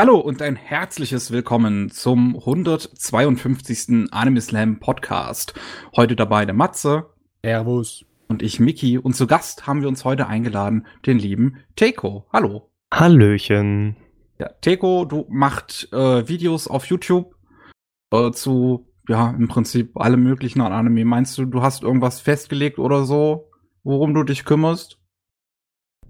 Hallo und ein herzliches Willkommen zum 152. Anime Slam Podcast. Heute dabei der Matze. Servus. Und ich, Miki. Und zu Gast haben wir uns heute eingeladen, den lieben Teko. Hallo. Hallöchen. Ja, Teko, du machst äh, Videos auf YouTube äh, zu, ja, im Prinzip alle möglichen Anime. Meinst du, du hast irgendwas festgelegt oder so, worum du dich kümmerst?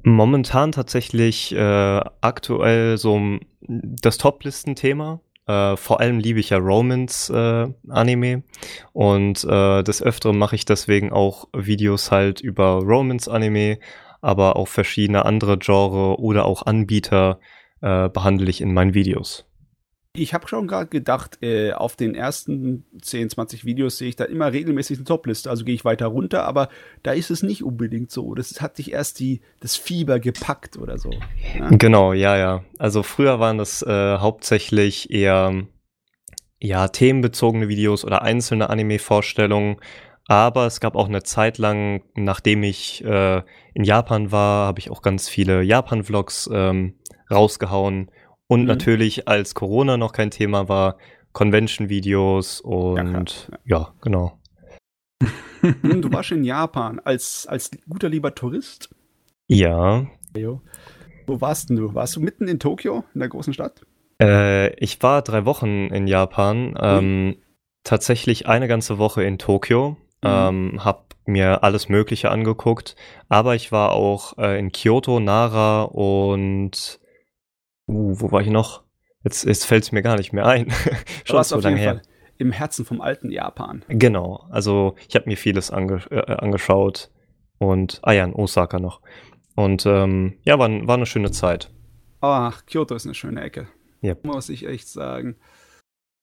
Momentan tatsächlich äh, aktuell so das Top-Listen-Thema. Äh, vor allem liebe ich ja Romance-Anime äh, und äh, des Öfteren mache ich deswegen auch Videos halt über Romance-Anime, aber auch verschiedene andere Genre oder auch Anbieter äh, behandle ich in meinen Videos. Ich habe schon gerade gedacht, äh, auf den ersten 10, 20 Videos sehe ich da immer regelmäßig eine Topliste. Also gehe ich weiter runter, aber da ist es nicht unbedingt so. Das hat sich erst die, das Fieber gepackt oder so. Ja? Genau, ja, ja. Also früher waren das äh, hauptsächlich eher ja, themenbezogene Videos oder einzelne Anime-Vorstellungen. Aber es gab auch eine Zeit lang, nachdem ich äh, in Japan war, habe ich auch ganz viele Japan-Vlogs ähm, rausgehauen und mhm. natürlich, als Corona noch kein Thema war, Convention-Videos und ja, ja, genau. Hm, du warst in Japan als, als guter lieber Tourist? Ja. Wo warst denn du? Warst du mitten in Tokio, in der großen Stadt? Äh, ich war drei Wochen in Japan. Ähm, tatsächlich eine ganze Woche in Tokio. Mhm. Ähm, hab mir alles Mögliche angeguckt. Aber ich war auch äh, in Kyoto, Nara und Uh, wo war ich noch? Jetzt, jetzt fällt es mir gar nicht mehr ein. Schon so lange her. Fall Im Herzen vom alten Japan. Genau. Also ich habe mir vieles ange äh, angeschaut. Und, ah ja, in Osaka noch. Und ähm, ja, war, war eine schöne Zeit. Ach, Kyoto ist eine schöne Ecke. Yep. Muss ich echt sagen.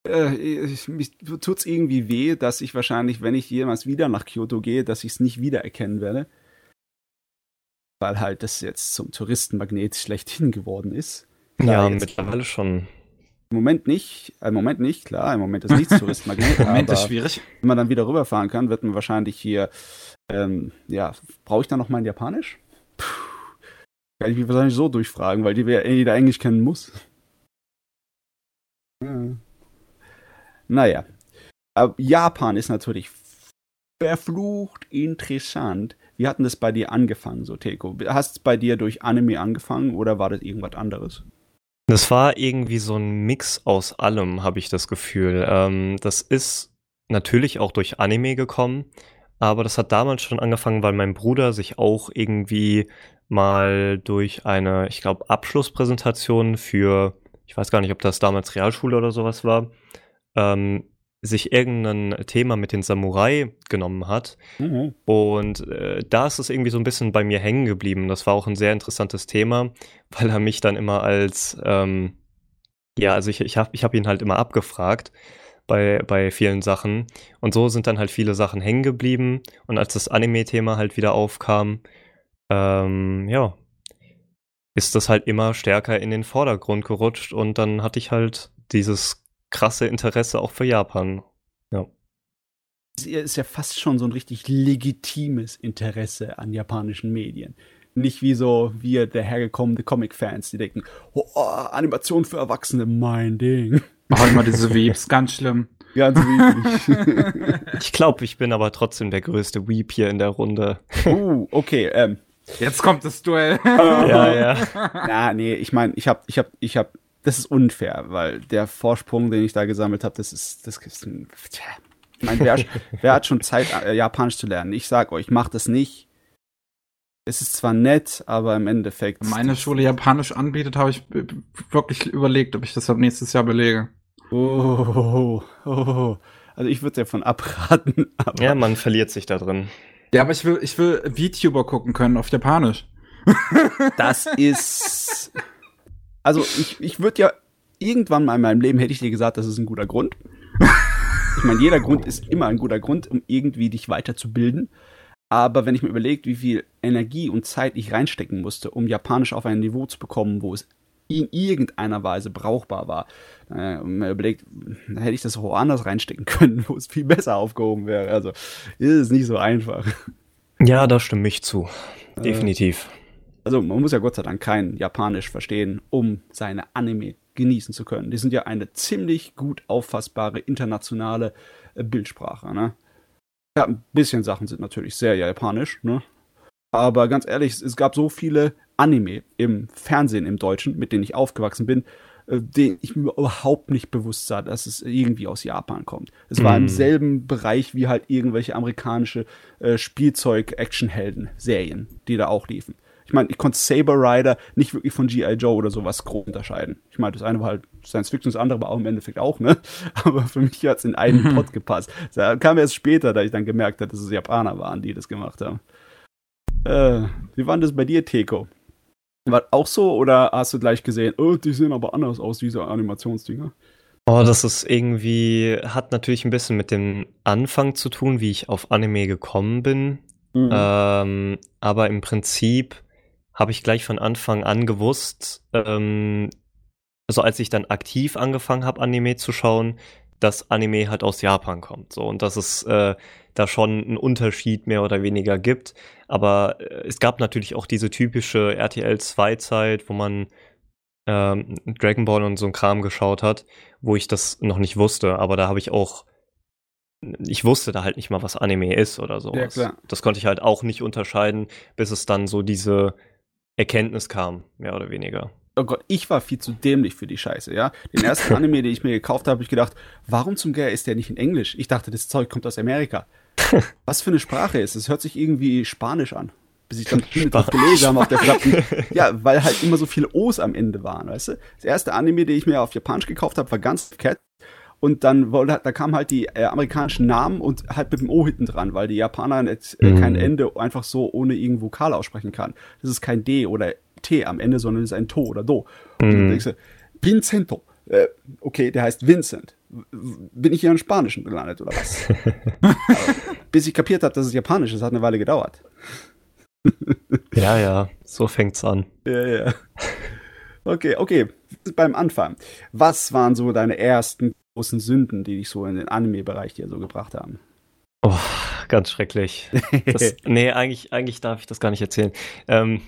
Äh, ich, mich tut's irgendwie weh, dass ich wahrscheinlich, wenn ich jemals wieder nach Kyoto gehe, dass ich es nicht wiedererkennen werde. Weil halt das jetzt zum Touristenmagnet schlechthin geworden ist. Klar, ja, mittlerweile schon. Im Moment nicht, äh, im Moment nicht, klar, im Moment ist nichts Touristenmagnet. Im Moment ist schwierig. Wenn man dann wieder rüberfahren kann, wird man wahrscheinlich hier, ähm, ja, brauche ich dann noch mein Japanisch? Puh, kann ich mich wahrscheinlich so durchfragen, weil die jeder Englisch kennen muss. Ja. Naja. Aber Japan ist natürlich verflucht interessant. Wie hat denn das bei dir angefangen, so Teko? Hast es bei dir durch Anime angefangen oder war das irgendwas anderes? Das war irgendwie so ein Mix aus allem, habe ich das Gefühl. Ähm, das ist natürlich auch durch Anime gekommen, aber das hat damals schon angefangen, weil mein Bruder sich auch irgendwie mal durch eine, ich glaube, Abschlusspräsentation für, ich weiß gar nicht, ob das damals Realschule oder sowas war, ähm, sich irgendein Thema mit den Samurai genommen hat. Mhm. Und äh, da ist es irgendwie so ein bisschen bei mir hängen geblieben. Das war auch ein sehr interessantes Thema, weil er mich dann immer als, ähm, ja, also ich, ich habe ich hab ihn halt immer abgefragt bei, bei vielen Sachen. Und so sind dann halt viele Sachen hängen geblieben. Und als das Anime-Thema halt wieder aufkam, ähm, ja, ist das halt immer stärker in den Vordergrund gerutscht. Und dann hatte ich halt dieses krasse Interesse auch für Japan. Ja. Es ist ja fast schon so ein richtig legitimes Interesse an japanischen Medien. Nicht wie so wir dahergekommene Comic-Fans, die denken, oh, oh, Animation für Erwachsene, mein Ding. Mach immer diese Weeps, ganz schlimm. Ganz weepig. ich glaube, ich bin aber trotzdem der größte Weep hier in der Runde. Uh, okay, ähm. Jetzt kommt das Duell. ja, ja. Na, nee, ich meine, ich hab, ich hab, ich hab das ist unfair, weil der Vorsprung, den ich da gesammelt habe, das ist, das ist, tja. Ich meine, wer, wer, hat schon Zeit, äh, Japanisch zu lernen? Ich sag euch, macht es nicht. Es ist zwar nett, aber im Endeffekt. Wenn meine Schule Japanisch anbietet, habe ich wirklich überlegt, ob ich das nächstes Jahr belege. Oh, oh, oh. also ich würde davon abraten. ja, man verliert sich da drin. Ja, aber ich will, ich will VTuber gucken können auf Japanisch. Das ist also ich, ich würde ja irgendwann mal in meinem Leben hätte ich dir gesagt, das ist ein guter Grund. Ich meine, jeder Grund ist immer ein guter Grund, um irgendwie dich weiterzubilden. Aber wenn ich mir überlege, wie viel Energie und Zeit ich reinstecken musste, um Japanisch auf ein Niveau zu bekommen, wo es in irgendeiner Weise brauchbar war, äh, mir überlegt, hätte ich das woanders reinstecken können, wo es viel besser aufgehoben wäre. Also ist es nicht so einfach. Ja, da stimme ich zu. Definitiv. Also man muss ja Gott sei Dank kein Japanisch verstehen, um seine Anime genießen zu können. Die sind ja eine ziemlich gut auffassbare internationale äh, Bildsprache. Ne? Ja, ein bisschen Sachen sind natürlich sehr japanisch, ne? Aber ganz ehrlich, es gab so viele Anime im Fernsehen im Deutschen, mit denen ich aufgewachsen bin, äh, den ich mir überhaupt nicht bewusst sah, dass es irgendwie aus Japan kommt. Es war im Mm. selben Bereich wie halt irgendwelche amerikanische äh, Spielzeug-Action-Helden-Serien, die da auch liefen. Ich meine, ich konnte Saber Rider nicht wirklich von G.I. Joe oder sowas groß unterscheiden. Ich meine, das eine war halt Science Fiction, das andere war auch im Endeffekt auch, ne? Aber für mich hat es in einen Pot gepasst. Da kam erst später, da ich dann gemerkt habe, dass es Japaner waren, die das gemacht haben. Äh, wie war denn das bei dir, Teko? War das auch so oder hast du gleich gesehen, oh, die sehen aber anders aus, diese Animationsdinger? Oh, das ist irgendwie, hat natürlich ein bisschen mit dem Anfang zu tun, wie ich auf Anime gekommen bin. Mhm. Ähm, aber im Prinzip habe ich gleich von Anfang an gewusst, ähm, also als ich dann aktiv angefangen habe, Anime zu schauen, dass Anime halt aus Japan kommt. So, und dass es äh, da schon einen Unterschied mehr oder weniger gibt. Aber äh, es gab natürlich auch diese typische RTL 2-Zeit, wo man ähm, Dragon Ball und so ein Kram geschaut hat, wo ich das noch nicht wusste. Aber da habe ich auch ich wusste da halt nicht mal, was Anime ist oder sowas. Ja. Das konnte ich halt auch nicht unterscheiden, bis es dann so diese Erkenntnis kam, mehr oder weniger. Oh Gott, ich war viel zu dämlich für die Scheiße, ja. Den ersten Anime, den ich mir gekauft habe, habe ich gedacht, warum zum Geier ist der nicht in Englisch? Ich dachte, das Zeug kommt aus Amerika. Was für eine Sprache ist es? Hört sich irgendwie Spanisch an. Bis ich dann drauf gelesen habe auf der verdammten, ja, weil halt immer so viele O's am Ende waren, weißt du? Das erste Anime, den ich mir auf Japanisch gekauft habe, war ganz Cat. Und dann wollte, da kamen halt die äh, amerikanischen Namen und halt mit dem O hinten dran, weil die Japaner nicht, äh, kein Mhm. Ende einfach so ohne irgendein Vokal aussprechen kann. Das ist kein D oder T am Ende, sondern es ist ein To oder Do. Und dann Mhm. denkst du, Vincento. Äh, okay, der heißt Vincent. Bin ich hier im Spanischen gelandet oder was? Bis ich kapiert habe, dass es Japanisch ist, hat eine Weile gedauert. Ja, ja, so fängt's an. Ja, ja. Okay, okay. Beim Anfang. Was waren so deine ersten großen Sünden, die dich so in den Anime-Bereich hier so gebracht haben? Oh, ganz schrecklich. Das, nee, eigentlich, eigentlich darf ich das gar nicht erzählen. Ähm,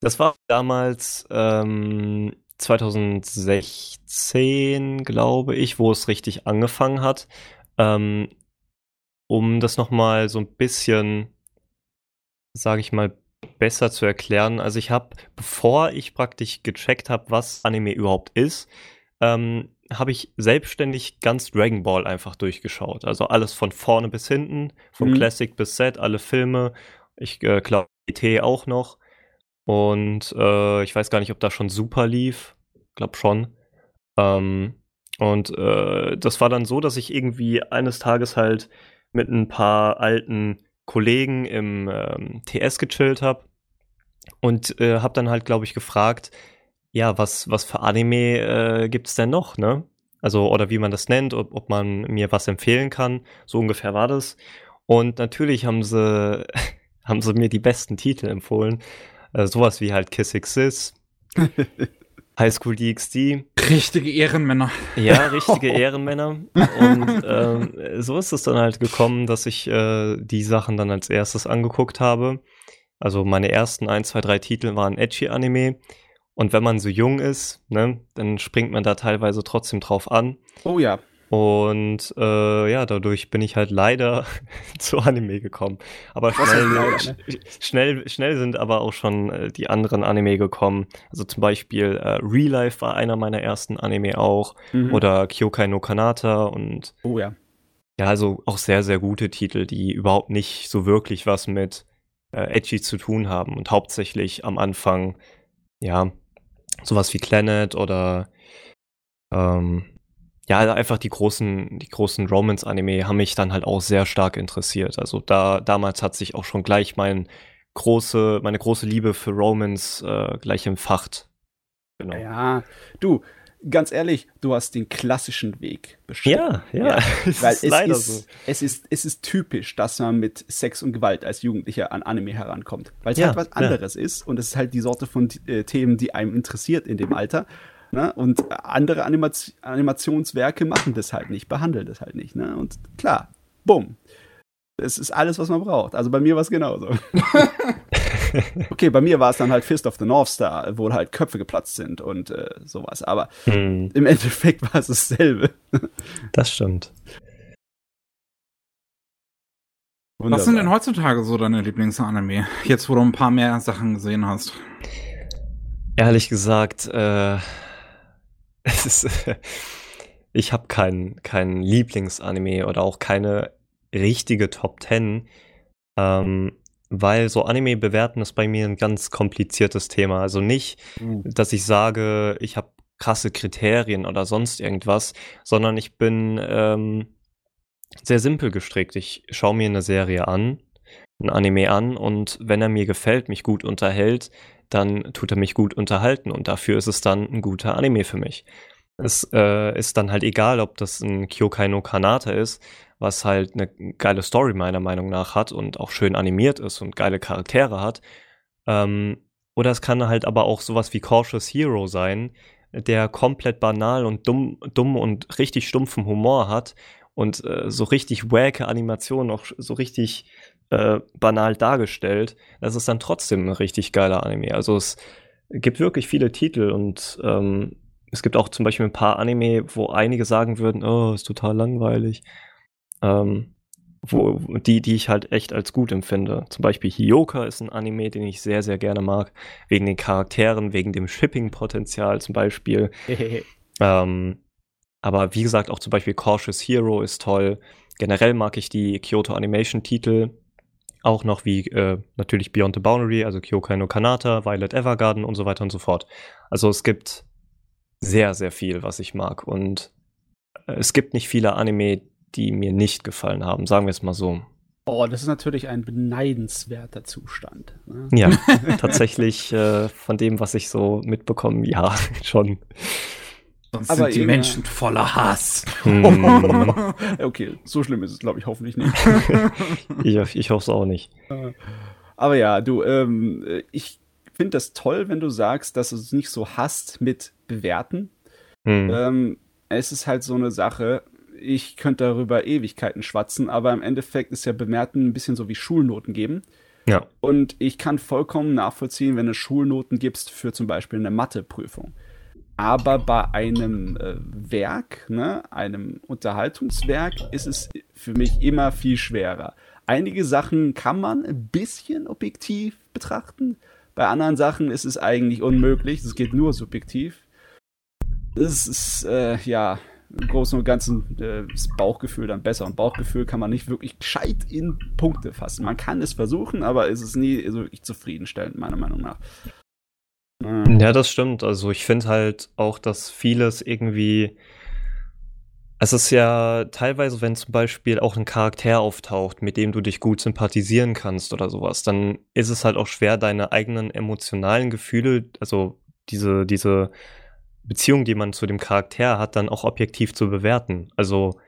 das war damals ähm, 2016, glaube ich, wo es richtig angefangen hat. Ähm, um das nochmal so ein bisschen, sage ich mal, besser zu erklären. Also ich habe, bevor ich praktisch gecheckt habe, was Anime überhaupt ist, ähm, habe ich selbstständig ganz Dragon Ball einfach durchgeschaut. Also alles von vorne bis hinten, von Mhm. Classic bis Set, alle Filme. Ich äh, glaube, ET auch noch. Und äh, ich weiß gar nicht, ob da schon Super lief. Glaub schon. Ähm, und äh, das war dann so, dass ich irgendwie eines Tages halt mit ein paar alten Kollegen im ähm, TS gechillt habe und äh, habe dann halt, glaube ich, gefragt, ja, was, was für Anime äh, gibt's denn noch, ne? Also, oder wie man das nennt, ob, ob man mir was empfehlen kann. So ungefähr war das. Und natürlich haben sie, haben sie mir die besten Titel empfohlen. Äh, sowas wie halt Kiss Sis, High School DxD. Richtige Ehrenmänner. Ja, richtige Ehrenmänner. Und ähm, so ist es dann halt gekommen, dass ich äh, die Sachen dann als erstes angeguckt habe. Also meine ersten ein, zwei, drei Titel waren Edgy-Anime. Und wenn man so jung ist, ne, dann springt man da teilweise trotzdem drauf an. Oh ja. Und äh, ja, dadurch bin ich halt leider zu Anime gekommen. Aber schnell, leider, sch- schnell, schnell sind aber auch schon äh, die anderen Anime gekommen. Also zum Beispiel äh, Real Life war einer meiner ersten Anime auch. Mhm. Oder Kyokai no Kanata und Oh ja. ja, also auch sehr, sehr gute Titel, die überhaupt nicht so wirklich was mit äh, Edgy zu tun haben und hauptsächlich am Anfang, ja, sowas wie Planet oder ähm, ja, also einfach die großen, die großen Romance-Anime haben mich dann halt auch sehr stark interessiert. Also da, damals hat sich auch schon gleich mein große, meine große Liebe für Romance äh, gleich entfacht. Genau. Ja, du, ganz ehrlich, du hast den klassischen Weg beschritten. Ja, ja, es Weil ist es ist, so. es, ist, es ist typisch, dass man mit Sex und Gewalt als Jugendlicher an Anime herankommt. Weil es Ja, halt was ja. anderes ist und es ist halt die Sorte von äh, Themen, die einem interessiert in dem Alter. Ne? Und andere Animaz Animationswerke machen das halt nicht, behandeln das halt nicht. Ne? Und klar, bumm. Das ist alles, was man braucht. Also bei mir war es genauso. Okay, bei mir war es dann halt Fist of the North Star, wo halt Köpfe geplatzt sind und äh, sowas. Aber Hm, im Endeffekt war es dasselbe. das stimmt. Was sind denn heutzutage so deine Lieblingsanime? Jetzt, wo du ein paar mehr Sachen gesehen hast. Ehrlich gesagt, äh, es ist, ich habe keinen kein Lieblingsanime oder auch keine richtige Top 10, ähm, weil so Anime bewerten ist bei mir ein ganz kompliziertes Thema. Also nicht, Uh, dass ich sage, ich habe krasse Kriterien oder sonst irgendwas, sondern ich bin ähm, sehr simpel gestrickt. Ich schaue mir eine Serie an, ein Anime an und wenn er mir gefällt, mich gut unterhält, dann tut er mich gut unterhalten und dafür ist es dann ein guter Anime für mich. Es äh, ist dann halt egal, ob das ein Kyokai no Kanata ist, was halt eine geile Story meiner Meinung nach hat und auch schön animiert ist und geile Charaktere hat. Ähm, oder es kann halt aber auch sowas wie Cautious Hero sein, der komplett banal und dumm, dumm und richtig stumpfen Humor hat und äh, so richtig wacke Animationen auch so richtig äh, banal dargestellt. Das ist dann trotzdem ein richtig geiler Anime. Also es gibt wirklich viele Titel und ähm, es gibt auch zum Beispiel ein paar Anime, wo einige sagen würden, oh, ist total langweilig. Ähm, wo, die, die ich halt echt als gut empfinde. Zum Beispiel Hioka ist ein Anime, den ich sehr, sehr gerne mag. Wegen den Charakteren, wegen dem Shipping-Potenzial zum Beispiel. Ähm, aber wie gesagt, auch zum Beispiel Cautious Hero ist toll. Generell mag ich die Kyoto Animation Titel. Auch noch wie äh, natürlich Beyond the Boundary, also Kyokai no Kanata, Violet Evergarden und so weiter und so fort. Also es gibt sehr, sehr viel, was ich mag. Und es gibt nicht viele Anime, die mir nicht gefallen haben, sagen wir es mal so. oh, das ist natürlich ein beneidenswerter Zustand. Ne? Ja, tatsächlich äh, von dem, was ich so mitbekomme, ja, schon. Sonst Aber sind die Menschen voller Hass. Hm, okay, so schlimm ist es, glaube ich, hoffentlich nicht. ich, ich hoffe es auch nicht. Aber ja, du, ähm, äh, ich finde das toll, wenn du sagst, dass du es nicht so hast mit Bewerten. Hm. Ähm, es ist halt so eine Sache, ich könnte darüber Ewigkeiten schwatzen, aber im Endeffekt ist ja Bewerten ein bisschen so wie Schulnoten geben. Ja. Und ich kann vollkommen nachvollziehen, wenn du Schulnoten gibst für zum Beispiel eine Matheprüfung. Aber bei einem äh, Werk, ne, einem Unterhaltungswerk, ist es für mich immer viel schwerer. Einige Sachen kann man ein bisschen objektiv betrachten. Bei anderen Sachen ist es eigentlich unmöglich. Es geht nur subjektiv. Es ist, äh, ja, im Großen und Ganzen äh, ist Bauchgefühl dann besser. Und Bauchgefühl kann man nicht wirklich gescheit in Punkte fassen. Man kann es versuchen, aber es ist nie so wirklich zufriedenstellend, meiner Meinung nach. Äh, Ja, das stimmt. Also ich finde halt auch, dass vieles irgendwie. Es ist ja teilweise, wenn zum Beispiel auch ein Charakter auftaucht, mit dem du dich gut sympathisieren kannst oder sowas, dann ist es halt auch schwer, deine eigenen emotionalen Gefühle, also diese, diese Beziehung, die man zu dem Charakter hat, dann auch objektiv zu bewerten. Also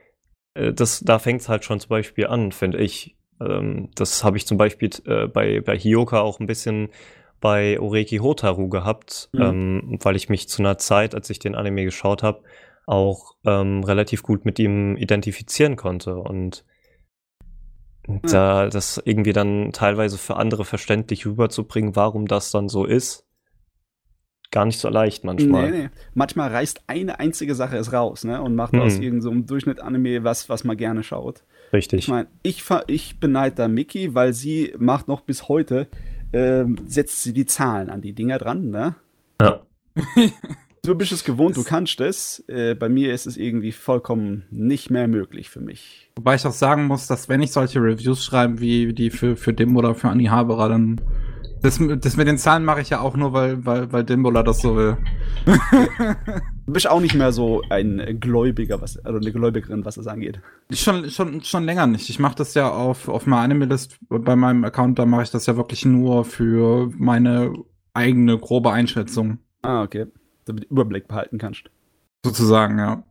äh, das, da fängt es halt schon zum Beispiel an, finde ich. Ähm, das habe ich zum Beispiel äh, bei, bei Hioka auch ein bisschen bei Oreki Hotaru gehabt, Mhm. ähm, weil ich mich zu einer Zeit, als ich den Anime geschaut habe, auch ähm, relativ gut mit ihm identifizieren konnte und da das irgendwie dann teilweise für andere verständlich rüberzubringen, warum das dann so ist, gar nicht so leicht manchmal. Nee, nee. Manchmal reißt eine einzige Sache es raus, ne? Und macht Mhm. aus irgendeinem so einem Durchschnitt-Anime was, was man gerne schaut. Richtig. Ich meine, ich, ich beneide da Mickey, weil sie macht noch bis heute, ähm, setzt sie die Zahlen an die Dinger dran, ne? ja. Du bist es gewohnt, du kannst es. Äh, bei mir ist es irgendwie vollkommen nicht mehr möglich für mich. Wobei ich auch sagen muss, dass wenn ich solche Reviews schreibe, wie die für, für Dim oder für Anni Haberer, dann. Das, das mit den Zahlen mache ich ja auch nur, weil, weil, weil Dimbola das so will. Du bist auch nicht mehr so ein Gläubiger, was, also eine Gläubigerin, was das angeht. Schon, schon, schon länger nicht. Ich mache das ja auf, auf meiner Anime-List bei meinem Account, da mache ich das ja wirklich nur für meine eigene grobe Einschätzung. Ah, okay. Damit du Überblick behalten kannst. Sozusagen, ja.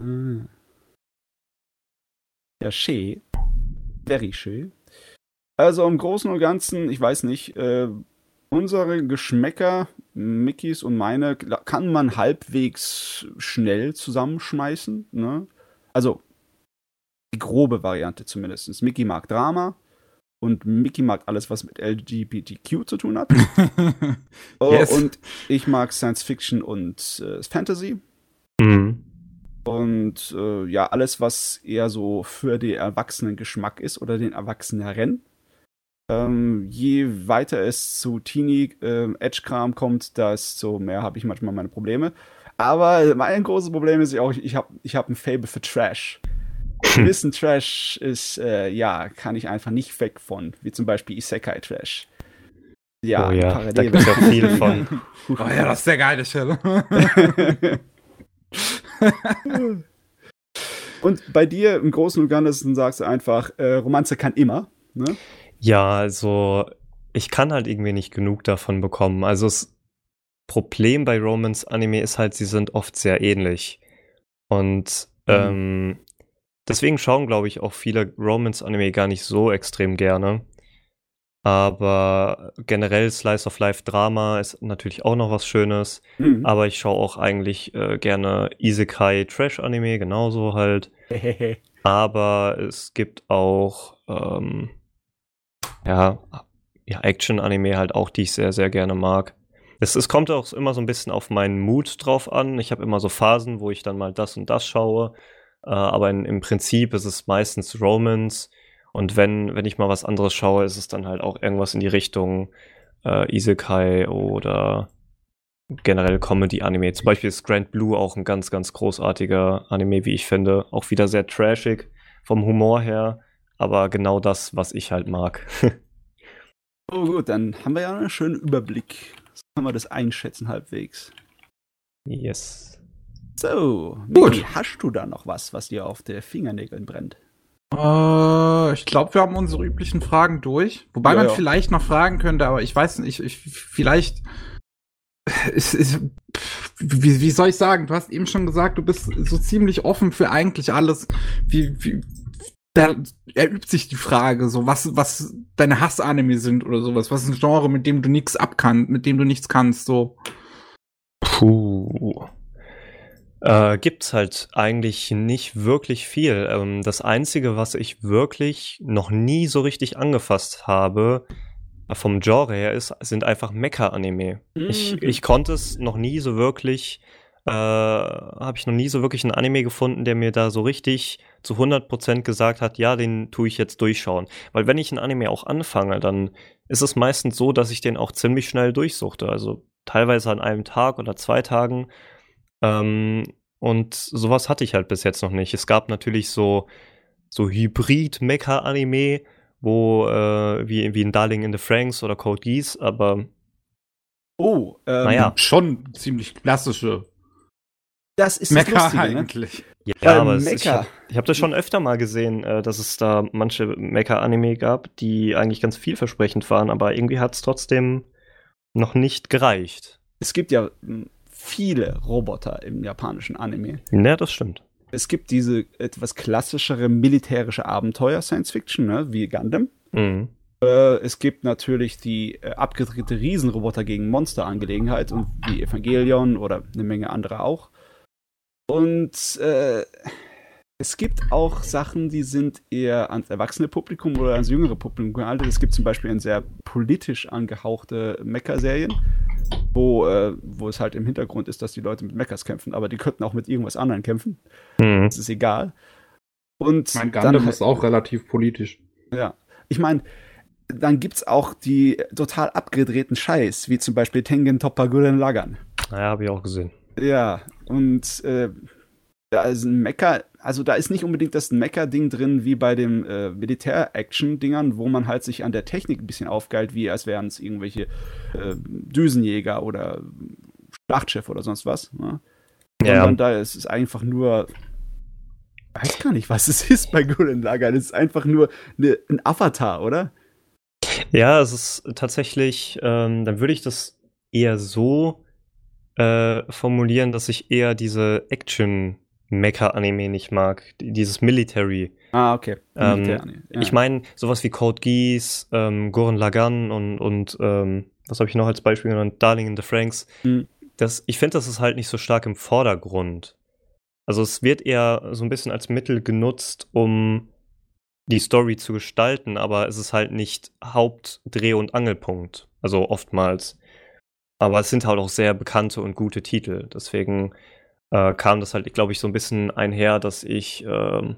Ah. Ja, schön. Very schön. Also im Großen und Ganzen, ich weiß nicht, äh, unsere Geschmäcker, Mickys und meine, kann man halbwegs schnell zusammenschmeißen. Ne? Also die grobe Variante zumindest. Mickey mag Drama und Mickey mag alles, was mit LGBTQ zu tun hat. Yes. oh, und ich mag Science Fiction und äh, Fantasy. Mhm. Und äh, ja, alles, was eher so für den Erwachsenen-Geschmack ist oder den Erwachseneren. Ähm, je weiter es zu Teenie-Edge-Kram kommt, desto mehr habe ich manchmal meine Probleme. Aber mein großes Problem ist ja auch, ich habe ich hab ein Fable für Trash. Gewissen Trash ist, äh, ja, kann ich einfach nicht weg von, wie zum Beispiel Isekai-Trash. Ja, oh ja, da Parallel- gibt es ja viel von. oh ja, das ist der geile Stelle. Und bei dir im Großen und Ganzen sagst du einfach, äh, Romanze kann immer. Ne? Ja, also ich kann halt irgendwie nicht genug davon bekommen. Also das Problem bei Romance-Anime ist halt, sie sind oft sehr ähnlich. Und ähm, deswegen schauen, glaube ich, auch viele Romance-Anime gar nicht so extrem gerne. Aber generell Slice of Life Drama ist natürlich auch noch was Schönes. Mhm. Aber ich schaue auch eigentlich äh, gerne Isekai Trash Anime, genauso halt. Aber es gibt auch ähm, ja, ja Action Anime halt auch, die ich sehr sehr gerne mag. Es, es kommt auch immer so ein bisschen auf meinen Mut drauf an. Ich habe immer so Phasen, wo ich dann mal das und das schaue. Äh, aber in, im Prinzip ist es meistens Romance. Und wenn, wenn ich mal was anderes schaue, ist es dann halt auch irgendwas in die Richtung äh, Isekai oder generell Comedy-Anime. Zum Beispiel ist Grand Blue auch ein ganz, ganz großartiger Anime, wie ich finde. Auch wieder sehr trashig vom Humor her, aber genau das, was ich halt mag. Oh gut, dann haben wir ja einen schönen Überblick. So kann man das einschätzen halbwegs. yes. So, Gut. Miki, hast du da noch was, was dir auf der Fingernägeln brennt? Äh, ich glaube, wir haben unsere üblichen Fragen durch. Wobei Ja, man ja. vielleicht noch fragen könnte, aber ich weiß nicht, ich, ich vielleicht. Es, es, pff, wie, wie soll ich sagen? Du hast eben schon gesagt, du bist so ziemlich offen für eigentlich alles. Wie, wie, da erübt sich die Frage, so was, was deine Hassanime sind oder sowas. Was ist ein Genre, mit dem du nichts abkannst, mit dem du nichts kannst, so. Puh. Äh, gibt's halt eigentlich nicht wirklich viel. Ähm, das Einzige, was ich wirklich noch nie so richtig angefasst habe, äh, vom Genre her, ist, sind einfach Mecha-Anime. Ich, Mhm. ich konnte es noch nie so wirklich, äh, habe ich noch nie so wirklich einen Anime gefunden, der mir da so richtig zu 100% gesagt hat, ja, den tue ich jetzt durchschauen. Weil wenn ich einen Anime auch anfange, dann ist es meistens so, dass ich den auch ziemlich schnell durchsuchte. Also teilweise an einem Tag oder zwei Tagen. Ähm, und sowas hatte ich halt bis jetzt noch nicht. Es gab natürlich so, so Hybrid-Mecha-Anime, wo, äh, wie, wie in Darling in the Franks oder Code Geass, aber Oh, ähm, Naja. Schon ziemlich klassische das ist das Mecha Lustige, ne? eigentlich. ja, Weil aber es, ich habe hab das schon öfter mal gesehen, äh, dass es da manche Mecha-Anime gab, die eigentlich ganz vielversprechend waren, aber irgendwie hat es trotzdem noch nicht gereicht. Es gibt ja mh, viele Roboter im japanischen Anime. Ja, das stimmt. Es gibt diese etwas klassischere militärische Abenteuer Science Fiction, ne, wie Gundam. Mhm. Äh, es gibt natürlich die äh, abgedrehte Riesenroboter gegen Monster-Angelegenheit und wie Evangelion oder eine Menge andere auch. Und äh, es gibt auch Sachen, die sind eher ans erwachsene Publikum oder ans jüngere Publikum gehalten. Es gibt zum Beispiel eine sehr politisch angehauchte Mecha-Serien, wo, äh, wo es halt im Hintergrund ist, dass die Leute mit Mechas kämpfen, aber die könnten auch mit irgendwas anderem kämpfen. Mhm. Das ist egal. Und Mein dann Gundam halt- ist auch relativ politisch. ja. Ich meine, dann gibt's auch die total abgedrehten Scheiß, wie zum Beispiel Tengen Toppa Gurren Lagann. Naja, habe ich auch gesehen. Ja, und äh, da ist ein Mecha, also da ist nicht unbedingt das Mecha-Ding drin wie bei den äh, Militär-Action-Dingern, wo man halt sich an der Technik ein bisschen aufgeilt, wie als wären es irgendwelche äh, Düsenjäger oder Schlachtschiff oder sonst was. Ne? Ja. Sondern da ist es einfach nur. Ich weiß gar nicht, was es ist bei Gurren Lagann. Es ist einfach nur eine, ein Avatar, oder? Ja, es ist tatsächlich, ähm, dann würde ich das eher so äh, formulieren, dass ich eher diese Action-Mecha-Anime nicht mag. Die- Dieses Military. Ah, okay. Ähm, Militär- ja. Ich meine, sowas wie Code Geass, ähm, Gurren Lagann und, und ähm, was habe ich noch als Beispiel genannt? Darling in the Franks. Mhm. Das, ich finde, das ist halt nicht so stark im Vordergrund. Also es wird eher so ein bisschen als Mittel genutzt, um die Story zu gestalten, aber es ist halt nicht Hauptdreh- und Angelpunkt. Also oftmals. Aber es sind halt auch sehr bekannte und gute Titel. Deswegen äh, kam das halt, glaube ich, so ein bisschen einher, dass ich, äh,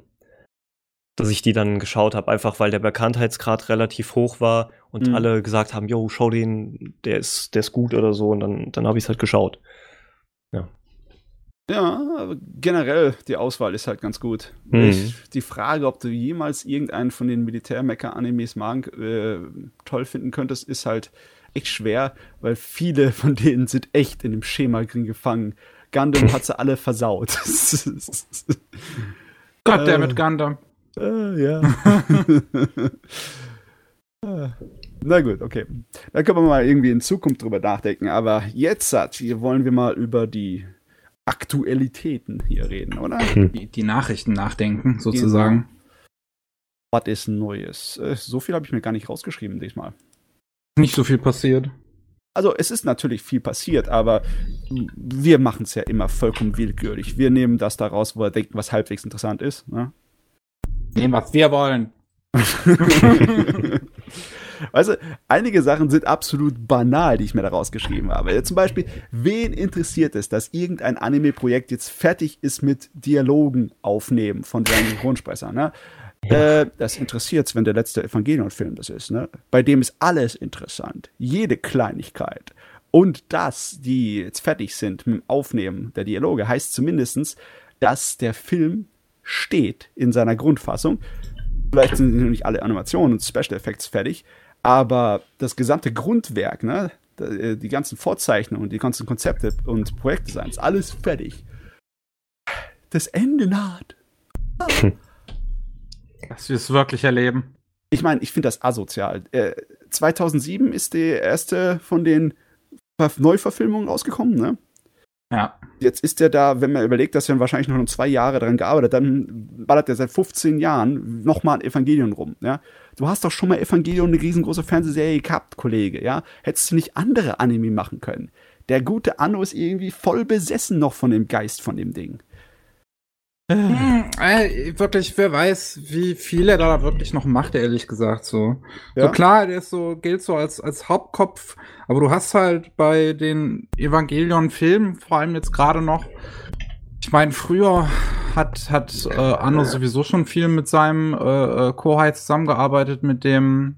dass ich die dann geschaut habe, einfach weil der Bekanntheitsgrad relativ hoch war und Mhm. alle gesagt haben, yo, schau den, der ist, der ist gut oder so. Und dann, dann habe ich es halt geschaut. Ja, aber generell, die Auswahl ist halt ganz gut. Mhm. Ich, die Frage, ob du jemals irgendeinen von den Militär-Mecha-Animes mag, äh, toll finden könntest, ist halt echt schwer, weil viele von denen sind echt in dem Schema drin gefangen. Gundam hat sie alle versaut. Goddammit, Äh. Gundam. äh, ja. Äh, Na gut, okay. Da können wir mal irgendwie in Zukunft drüber nachdenken. Aber jetzt, Sat, hier wollen wir mal über die Aktualitäten hier reden, oder? Die, die Nachrichten nachdenken, sozusagen. Was ist Neues? Äh, So viel habe ich mir gar nicht rausgeschrieben diesmal. Nicht so viel passiert. Also es ist natürlich viel passiert, aber wir machen es ja immer vollkommen willkürlich. Wir nehmen das da raus, wo wir denken, was halbwegs interessant ist. Ne? Nehmen, was wir wollen. weißt du, einige Sachen sind absolut banal, die ich mir da rausgeschrieben habe. Zum Beispiel, wen interessiert es, dass irgendein Anime-Projekt jetzt fertig ist mit Dialogen aufnehmen von seinen Synchronsprechern? Ne? Äh, das interessiert wenn der letzte Evangelion-Film das ist. Ne? Bei dem ist alles interessant. Jede Kleinigkeit. Und dass die jetzt fertig sind mit dem Aufnehmen der Dialoge, heißt zumindestens, dass der Film steht in seiner Grundfassung. Vielleicht sind noch nicht alle Animationen und Special Effects fertig, aber das gesamte Grundwerk, ne, die ganzen Vorzeichnungen, die ganzen Konzepte und Projektdesigns, alles fertig. Das Ende naht. Dass wir es wirklich erleben. Ich meine, ich finde das asozial. Äh, 2007 ist die erste von den Ver- Neuverfilmungen rausgekommen, ne? Ja. Jetzt ist er da, wenn man überlegt, dass er wahrscheinlich noch zwei Jahre daran gearbeitet, dann ballert er seit 15 Jahren nochmal ein Evangelion rum, ja. Du hast doch schon mal Evangelion eine riesengroße Fernsehserie gehabt, Kollege, ja. Hättest du nicht andere Anime machen können? Der gute Anno ist irgendwie voll besessen noch von dem Geist von dem Ding. Hm, äh, wirklich, wer weiß, wie viel er da wirklich noch macht, ehrlich gesagt, so. Ja. So klar, der ist so, gilt so als, als Hauptkopf, aber du hast halt bei den Evangelion-Filmen, vor allem jetzt gerade noch, ich meine, früher hat, hat äh, Anno sowieso schon viel mit seinem äh, äh, Kohai zusammengearbeitet, mit dem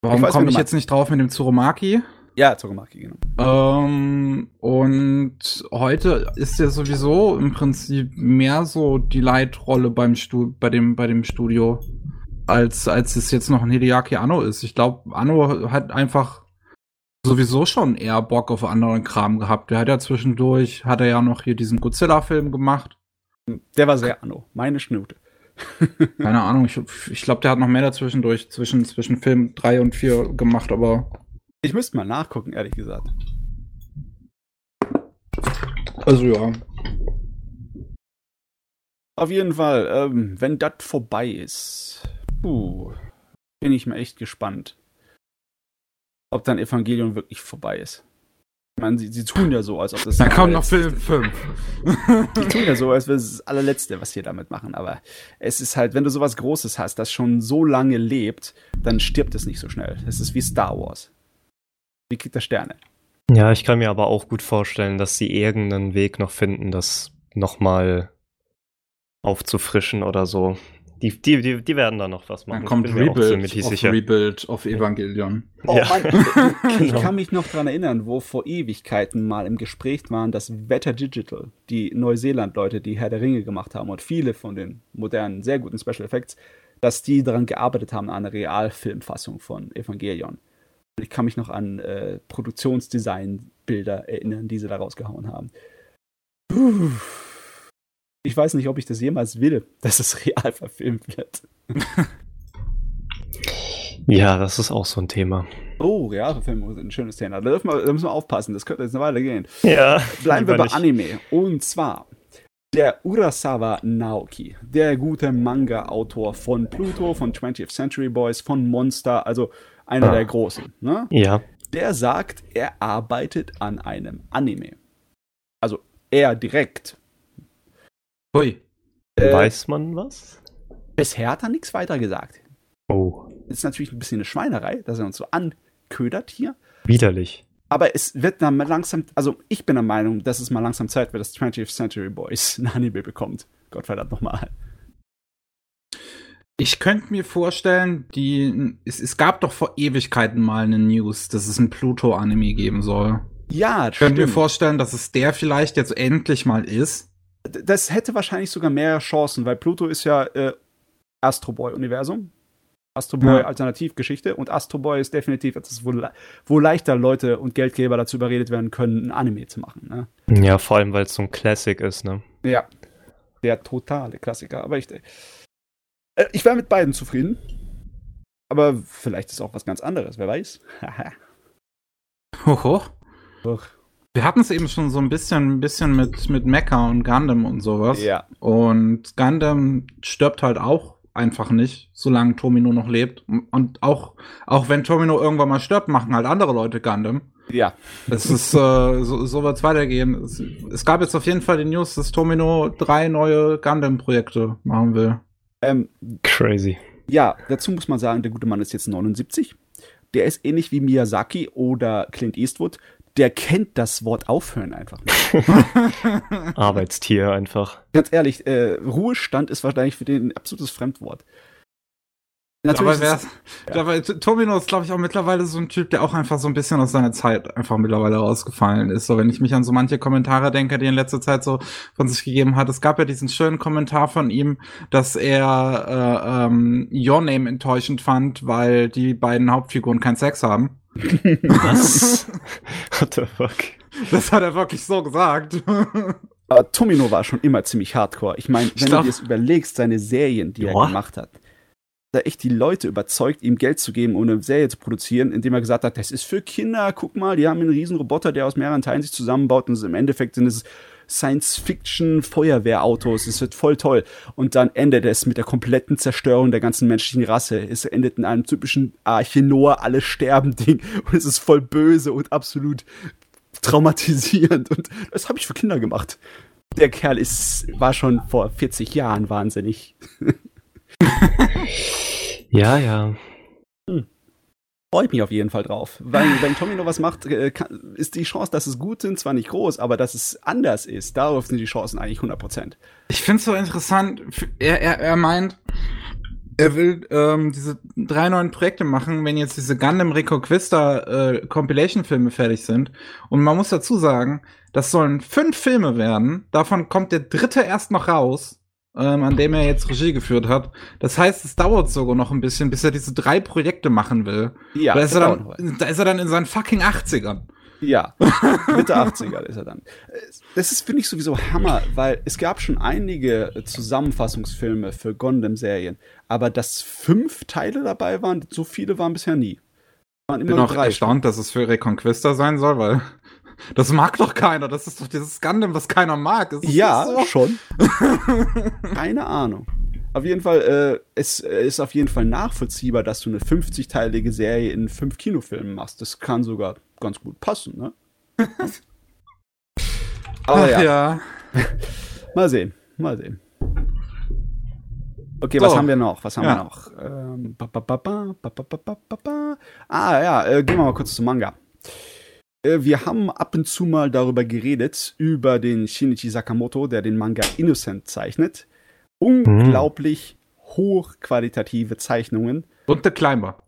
Warum komme ich jetzt nicht drauf mit dem Tsurumaki? Ja, Tsurumaki, genau. Ähm, und heute ist er sowieso im Prinzip mehr so die Leitrolle beim Stu bei dem, bei dem Studio, als, als es jetzt noch ein Hideaki Anno ist. Ich glaube, Anno hat einfach sowieso schon eher Bock auf anderen Kram gehabt. Der hat ja zwischendurch, hat er ja noch hier diesen Godzilla-Film gemacht. Der war sehr Anno. Meine Schnute. Keine Ahnung, ich, ich glaube, der hat noch mehr dazwischendurch, zwischen, zwischen Film 3 und 4 gemacht, aber Ich müsste mal nachgucken, ehrlich gesagt. also ja. Auf jeden Fall, ähm, wenn das vorbei ist, puh, bin ich mal echt gespannt, ob dann Evangelion wirklich vorbei ist. Ich meine, sie, sie tun ja so, als ob das. Dann kommt noch Film 5. Die tun ja so, als wäre es das allerletzte, was sie damit machen. Aber es ist halt, wenn du sowas Großes hast, das schon so lange lebt, dann stirbt es nicht so schnell. Es ist wie Star Wars. Wie kriegt er Sterne? Ja, ich kann mir aber auch gut vorstellen, dass sie irgendeinen Weg noch finden, das nochmal aufzufrischen oder so. Die, die, die, die werden da noch was machen. Dann kommt ich Rebuild of sicher. Rebuild of Evangelion. Oh Ja. Mann, ich Genau. kann mich noch dran erinnern, wo vor Ewigkeiten mal im Gespräch waren, dass Better Digital, die Neuseeland-Leute, die Herr der Ringe gemacht haben und viele von den modernen, sehr guten Special Effects, dass die daran gearbeitet haben, an einer Realfilmfassung von Evangelion. Ich kann mich noch an äh, Produktionsdesign-Bilder erinnern, die sie da rausgehauen haben. Puh. Ich weiß nicht, ob ich das jemals will, dass es real verfilmt wird. Ja, das ist auch so ein Thema. Oh, Realverfilmung ist ein schönes Thema. Da, dürfen wir, da müssen wir aufpassen, das könnte jetzt eine Weile gehen. Ja, Bleiben wir bei nicht. Anime. Und zwar der Urasawa Naoki, der gute Manga-Autor von Pluto, von 20th Century Boys, von Monster, also einer Ah. der großen. Ne? Ja, Der sagt, er arbeitet an einem Anime. Also er direkt. Hui. Äh, weiß man was? Bisher hat er nichts weiter gesagt. Oh, Ist natürlich ein bisschen eine Schweinerei, dass er uns so anködert hier. widerlich. Aber es wird dann mal langsam, also ich bin der Meinung, dass es mal langsam Zeit wird, dass 20th Century Boys ein Anime bekommt. Gottverdammt nochmal. Ich könnte mir vorstellen, die, es, es gab doch vor Ewigkeiten mal eine News, dass es ein Pluto-Anime geben soll. Ja, Ich könnte mir vorstellen, dass es der vielleicht jetzt endlich mal ist. Das hätte wahrscheinlich sogar mehr Chancen, weil Pluto ist ja äh, Astro Boy-Universum. Astro Boy Ja. Alternativgeschichte und Astro Boy ist definitiv etwas, wo, wo leichter Leute und Geldgeber dazu überredet werden können, ein Anime zu machen. Ne? Ja, vor allem, weil es so ein Classic ist, ne? Ja. Der totale Klassiker. Aber ich, äh, ich wäre mit beiden zufrieden. Aber vielleicht ist auch was ganz anderes, wer weiß. Hoch, hoch. Doch. Wir hatten es eben schon so ein bisschen, ein bisschen mit, mit Mecha und Gundam und sowas. Ja. Und Gundam stirbt halt auch einfach nicht, solange Tomino noch lebt. Und auch, auch wenn Tomino irgendwann mal stirbt, machen halt andere Leute Gundam. Ja. Es ist, äh, so, so wird es weitergehen. Es, es gab jetzt auf jeden Fall die News, dass Tomino drei neue Gundam-Projekte machen will. Ähm, Crazy. ja, dazu muss man sagen, der gute Mann ist jetzt 79. Der ist ähnlich wie Miyazaki oder Clint Eastwood. Der kennt das Wort aufhören einfach nicht. Arbeitstier einfach. Ganz ehrlich, äh, Ruhestand ist wahrscheinlich für den ein absolutes Fremdwort. Aber, ist aber T- Tomino ist, glaube ich, auch mittlerweile so ein Typ, der auch einfach so ein bisschen aus seiner Zeit einfach mittlerweile rausgefallen ist. So, wenn ich mich an so manche Kommentare denke, die er in letzter Zeit so von sich gegeben hat. Es gab ja diesen schönen Kommentar von ihm, dass er äh, ähm, Your Name enttäuschend fand, weil die beiden Hauptfiguren keinen Sex haben. Was? What the fuck? Das hat er wirklich so gesagt. Aber Tomino war schon immer ziemlich hardcore. Ich meine, wenn glaub- du dir das überlegst, seine Serien, die Ja. er gemacht hat, da echt die Leute überzeugt, ihm Geld zu geben, um eine Serie zu produzieren, indem er gesagt hat, das ist für Kinder, guck mal, die haben einen riesen Roboter, der aus mehreren Teilen sich zusammenbaut und im Endeffekt sind es Science-Fiction-Feuerwehrautos, es wird voll toll. Und dann endet es mit der kompletten Zerstörung der ganzen menschlichen Rasse. Es endet in einem typischen Arche Noah, alle sterben Ding und es ist voll böse und absolut traumatisierend und das habe ich für Kinder gemacht. Der Kerl ist, war schon vor 40 Jahren wahnsinnig. Ja, ja. Freue ich mich auf jeden Fall drauf. Weil, wenn Tommy noch was macht, äh, ist die Chance, dass es gut sind, zwar nicht groß, aber dass es anders ist, darauf sind die Chancen eigentlich 100%. Ich finde es so interessant. Er, er, er meint, er will ähm, diese drei neuen Projekte machen, wenn jetzt diese Gundam Reconquista äh, Compilation-Filme fertig sind. Und man muss dazu sagen, das sollen fünf Filme werden. Davon kommt der dritte erst noch raus, ähm, an dem er jetzt Regie geführt hat. Das heißt, es dauert sogar noch ein bisschen, bis er diese drei Projekte machen will. Ja, da, ist er dann, da ist er dann in seinen fucking 80ern. Ja, Mitte 80er ist er dann. Das ist, finde ich, sowieso Hammer, weil es gab schon einige Zusammenfassungsfilme für Gundam-Serien, aber dass fünf Teile dabei waren, so viele waren bisher nie. Waren Ich bin auch drei. erstaunt, dass es für Reconquista sein soll, weil das mag doch keiner. Das ist doch dieses Gundam, was keiner mag. ja, so? schon. Keine Ahnung. Auf jeden Fall, äh, es äh, ist auf jeden Fall nachvollziehbar, dass du eine 50-teilige Serie in fünf Kinofilmen machst. Das kann sogar ganz gut passen, ne? Aber Ach, ja. ja. mal sehen, mal sehen. Okay, so. was haben wir noch? Was haben ja. wir noch? Ähm, ba, ba, ba, ah ja, äh, gehen wir mal kurz zum Manga. Äh, wir haben ab und zu mal darüber geredet, über den Shinichi Sakamoto, der den Manga Innocent zeichnet. Unglaublich hochqualitative Zeichnungen. Und der Climber.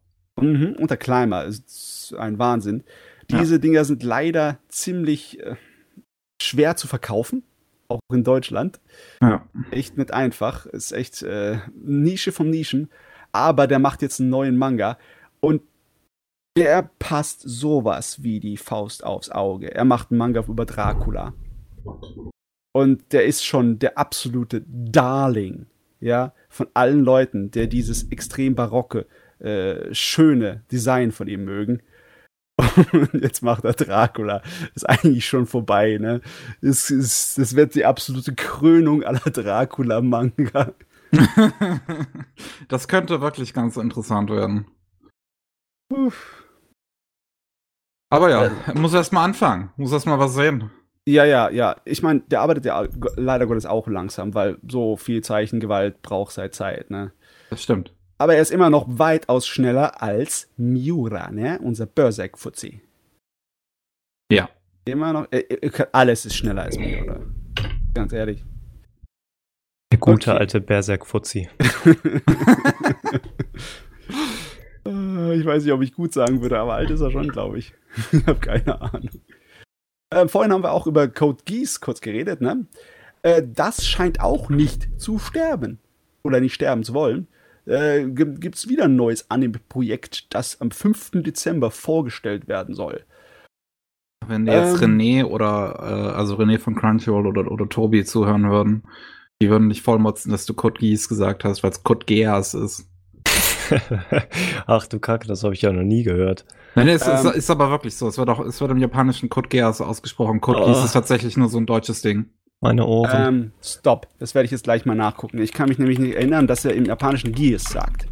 Mhm, und der Climber ist ein Wahnsinn. Diese Dinger sind leider ziemlich äh, schwer zu verkaufen, auch in Deutschland. Ja. Echt nicht einfach. Ist echt äh, Nische vom Nischen. Aber der macht jetzt einen neuen Manga und der passt sowas wie die Faust aufs Auge. Er macht einen Manga über Dracula. Und der ist schon der absolute Darling, ja, von allen Leuten, der dieses extrem barocke, äh, schöne Design von ihm mögen. Und jetzt macht er Dracula. Ist eigentlich schon vorbei, ne? Es ist, das wird die absolute Krönung aller Dracula-Manga. das könnte wirklich ganz interessant werden. Aber ja, muss erst mal anfangen. Muss erst mal was sehen. Ja, ja, ja. Ich meine, der arbeitet ja leider Gottes auch langsam, weil so viel Zeichengewalt braucht seit Zeit, ne? Das stimmt. Aber er ist immer noch weitaus schneller als Miura, ne? Unser Berserk-Fuzzi. Ja. Immer noch. Äh, äh, alles ist schneller als Miura. Ganz ehrlich. Der gute Okay. alte Berserk-Fuzzi. Äh, ich weiß nicht, ob ich gut sagen würde, aber alt ist er schon, glaube ich. ich habe keine Ahnung. Ähm, vorhin haben wir auch über Code Geass kurz geredet, ne? Äh, das scheint auch nicht zu sterben. Oder nicht sterben zu wollen. Äh, Gibt es wieder ein neues Anime-Projekt, das am 5. Dezember vorgestellt werden soll. Wenn jetzt Ähm. René oder äh, also René von Crunchyroll oder, oder Tobi zuhören würden, die würden dich vollmotzen, dass du Code Geass gesagt hast, weil es Code Geass ist. Ach du Kacke, das habe ich ja noch nie gehört. Nein, nee, es ist, Ähm. ist aber wirklich so. Es wird auch, es wird im Japanischen Code Geass ausgesprochen. Code Oh. Geass ist tatsächlich nur so ein deutsches Ding. Meine Ohren. Ähm, stopp. Das werde ich jetzt gleich mal nachgucken. Ich kann mich nämlich nicht erinnern, dass er im japanischen Geass sagt.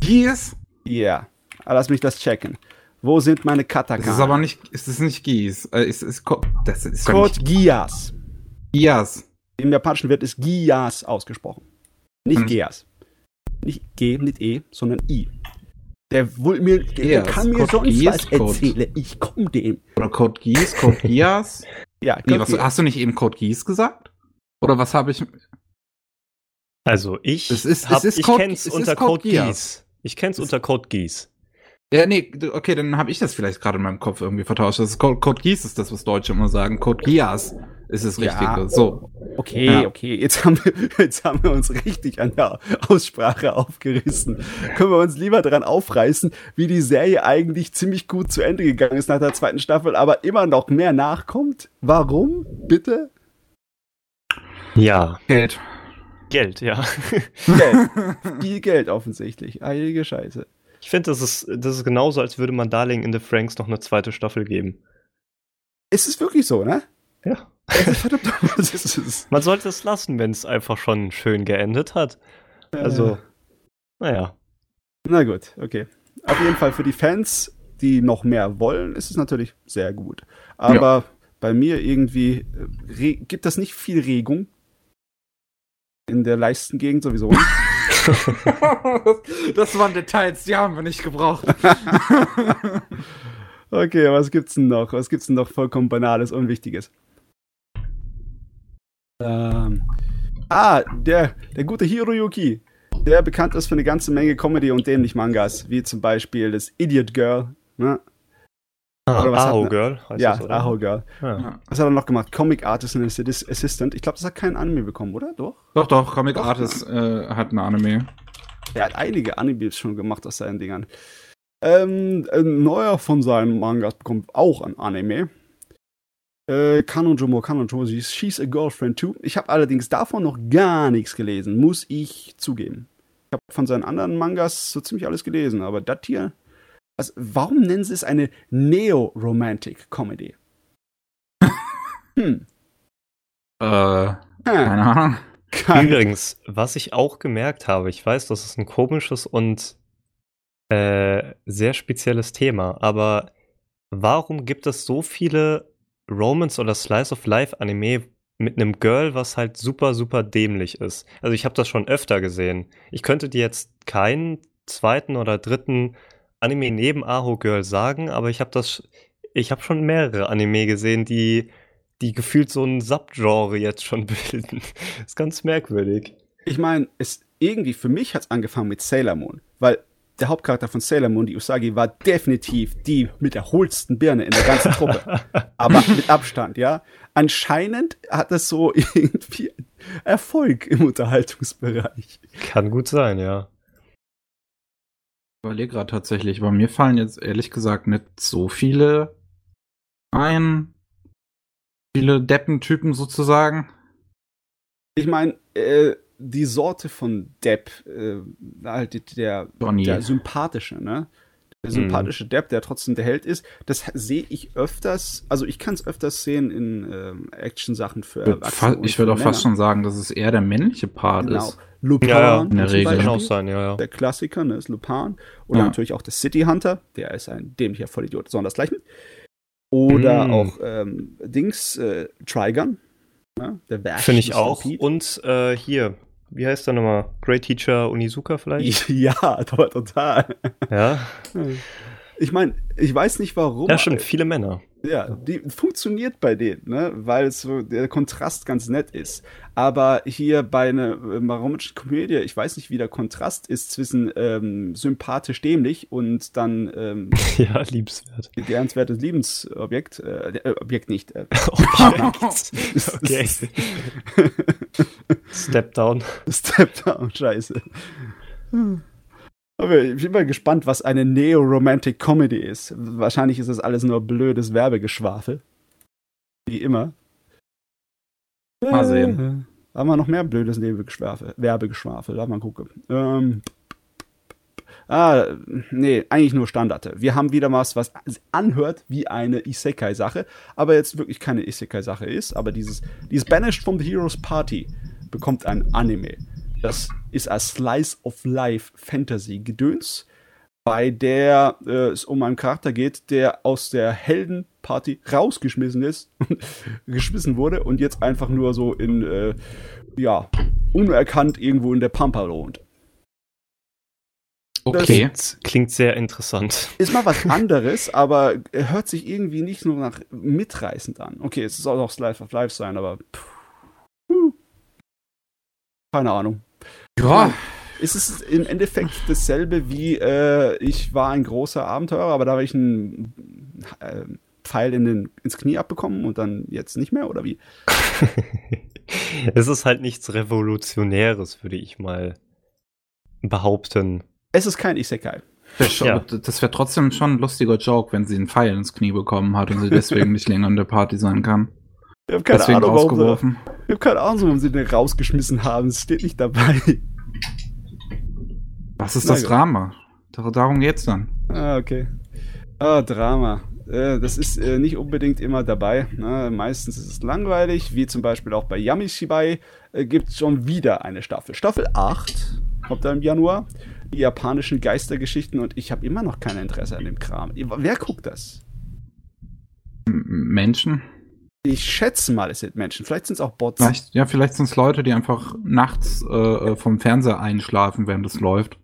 Geass? Ja. Yeah. Lass mich das checken. Wo sind meine Katakana? Es ist aber nicht, es ist nicht Geass. Äh, es ist Co das ist Code Gias. Geass. Im Japanischen wird es Gias ausgesprochen. Nicht Hm. Geas. Nicht G, nicht E, sondern I. Der, wohl mir, der Geas. kann mir Code sonst Geas, was Code. erzählen. Ich komm dem. Oder Code Geass, Code Geass. Ja, Nee, Code was, Geass. hast du nicht eben Code Geass gesagt? Oder was habe ich? Also ich, Es ist- es hab, ist ich Code- kenn's es ist unter Code Code. Geass. Ich kenn's unter Code Geass. Ja, nee, okay, dann habe ich das vielleicht gerade in meinem Kopf irgendwie vertauscht. Das ist Code, Code Geass ist das, was Deutsche immer sagen. Code Geass ist das Ja. Richtige. So. Okay, Ja. okay. Jetzt haben, wir, jetzt haben wir uns richtig an der Aussprache aufgerissen. Können wir uns lieber daran aufreißen, wie die Serie eigentlich ziemlich gut zu Ende gegangen ist nach der zweiten Staffel, aber immer noch mehr nachkommt? Warum? Bitte? Ja, Geld. Geld, ja. Geld. Viel Geld offensichtlich. Heilige Scheiße. Ich finde, das ist, das ist genauso, als würde man Darling in the Franks noch eine zweite Staffel geben. Ist es wirklich so, ne? Ja. Es? Man sollte es lassen, wenn es einfach schon schön geendet hat. Also, naja. Na gut, okay. Auf jeden Fall für die Fans, die noch mehr wollen, ist es natürlich sehr gut. Aber bei mir irgendwie äh, gibt das nicht viel Regung. In der Leistengegend sowieso. nicht. das waren Details, die haben wir nicht gebraucht. okay, was gibt's denn noch? Was gibt's denn noch vollkommen Banales, Unwichtiges? Ähm, ah, der, der gute Hiroyuki. Der bekannt ist für eine ganze Menge Comedy und dämlich Mangas, wie zum Beispiel das Idiot Girl. Ne? Ah, Oder was Aho Girl heißt Ja, das, oder? Aho Girl. Ja. Was hat er noch gemacht? Comic Artist and Assis- Assistant. Ich glaube, das hat keinen Anime bekommen, oder? Doch? Doch, doch, Comic Doch, Artist äh, hat ein Anime. Er hat einige Animes schon gemacht aus seinen Dingern. Ähm, ein neuer von seinen Mangas bekommt auch ein Anime. Äh, Kanojomo, Kanojomo, She's a Girlfriend too. Ich habe allerdings davon noch gar nichts gelesen, muss ich zugeben. Ich habe von seinen anderen Mangas so ziemlich alles gelesen, aber das hier. Also, warum nennen sie es eine Neo-Romantic-Comedy? hm. Äh, Hm. keine Ahnung. Kann, Übrigens, was ich auch gemerkt habe, ich weiß, das ist ein komisches und äh, sehr spezielles Thema, aber warum gibt es so viele Romance oder Slice of Life Anime mit einem Girl, was halt super, super dämlich ist? Also ich habe das schon öfter gesehen. Ich könnte dir jetzt keinen zweiten oder dritten Anime neben Aho Girl sagen, aber ich habe das, ich habe schon mehrere Anime gesehen, die die gefühlt so ein Subgenre jetzt schon bilden. ist ganz merkwürdig. ich meine, es irgendwie für mich hat es angefangen mit Sailor Moon, weil der Hauptcharakter von Sailor Moon, die Usagi, war definitiv die mit der hohlsten Birne in der ganzen Truppe. Aber mit Abstand, ja. Anscheinend hat das so irgendwie Erfolg im Unterhaltungsbereich. Kann gut sein, ja. Ich überlege gerade tatsächlich, bei mir fallen jetzt ehrlich gesagt nicht so viele ein. Viele Deppentypen sozusagen. Ich meine, äh, die Sorte von Depp, äh, halt der, der sympathische, ne? Der Mhm. sympathische Depp, der trotzdem der Held ist, das sehe ich öfters, also ich kann es öfters sehen in ähm, Action-Sachen für Erwachsene. ich würde auch fast Männer. schon sagen, dass es eher der männliche Part Genau. ist. Lupin Ja, ja, in der Regel. Kann Beispiel. auch sein, ja, ja. Der Klassiker, ne, ist Lupin. Oder Ja. natürlich auch der City Hunter, der ist ein dämlicher Vollidiot, sondern das gleiche. Oder Mm. auch ähm, Dings, äh, Trigun. Ja, der Werk Finde ich auch. Und äh, hier, wie heißt der nochmal? Great Teacher Onizuka vielleicht? Ja, to- total. ja. Ich meine, ich weiß nicht warum. Ja, stimmt, viele Männer. Ja, die funktioniert bei denen, ne? weil so der Kontrast ganz nett ist. Aber hier bei einer äh, maromischen Komödie, ich weiß nicht, wie der Kontrast ist zwischen ähm, sympathisch dämlich und dann ähm, ja, liebenswert. begehrenswertes Liebensobjekt. Äh, äh, Objekt nicht. Äh, okay. Step down. Step down, scheiße. Aber ich bin mal gespannt, was eine Neo-Romantic Comedy ist. Wahrscheinlich ist das alles nur blödes Werbegeschwafel. Wie immer. Mal sehen. Äh, Haben wir noch mehr blödes Werbegeschwafel? Werbegeschwafel, lass mal gucken. Ähm, ah, nee, eigentlich nur Standarte. Wir haben wieder was, was anhört wie eine Isekai-Sache, aber jetzt wirklich keine Isekai-Sache ist. Aber dieses, dieses Banished from the Heroes Party bekommt ein Anime. Das ist ein Slice of Life Fantasy Gedöns, bei der äh, es um einen Charakter geht, der aus der Heldenparty rausgeschmissen ist, geschmissen wurde und jetzt einfach nur so in, äh, ja, unerkannt irgendwo in der Pampa wohnt. Okay. Klingt, klingt sehr interessant. Ist mal was anderes, aber er hört sich irgendwie nicht nur nach mitreißend an. Okay, es soll auch Slice of Life sein, aber pff, hm. keine Ahnung. Ja, ist es im Endeffekt dasselbe wie äh, ich war ein großer Abenteurer, aber da habe ich einen äh, Pfeil in den, ins Knie abbekommen und dann jetzt nicht mehr, oder wie? es ist halt nichts Revolutionäres, würde ich mal behaupten. Es ist kein Isekai. Ja. das wäre trotzdem schon ein lustiger Joke, wenn sie einen Pfeil ins Knie bekommen hat und sie deswegen nicht länger in der Party sein kann. Ich habe keine deswegen Ahnung, warum sie, rausgeworfen. ich hab keine Ahnung, warum sie den rausgeschmissen haben. Es steht nicht dabei. Was ist Na das gut. Drama? Dar- Darum geht's dann. Ah, okay. Ah, Drama. Äh, das ist äh, nicht unbedingt immer dabei. Ne? Meistens ist es langweilig, wie zum Beispiel auch bei Yamishibai äh, gibt es schon wieder eine Staffel. Staffel 8 kommt da im Januar. Die japanischen Geistergeschichten und ich habe immer noch kein Interesse an dem Kram. Wer guckt das? Menschen? Ich schätze mal, es sind Menschen. Vielleicht sind es auch Bots. Vielleicht, ja, vielleicht sind es Leute, die einfach nachts äh, äh, vom Fernseher einschlafen, während es läuft.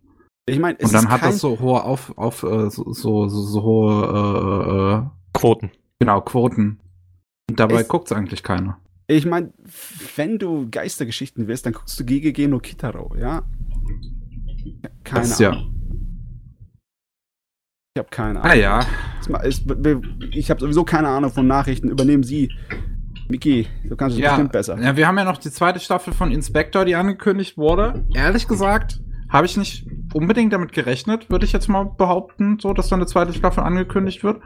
Ich meine, es Und dann ist hat das so hohe auf, auf äh, so, so, so, so hohe äh, äh, Quoten. genau, Quoten. Und dabei Es- guckt's eigentlich keiner. Ich meine, wenn du Geistergeschichten willst, dann guckst du GGG no Kitaro, ja? Keine Das ist ja. Ich habe keine Ahnung. Ah ja. Ich habe sowieso keine Ahnung von Nachrichten. Übernehmen Sie. Miki, du kannst es Ja, bestimmt besser. ja, wir haben ja noch die zweite Staffel von Inspector, die angekündigt wurde. Ehrlich gesagt, habe ich nicht unbedingt damit gerechnet, würde ich jetzt mal behaupten, so dass dann eine zweite Staffel angekündigt wird.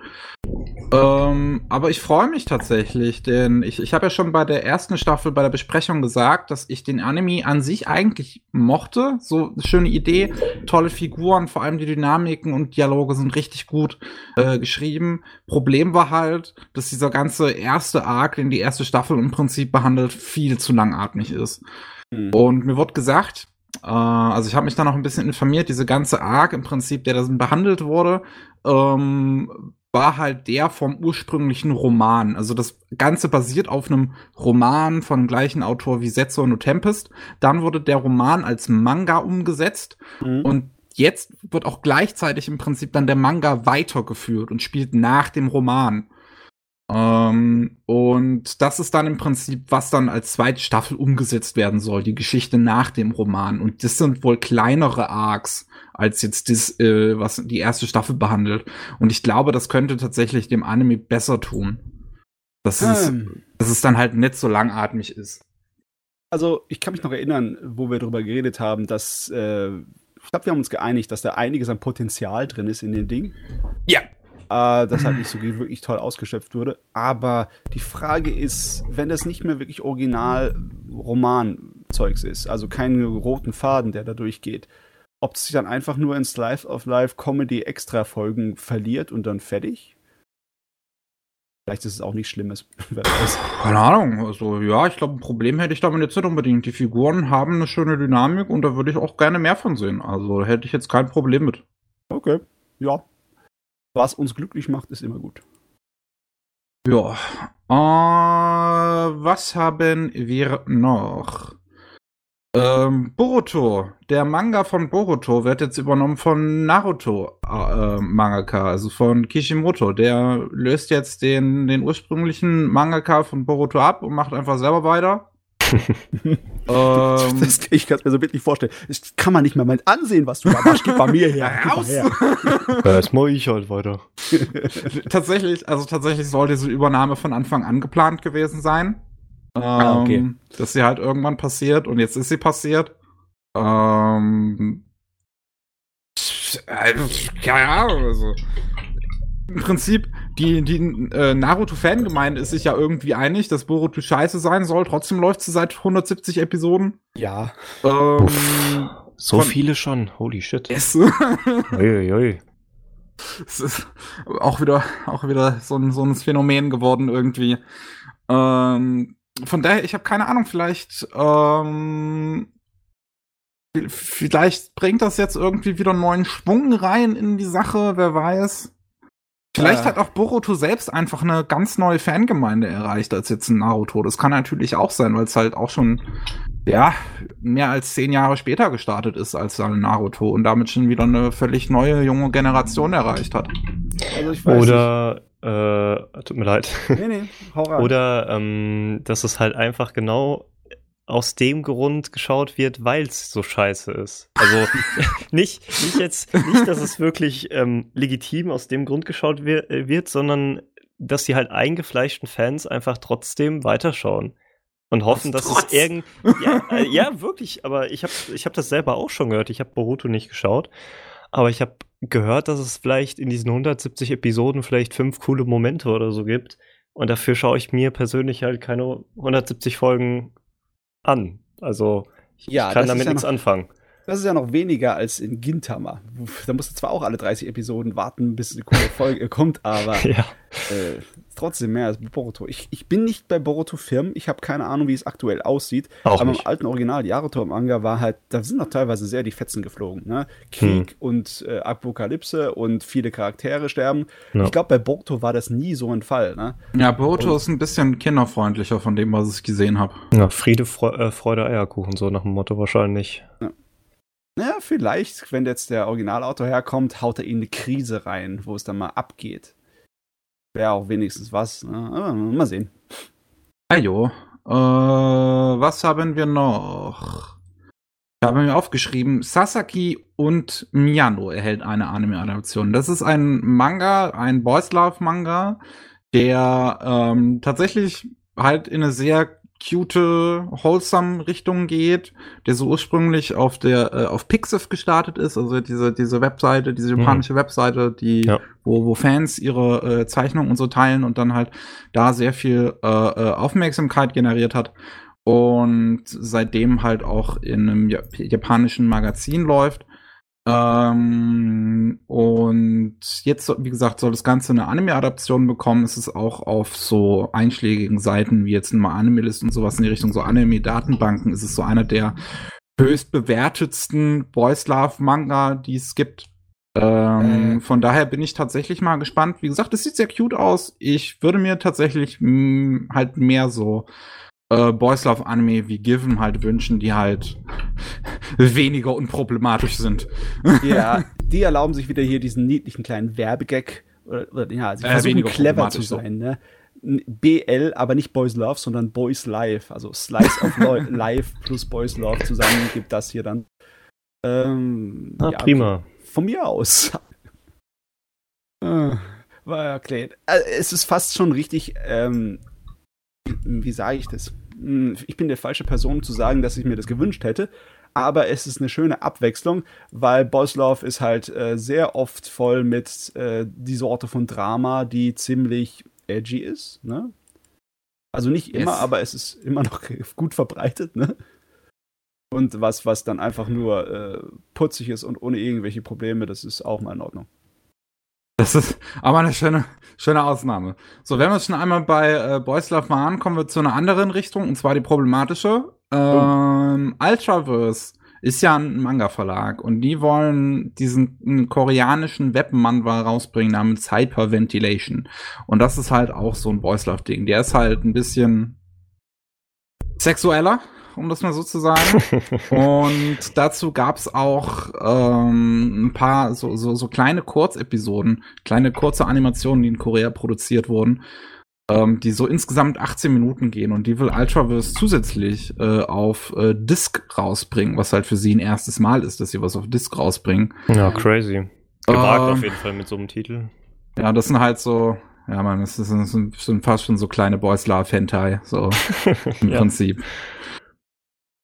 Ähm, aber ich freue mich tatsächlich, denn ich, ich habe ja schon bei der ersten Staffel bei der Besprechung gesagt, dass ich den Anime an sich eigentlich mochte. So eine schöne Idee, tolle Figuren, vor allem die Dynamiken und Dialoge sind richtig gut äh, geschrieben. Problem war halt, dass dieser ganze erste Arc, den die erste Staffel im Prinzip behandelt, viel zu langatmig ist. Hm. Und mir wurde gesagt, äh, also ich habe mich da noch ein bisschen informiert, diese ganze Arc im Prinzip, der da behandelt wurde, ähm, war halt der vom ursprünglichen Roman. Also das Ganze basiert auf einem Roman von dem gleichen Autor wie Setzo no Tempest. Dann wurde der Roman als Manga umgesetzt Mhm. und jetzt wird auch gleichzeitig im Prinzip dann der Manga weitergeführt und spielt nach dem Roman. Ähm, und das ist dann im Prinzip, was dann als zweite Staffel umgesetzt werden soll, die Geschichte nach dem Roman. Und das sind wohl kleinere Arcs als jetzt das, äh, was die erste Staffel behandelt. Und ich glaube, das könnte tatsächlich dem Anime besser tun. Dass es, Ähm, dass es dann halt nicht so langatmig ist. also, ich kann mich noch erinnern, wo wir darüber geredet haben, dass äh, ich glaube, wir haben uns geeinigt, dass da einiges an Potenzial drin ist in den Ding. Ja. Äh, das halt nicht so wirklich toll ausgeschöpft wurde. Aber die Frage ist, wenn das nicht mehr wirklich original Roman-Zeugs ist, also keinen roten Faden, der da durchgeht, ob es sich dann einfach nur ins Life of Life Comedy Extra-Folgen verliert und dann fertig? Vielleicht ist es auch nichts Schlimmes. Keine Ahnung, also ja, ich glaube, ein Problem hätte ich damit jetzt nicht unbedingt. Die Figuren haben eine schöne Dynamik und da würde ich auch gerne mehr von sehen. Also da hätte ich jetzt kein Problem mit. Okay, ja. Was uns glücklich macht, ist immer gut. Ja. Äh, was haben wir noch? Ähm, Boruto. Der Manga von Boruto wird jetzt übernommen von Naruto äh, Mangaka, also von Kishimoto. Der löst jetzt den, den ursprünglichen Mangaka von Boruto ab und macht einfach selber weiter. ähm, Das, ich kann es mir so wirklich vorstellen. Das kann man nicht mehr mal ansehen, was du da machst. Gib bei mir her. Raus! jetzt mache ich halt weiter. tatsächlich, also tatsächlich soll diese Übernahme von Anfang an geplant gewesen sein. Ähm, Ah, okay. Dass sie halt irgendwann passiert und jetzt ist sie passiert. Ähm, äh, ja, also. Im Prinzip, die, die äh, Naruto-Fangemeinde ist sich ja irgendwie einig, dass Boruto scheiße sein soll. Trotzdem läuft sie seit 170 Episoden. Ja. Ähm, So viele schon. Holy shit. es, Uiuiui. es ist auch wieder, auch wieder so ein, so ein Phänomen geworden irgendwie. Ähm, von daher, ich habe keine Ahnung, vielleicht, ähm, vielleicht bringt das jetzt irgendwie wieder einen neuen Schwung rein in die Sache, wer weiß. Vielleicht Ja. hat auch Boruto selbst einfach eine ganz neue Fangemeinde erreicht als jetzt ein Naruto. Das kann natürlich auch sein, weil es halt auch schon, ja, mehr als zehn Jahre später gestartet ist als ein Naruto und damit schon wieder eine völlig neue junge Generation erreicht hat. Also ich weiß Oder, äh, tut mir leid. nicht. Nee, nee, hau rein. Oder, ähm, dass es halt einfach genau aus dem Grund geschaut wird, weil es so scheiße ist. Also nicht, nicht jetzt, nicht, dass es wirklich ähm, legitim aus dem Grund geschaut wir äh, wird, sondern dass die halt eingefleischten Fans einfach trotzdem weiterschauen und hoffen, dass Trotz. es irgend ja, äh, ja wirklich. Aber ich habe ich hab das selber auch schon gehört. Ich habe Boruto nicht geschaut, aber ich habe gehört, dass es vielleicht in diesen 170 Episoden vielleicht fünf coole Momente oder so gibt. Und dafür schaue ich mir persönlich halt keine 170 Folgen an. Also ich Ja, kann damit ja nichts noch- anfangen. Das ist ja noch weniger als in Gintama. Da musst du zwar auch alle 30 Episoden warten, bis eine coole Folge kommt, aber Ja. äh, trotzdem mehr als bei Boruto. Ich, ich bin nicht bei Boruto Firmen. Ich habe keine Ahnung, wie es aktuell aussieht. Auch aber nicht. im alten Original, Yaruto Manga, war halt, da sind noch teilweise sehr die Fetzen geflogen. Ne? Krieg Hm. und äh, Apokalypse und viele Charaktere sterben. Ja. Ich glaube, bei Boruto war das nie so ein Fall. Ne? Ja, Boruto Und- ist ein bisschen kinderfreundlicher von dem, was ich gesehen habe. ja, Friede, Fre äh, Freude, Eierkuchen, so nach dem Motto wahrscheinlich. Naja, vielleicht, wenn jetzt der Originalautor herkommt, haut er ihnen eine Krise rein, wo es dann mal abgeht. Wäre auch wenigstens was. Ne? Aber mal sehen. Ajo. Äh, was haben wir noch? Ich habe mir aufgeschrieben, Sasaki und Miyano erhält eine Anime-Adaption. Das ist ein Manga, ein Boys Love Manga, der ähm, tatsächlich halt in eine sehr cute, wholesome Richtung geht, der so ursprünglich auf der äh, auf Pixiv gestartet ist, also diese diese Webseite, diese japanische Webseite, die Ja. wo wo Fans ihre äh, Zeichnungen und so teilen und dann halt da sehr viel äh, äh, Aufmerksamkeit generiert hat und seitdem halt auch in einem ja japanischen Magazin läuft. Ähm, und jetzt, wie gesagt, soll das Ganze eine Anime-Adaption bekommen. Es ist auch auf so einschlägigen Seiten wie jetzt ein Anime-List und sowas in die Richtung so Anime-Datenbanken. ist Es so einer der höchst bewertetsten Boys Love Manga, die es gibt. Ähm, Äh. Von daher bin ich tatsächlich mal gespannt. Wie gesagt, es sieht sehr cute aus. Ich würde mir tatsächlich mh, halt mehr so äh, Boys Love Anime wie Given halt wünschen, die halt weniger unproblematisch sind. Ja, die erlauben sich wieder hier diesen niedlichen kleinen Werbegag. Oder, oder ja, sie Äh, versuchen weniger clever zu so. sein. Ne? BL, aber nicht Boys Love, sondern Boys Life. Also Slice of Lo- Life plus Boys Love zusammen gibt das hier dann. Ähm, Ah, ja, prima. Von mir aus. Äh, War erklärt. Also, es ist fast schon richtig, ähm, wie sage ich das? Hm, Ich bin der falsche Person zu sagen, dass ich mir das gewünscht hätte, aber es ist eine schöne Abwechslung, weil Boys Love ist halt äh, sehr oft voll mit äh, die Sorte von Drama, die ziemlich edgy ist, ne? Also nicht immer, Yes. aber es ist immer noch gut verbreitet, ne? Und was, was dann einfach nur äh, putzig ist und ohne irgendwelche Probleme, das ist auch mal in Ordnung. Das ist aber eine schöne, schöne Ausnahme. So, wenn wir schon einmal bei äh, Boys Love waren, kommen wir zu einer anderen Richtung, und zwar die problematische. Ähm, Ultraverse ist ja ein Manga-Verlag und die wollen diesen koreanischen Webmanhwa rausbringen namens Hyperventilation. Und das ist halt auch so ein Boys Love-Ding. Der ist halt ein bisschen sexueller, um das mal so zu sagen. und dazu gab's auch ähm, ein paar so, so, so kleine Kurzepisoden, kleine kurze Animationen, die in Korea produziert wurden, ähm, die so insgesamt 18 Minuten gehen. Und die will Ultraverse zusätzlich äh, auf äh, Disc rausbringen, was halt für sie ein erstes Mal ist, dass sie was auf Disc rausbringen. Ja, crazy. Gewagt Ähm, auf jeden Fall mit so einem Titel. Ja, das sind halt so, ja man, das, sind fast schon so kleine Boys Love Hentai, so im Ja. Prinzip.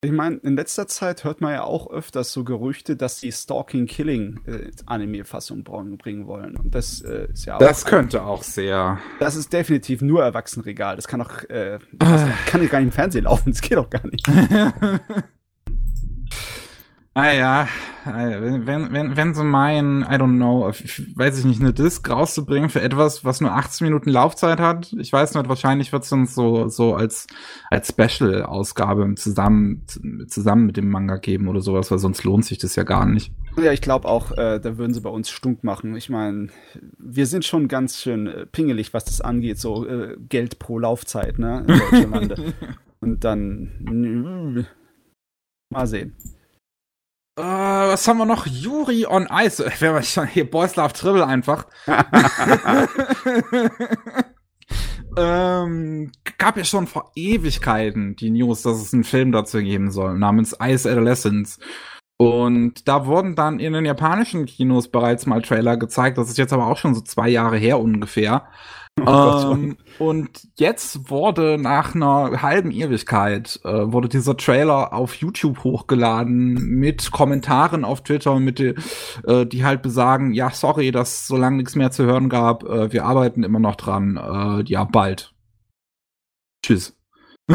Ich meine, in letzter Zeit hört man ja auch öfters so Gerüchte, dass die Stalking Killing äh, Anime-Fassung bringen wollen. Und das äh, ist ja auch. Das könnte auch sehr. Das ist definitiv nur Erwachsenenregal. Das kann auch, äh, das kann ja gar nicht im Fernsehen laufen. Das geht doch gar nicht. Ah ja, äh, wenn, wenn, wenn, sie meinen, I don't know, weiß ich nicht, eine Disc rauszubringen für etwas, was nur 18 Minuten Laufzeit hat, ich weiß nicht, wahrscheinlich wird es uns so, so als, als Special-Ausgabe zusammen, zusammen mit dem Manga geben oder sowas, weil sonst lohnt sich das ja gar nicht. Ja, ich glaube auch, äh, da würden sie bei uns stunk machen. Ich meine, wir sind schon ganz schön äh, pingelig, was das angeht, so äh, Geld pro Laufzeit, ne? In Deutschland. Und dann. nö. Mal sehen. Äh, was haben wir noch? Yuri on Ice. Wer war schon hier? Boys Love Tribble einfach. ähm, gab ja schon vor Ewigkeiten die News, dass es einen Film dazu geben soll, namens Ice Adolescence. Und da wurden dann in den japanischen Kinos bereits mal Trailer gezeigt. Das ist jetzt aber auch schon so zwei Jahre her ungefähr. Oh ähm, und jetzt wurde nach einer halben Ewigkeit äh, wurde dieser Trailer auf YouTube hochgeladen mit Kommentaren auf Twitter, mit die, äh, die halt besagen, ja sorry, dass so lange nichts mehr zu hören gab, äh, wir arbeiten immer noch dran, äh, ja bald. Tschüss.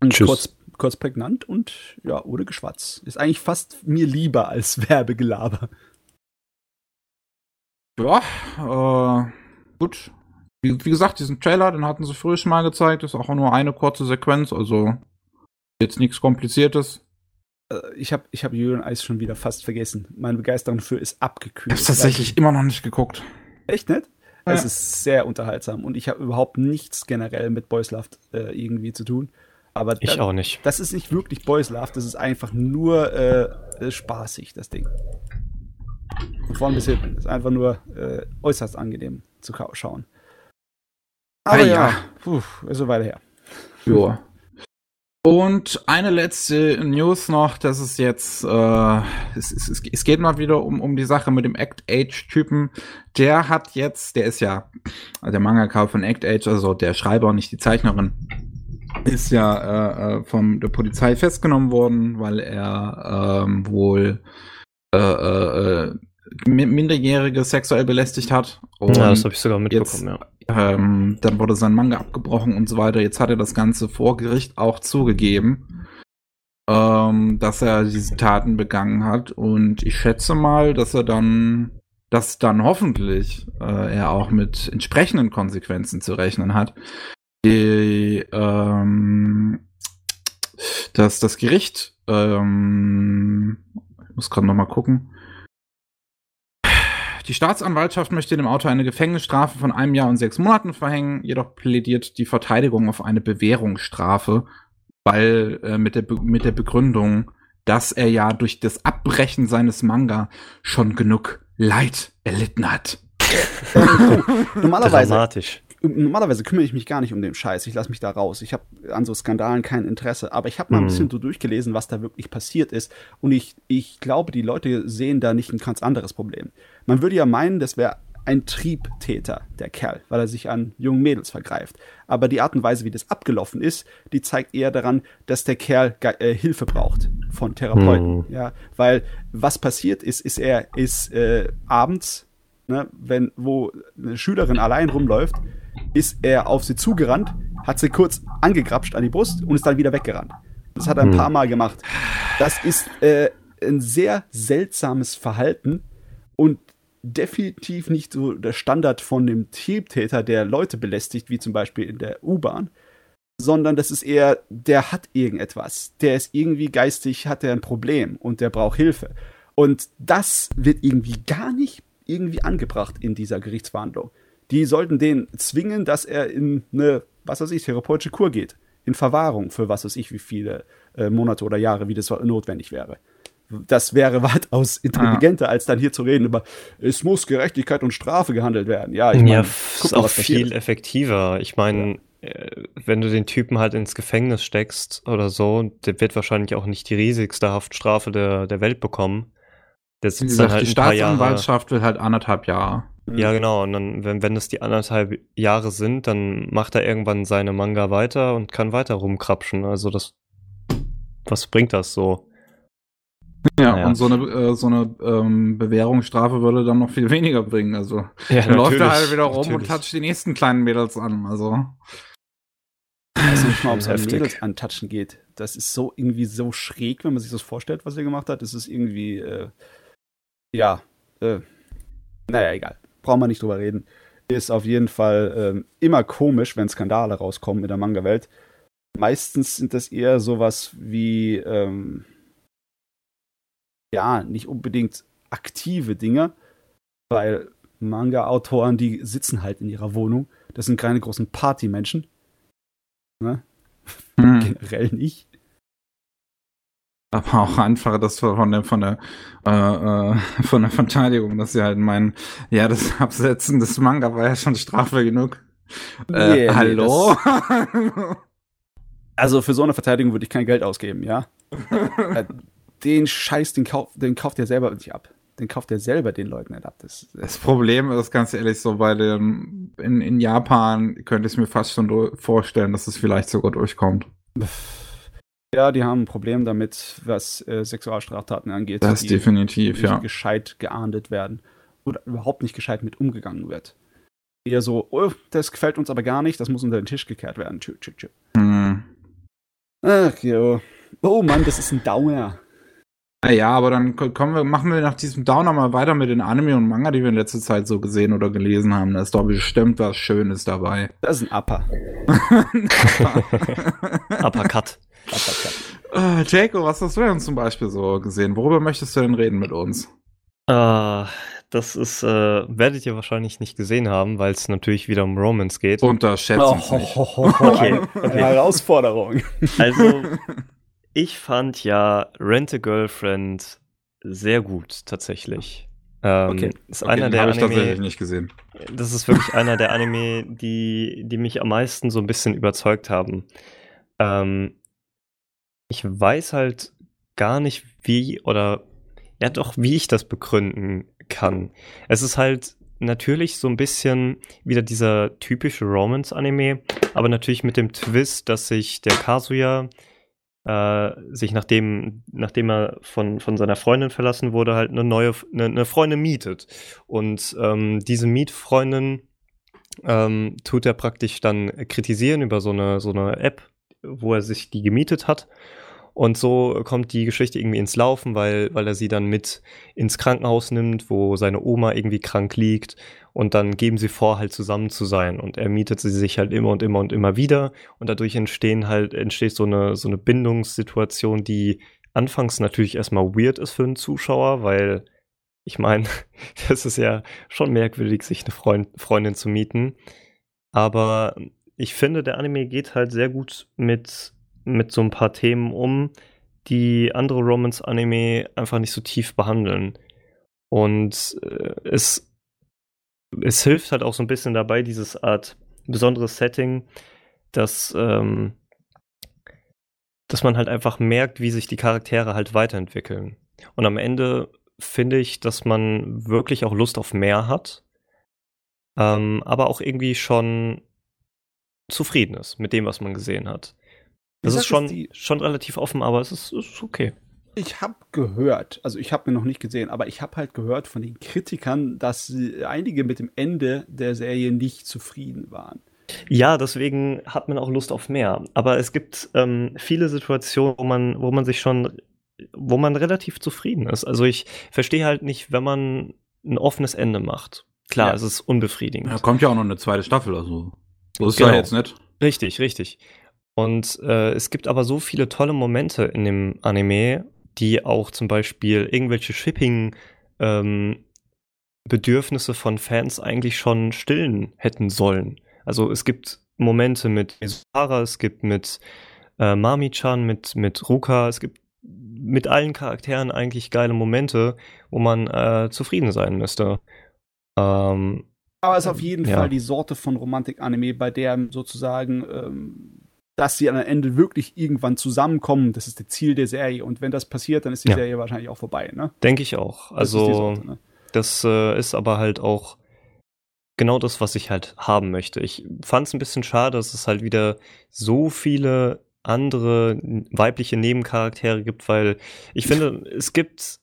Und Tschüss. Kurz, kurz prägnant und ja, ohne Geschwatz. Ist eigentlich fast mir lieber als Werbegelaber. ja, äh, gut. Wie, wie gesagt, diesen Trailer, den hatten sie früher schon mal gezeigt, ist auch nur eine kurze Sequenz, also jetzt nichts Kompliziertes. Äh, Ich habe ich hab Julian Eis schon wieder fast vergessen. Meine Begeisterung dafür ist Ich abgekühlt. hab's tatsächlich immer noch nicht geguckt. Echt nicht? Ja. Es ist sehr unterhaltsam und ich habe überhaupt nichts generell mit Boys Love äh, irgendwie zu tun. Aber Ich da- auch nicht. das ist nicht wirklich Boys Love, das ist einfach nur äh, spaßig, das Ding. Von vorn bis hinten. ist einfach nur äh, äußerst angenehm zu schauen. Aber Ah, ja, ja. puh, ist so weiter her. Ja. Und eine letzte News noch, das ist jetzt, äh, es, es, es- geht mal wieder um, um die Sache mit dem Act-Age-Typen. Der hat jetzt, der ist ja, also der Mangaka von Act-Age, also der Schreiber, nicht die Zeichnerin, ist ja äh, äh, von der Polizei festgenommen worden, weil er ähm, wohl äh, äh, äh, Minderjährige sexuell belästigt hat. Und ja, das habe ich sogar mitbekommen, ja. ähm, dann wurde sein Manga abgebrochen und so weiter. Jetzt hat er das Ganze vor Gericht auch zugegeben, ähm, dass er diese Taten begangen hat. Und ich schätze mal, dass er dann, dass dann hoffentlich äh, er auch mit entsprechenden Konsequenzen zu rechnen hat. Die, ähm, dass das Gericht, ähm, ich muss gerade noch mal gucken. Die Staatsanwaltschaft möchte dem Autor eine Gefängnisstrafe von einem Jahr und sechs Monaten verhängen, jedoch plädiert die Verteidigung auf eine Bewährungsstrafe, weil äh, mit, der Be mit der Begründung, dass er ja durch das Abbrechen seines Manga schon genug Leid erlitten hat. Normalerweise, Dramatisch. Normalerweise kümmere ich mich gar nicht um den Scheiß. Ich lasse mich da raus. Ich habe an so Skandalen kein Interesse. Aber ich habe mal ein Hm. bisschen so durchgelesen, was da wirklich passiert ist. Und ich, ich glaube, die Leute sehen da nicht ein ganz anderes Problem. Man würde ja meinen, das wäre ein Triebtäter, der Kerl, weil er sich an jungen Mädels vergreift. Aber die Art und Weise, wie das abgelaufen ist, die zeigt eher daran, dass der Kerl äh, Hilfe braucht von Therapeuten. Hm. Ja, weil was passiert ist, ist er ist äh, abends ne, wenn, wo eine Schülerin allein rumläuft, ist er auf sie zugerannt, hat sie kurz angegrapscht an die Brust und ist dann wieder weggerannt. Das hat er ein Hm. paar Mal gemacht. Das ist äh, ein sehr seltsames Verhalten und definitiv nicht so der Standard von dem Triebtäter, der Leute belästigt, wie zum Beispiel in der U-Bahn, sondern das ist eher, der hat irgendetwas. Der ist irgendwie geistig, hat er ein Problem und der braucht Hilfe. Und das wird irgendwie gar nicht irgendwie angebracht in dieser Gerichtsverhandlung. Die sollten den zwingen, dass er in eine, was weiß ich, therapeutische Kur geht. In Verwahrung für was weiß ich, wie viele äh, Monate oder Jahre, wie das notwendig wäre. Das wäre weitaus intelligenter, ja. als dann hier zu reden über, es muss Gerechtigkeit und Strafe gehandelt werden. Ja, ich meine, ja, mal, was viel effektiver. Ich meine, ja. Äh, wenn du den Typen halt ins Gefängnis steckst oder so, der wird wahrscheinlich auch nicht die riesigste Haftstrafe der, der Welt bekommen. Der sitzt gesagt, dann halt die Staatsanwaltschaft will halt anderthalb Jahre. Ja, genau. Und dann, wenn, wenn es die anderthalb Jahre sind, dann macht er irgendwann seine Manga weiter und kann weiter rumkrapschen. Also das, was bringt das so? Ja, naja. und so eine, äh, so eine ähm, Bewährungsstrafe würde dann noch viel weniger bringen. Also ja, dann läuft er halt wieder rum natürlich. und toucht die nächsten kleinen Mädels an. Also. Ich weiß nicht mal, ob es an Mädels antatschen geht. Das ist so irgendwie so schräg, wenn man sich das vorstellt, was er gemacht hat. Das ist irgendwie, äh, ja, äh, naja, egal. Brauchen wir nicht drüber reden. Ist auf jeden Fall äh, immer komisch, wenn Skandale rauskommen in der Manga-Welt. Meistens sind das eher sowas wie, ähm, ja, nicht unbedingt aktive Dinge, weil Manga-Autoren, die sitzen halt in ihrer Wohnung. Das sind keine großen Partymenschen. Ne? Hm. Generell nicht. Aber auch einfach das von der von der äh, äh, von der Verteidigung, dass sie halt meinen, ja, das Absetzen des Manga war ja schon Strafe genug. Äh, nee, hallo? Nee, also für so eine Verteidigung würde ich kein Geld ausgeben, ja. Äh, den Scheiß, den, kauf, den kauft er selber nicht ab. Den kauft er selber den Leuten nicht ab. Das, das Problem ist ganz ehrlich so, bei dem, in, in Japan könnte ich es mir fast schon vorstellen, dass es vielleicht sogar durchkommt. Ja, die haben ein Problem damit, was äh, Sexualstraftaten angeht. Das die, definitiv, die ja. gescheit geahndet werden oder überhaupt nicht gescheit mit umgegangen wird. Eher so, oh, das gefällt uns aber gar nicht, das muss unter den Tisch gekehrt werden. Tschü, tschü, tschü. Hm. Ach jo. Oh Mann, das ist ein Dauer. Ah ja, aber dann kommen wir, machen wir nach diesem Downer mal weiter mit den Anime und Manga, die wir in letzter Zeit so gesehen oder gelesen haben. Da ist doch bestimmt was Schönes dabei. Das ist ein Upper. Uppercut. Uppercut. Uh, Jaco, was hast du denn zum Beispiel so gesehen? Worüber möchtest du denn reden mit uns? Uh, das ist, äh, werdet ihr wahrscheinlich nicht gesehen haben, weil es natürlich wieder um Romance geht. Unterschätzt oh, uns nicht. okay, okay. Herausforderung. Also, ich fand ja Rent a Girlfriend sehr gut, tatsächlich. Ähm, okay. Ist okay, einer der Anime, ich tatsächlich nicht gesehen. Das ist wirklich einer der Anime, die, die mich am meisten so ein bisschen überzeugt haben. Ähm, ich weiß halt gar nicht, wie oder ja doch, wie ich das begründen kann. Es ist halt natürlich so ein bisschen wieder dieser typische Romance-Anime, aber natürlich mit dem Twist, dass sich der Kazuya äh, sich nachdem, nachdem er von, von seiner Freundin verlassen wurde, halt eine neue eine, eine Freundin mietet. Und ähm, diese Mietfreundin ähm, tut er praktisch dann kritisieren über so eine, so eine App, wo er sich die gemietet hat. Und so kommt die Geschichte irgendwie ins Laufen, weil, weil er sie dann mit ins Krankenhaus nimmt, wo seine Oma irgendwie krank liegt. Und dann geben sie vor, halt zusammen zu sein. Und er mietet sie sich halt immer und immer und immer wieder. Und dadurch entstehen halt, entsteht so eine, so eine Bindungssituation, die anfangs natürlich erstmal weird ist für einen Zuschauer, weil ich meine, das ist ja schon merkwürdig, sich eine Freund, Freundin zu mieten. Aber ich finde, der Anime geht halt sehr gut mit mit so ein paar Themen um, die andere Romance-Anime einfach nicht so tief behandeln. Und äh, es, es hilft halt auch so ein bisschen dabei, dieses Art besonderes Setting, dass, ähm, dass man halt einfach merkt, wie sich die Charaktere halt weiterentwickeln. Und am Ende finde ich, dass man wirklich auch Lust auf mehr hat, ähm, aber auch irgendwie schon zufrieden ist mit dem, was man gesehen hat. Das ist schon, schon relativ offen, aber es ist, ist okay. Ich habe gehört, also ich habe mir noch nicht gesehen, aber ich habe halt gehört von den Kritikern, dass einige mit dem Ende der Serie nicht zufrieden waren. Ja, deswegen hat man auch Lust auf mehr. Aber es gibt ähm, viele Situationen, wo man, wo man sich schon, wo man relativ zufrieden ist. Also ich verstehe halt nicht, wenn man ein offenes Ende macht. Klar, ja. es ist unbefriedigend. Da kommt ja auch noch eine zweite Staffel, also. So ist genau. ja jetzt nicht. Richtig, richtig. Und äh, es gibt aber so viele tolle Momente in dem Anime, die auch zum Beispiel irgendwelche Shipping ähm, Bedürfnisse von Fans eigentlich schon stillen hätten sollen. Also es gibt Momente mit Mizutara, es gibt mit äh, Mami-chan, mit, mit Ruka, es gibt mit allen Charakteren eigentlich geile Momente, wo man äh, zufrieden sein müsste. Ähm, Aber es ist auf jeden ja. Fall die Sorte von Romantik-Anime, bei der sozusagen, ähm, dass sie am Ende wirklich irgendwann zusammenkommen, das ist das Ziel der Serie. Und wenn das passiert, dann ist die Ja. Serie wahrscheinlich auch vorbei, ne? Denke ich auch. Das ist Also Sorte, ne? Das äh, ist aber halt auch genau das, was ich halt haben möchte. Ich fand es ein bisschen schade, dass es halt wieder so viele andere weibliche Nebencharaktere gibt, weil ich finde, es gibt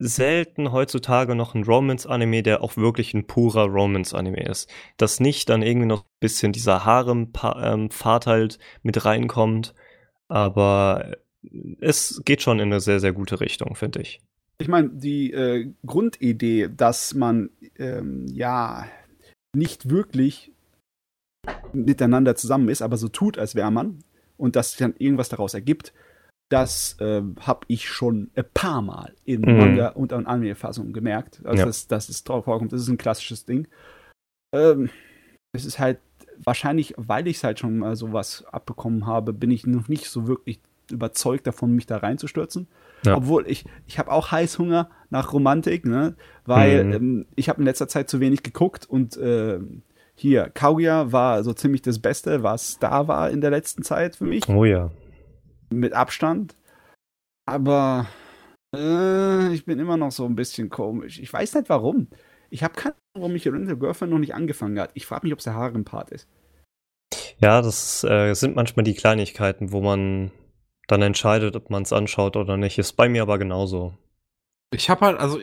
selten heutzutage noch ein Romance-Anime, der auch wirklich ein purer Romance-Anime ist. Dass nicht dann irgendwie noch ein bisschen dieser Harem-Pfad halt mit reinkommt, aber es geht schon in eine sehr, sehr gute Richtung, finde ich. Ich meine, die äh, Grundidee, dass man ähm, ja nicht wirklich miteinander zusammen ist, aber so tut, als wäre man und dass sich dann irgendwas daraus ergibt, das äh, habe ich schon ein paar Mal in Mhm. Manga und in Anime-Fassungen gemerkt, also Ja. dass, dass es drauf vorkommt. Das ist ein klassisches Ding. Ähm, es ist halt wahrscheinlich, weil ich es halt schon mal sowas abbekommen habe, bin ich noch nicht so wirklich überzeugt davon, mich da reinzustürzen. Ja. Obwohl ich, ich habe auch Heißhunger nach Romantik, ne? Weil Mhm. ähm, ich habe in letzter Zeit zu wenig geguckt und ähm, hier, Kaguya war so ziemlich das Beste, was da war in der letzten Zeit für mich, Oh ja. Mit Abstand. Aber äh, ich bin immer noch so ein bisschen komisch. Ich weiß nicht warum. Ich habe keine Ahnung, warum mich Oriental Girlfriend noch nicht angefangen hat. Ich frage mich, ob es der Harem-Part ist. Ja, das äh, sind manchmal die Kleinigkeiten, wo man dann entscheidet, ob man es anschaut oder nicht. Ist bei mir aber genauso. Ich habe halt, also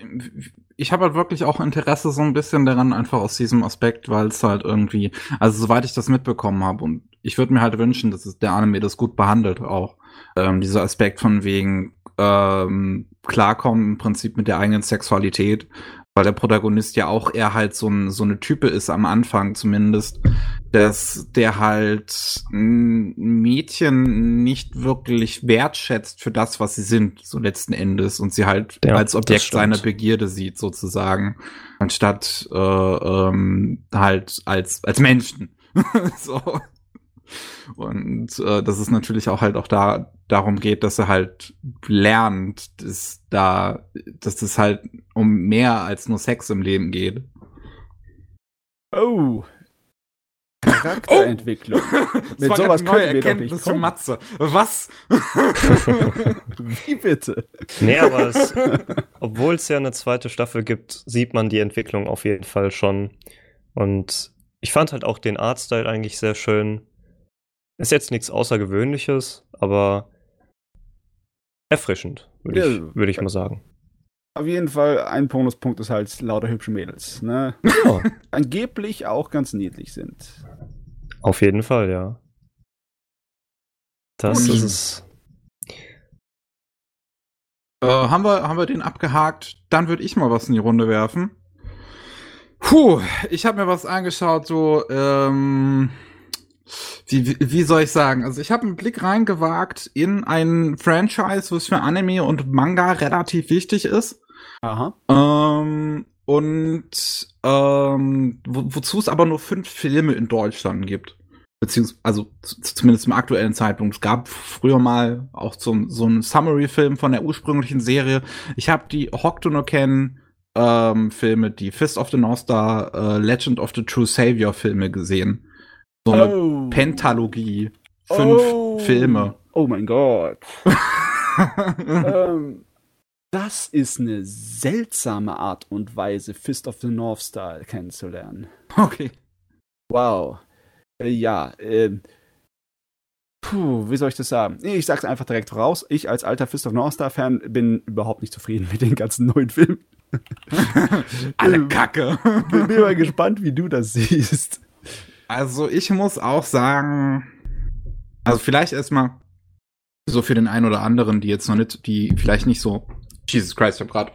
ich habe halt wirklich auch Interesse so ein bisschen daran, einfach aus diesem Aspekt, weil es halt irgendwie, also soweit ich das mitbekommen habe und ich würde mir halt wünschen, dass es der Anime das gut behandelt auch. Ähm, dieser Aspekt von wegen ähm, klarkommen im Prinzip mit der eigenen Sexualität, weil der Protagonist ja auch eher halt so, ein, so eine Type ist am Anfang zumindest, dass der halt Mädchen nicht wirklich wertschätzt für das, was sie sind, so letzten Endes, und sie halt Ja, als Objekt seiner Begierde sieht, sozusagen, anstatt äh, ähm, halt als, als Menschen. so. Und äh, dass es natürlich auch halt auch da darum geht, dass er halt lernt, dass da, dass es halt um mehr als nur Sex im Leben geht. Oh. Charakterentwicklung. Mit Das war sowas können wir doch nicht kommen. Matze. Was? Wie bitte? Nee, aber es, obwohl es ja eine zweite Staffel gibt, sieht man die Entwicklung auf jeden Fall schon. Und ich fand halt auch den Artstyle eigentlich sehr schön. Ist jetzt nichts Außergewöhnliches, aber erfrischend, würde ich, Ja. würde ich mal sagen. Auf jeden Fall, ein Bonuspunkt ist halt lauter hübsche Mädels, ne? Ja, Angeblich auch ganz niedlich sind. auf jeden Fall, ja. Das Gut. ist es. Äh, haben, wir, haben wir den abgehakt? Dann würde ich mal was in die Runde werfen. Puh, ich habe mir was angeschaut, so, ähm, wie, wie- soll ich sagen? Also ich habe einen Blick reingewagt in ein Franchise, was für Anime und Manga relativ wichtig ist. Aha. Ähm, und ähm, wo, wozu es aber nur fünf Filme in Deutschland gibt. Beziehungsweise, also zumindest zum aktuellen Zeitpunkt. Es gab früher mal auch so, so einen Summary-Film von der ursprünglichen Serie. Ich habe die Hokuto no Ken ähm, Filme, die Fist of the North Star, äh, Legend of the True Savior Filme gesehen. So eine Oh. Pentalogie. Fünf Oh. Filme. Oh mein Gott. ähm, das ist eine seltsame Art und Weise, Fist of the North Star kennenzulernen. okay. Wow. Äh, ja, ähm. Puh, wie soll ich das sagen? Ich sag's einfach direkt raus. Ich als alter Fist of the North Star Fan bin überhaupt nicht zufrieden mit den ganzen neuen Filmen. Alle Kacke. Bin, bin mal gespannt, wie du das siehst. Also ich muss auch sagen, also vielleicht erstmal so für den einen oder anderen, die jetzt noch nicht, die vielleicht nicht so, Jesus Christ, ich hab grad,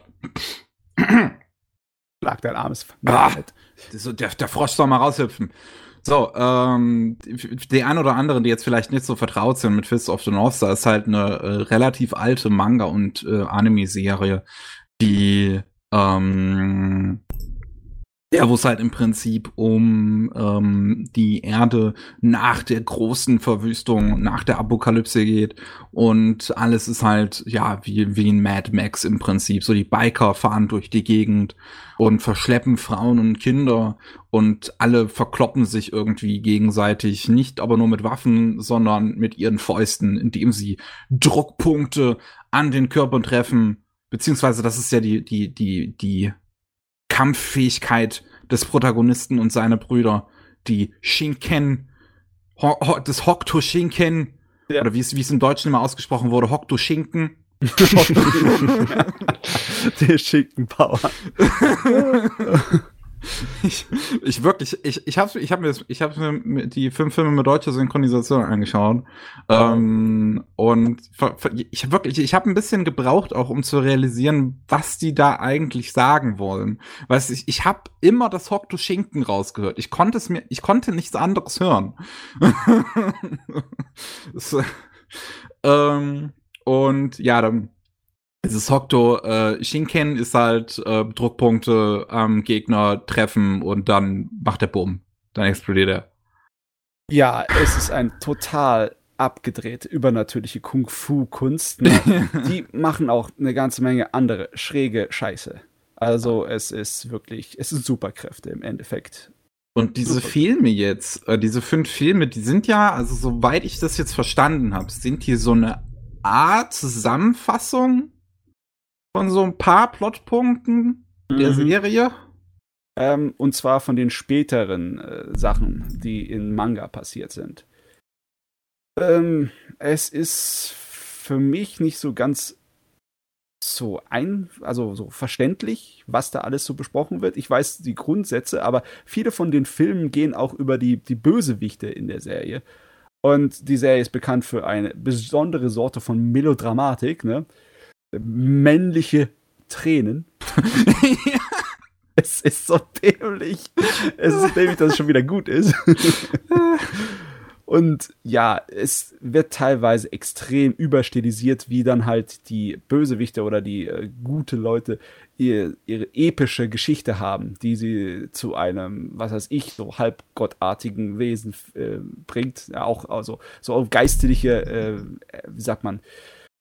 Lag dein armes Ah. so der, der Frosch soll mal raushüpfen. So, ähm, die ein oder anderen, die jetzt vielleicht nicht so vertraut sind mit Fist of the North Star, ist halt eine äh, relativ alte Manga- und äh, Anime-Serie, die ähm, ja, wo es halt im Prinzip um ähm, die Erde nach der großen Verwüstung, nach der Apokalypse geht. Und alles ist halt, ja, wie, wie ein Mad Max im Prinzip. So die Biker fahren durch die Gegend und verschleppen Frauen und Kinder und alle verkloppen sich irgendwie gegenseitig. Nicht aber nur mit Waffen, sondern mit ihren Fäusten, indem sie Druckpunkte an den Körpern treffen. Beziehungsweise, das ist ja die, die, die, die Kampffähigkeit des Protagonisten und seiner Brüder, die Shinken, Ho Ho das Hokuto Shinken, ja. oder wie es, wie es im Deutschen immer ausgesprochen wurde, Hokuto Schinken. Der Schinkenpower. ich, ich wirklich, ich, ich habe ich hab mir, ich hab mir die fünf Filme mit deutscher Synchronisation angeschaut. Ähm, und ich habe wirklich, ich habe ein bisschen gebraucht, auch um zu realisieren, was die da eigentlich sagen wollen. Weißt ich, ich habe immer das Hockto Schinken rausgehört. Ich konnte es mir, ich konnte nichts anderes hören. so, ähm, und ja, dann dieses Hokto äh, Shinken ist halt äh, Druckpunkte am Gegner treffen und dann macht er Bumm. Dann explodiert er. Ja, es ist ein total abgedreht übernatürliche Kung-Fu-Kunst. Ne? Die machen auch eine ganze Menge andere schräge Scheiße. Also es ist wirklich, es sind Superkräfte im Endeffekt. Und diese Super. Filme jetzt, äh, diese fünf Filme, die sind ja, also soweit ich das jetzt verstanden habe, sind die so eine Art Zusammenfassung von so ein paar Plotpunkten mhm. der Serie. Ähm, und zwar von den späteren äh, Sachen, die in Manga passiert sind. Ähm, es ist für mich nicht so ganz so ein, also so verständlich, was da alles so besprochen wird. Ich weiß die Grundsätze, aber viele von den Filmen gehen auch über die, die Bösewichte in der Serie. Und die Serie ist bekannt für eine besondere Sorte von Melodramatik, ne? Männliche Tränen. Es ist so dämlich. Es ist dämlich, dass es schon wieder gut ist. Und ja, es wird teilweise extrem überstilisiert, wie dann halt die Bösewichte oder die äh, gute Leute ihr, ihre epische Geschichte haben, die sie zu einem, was weiß ich, so halbgottartigen Wesen äh, bringt. Ja, auch also so geistliche, äh, wie sagt man,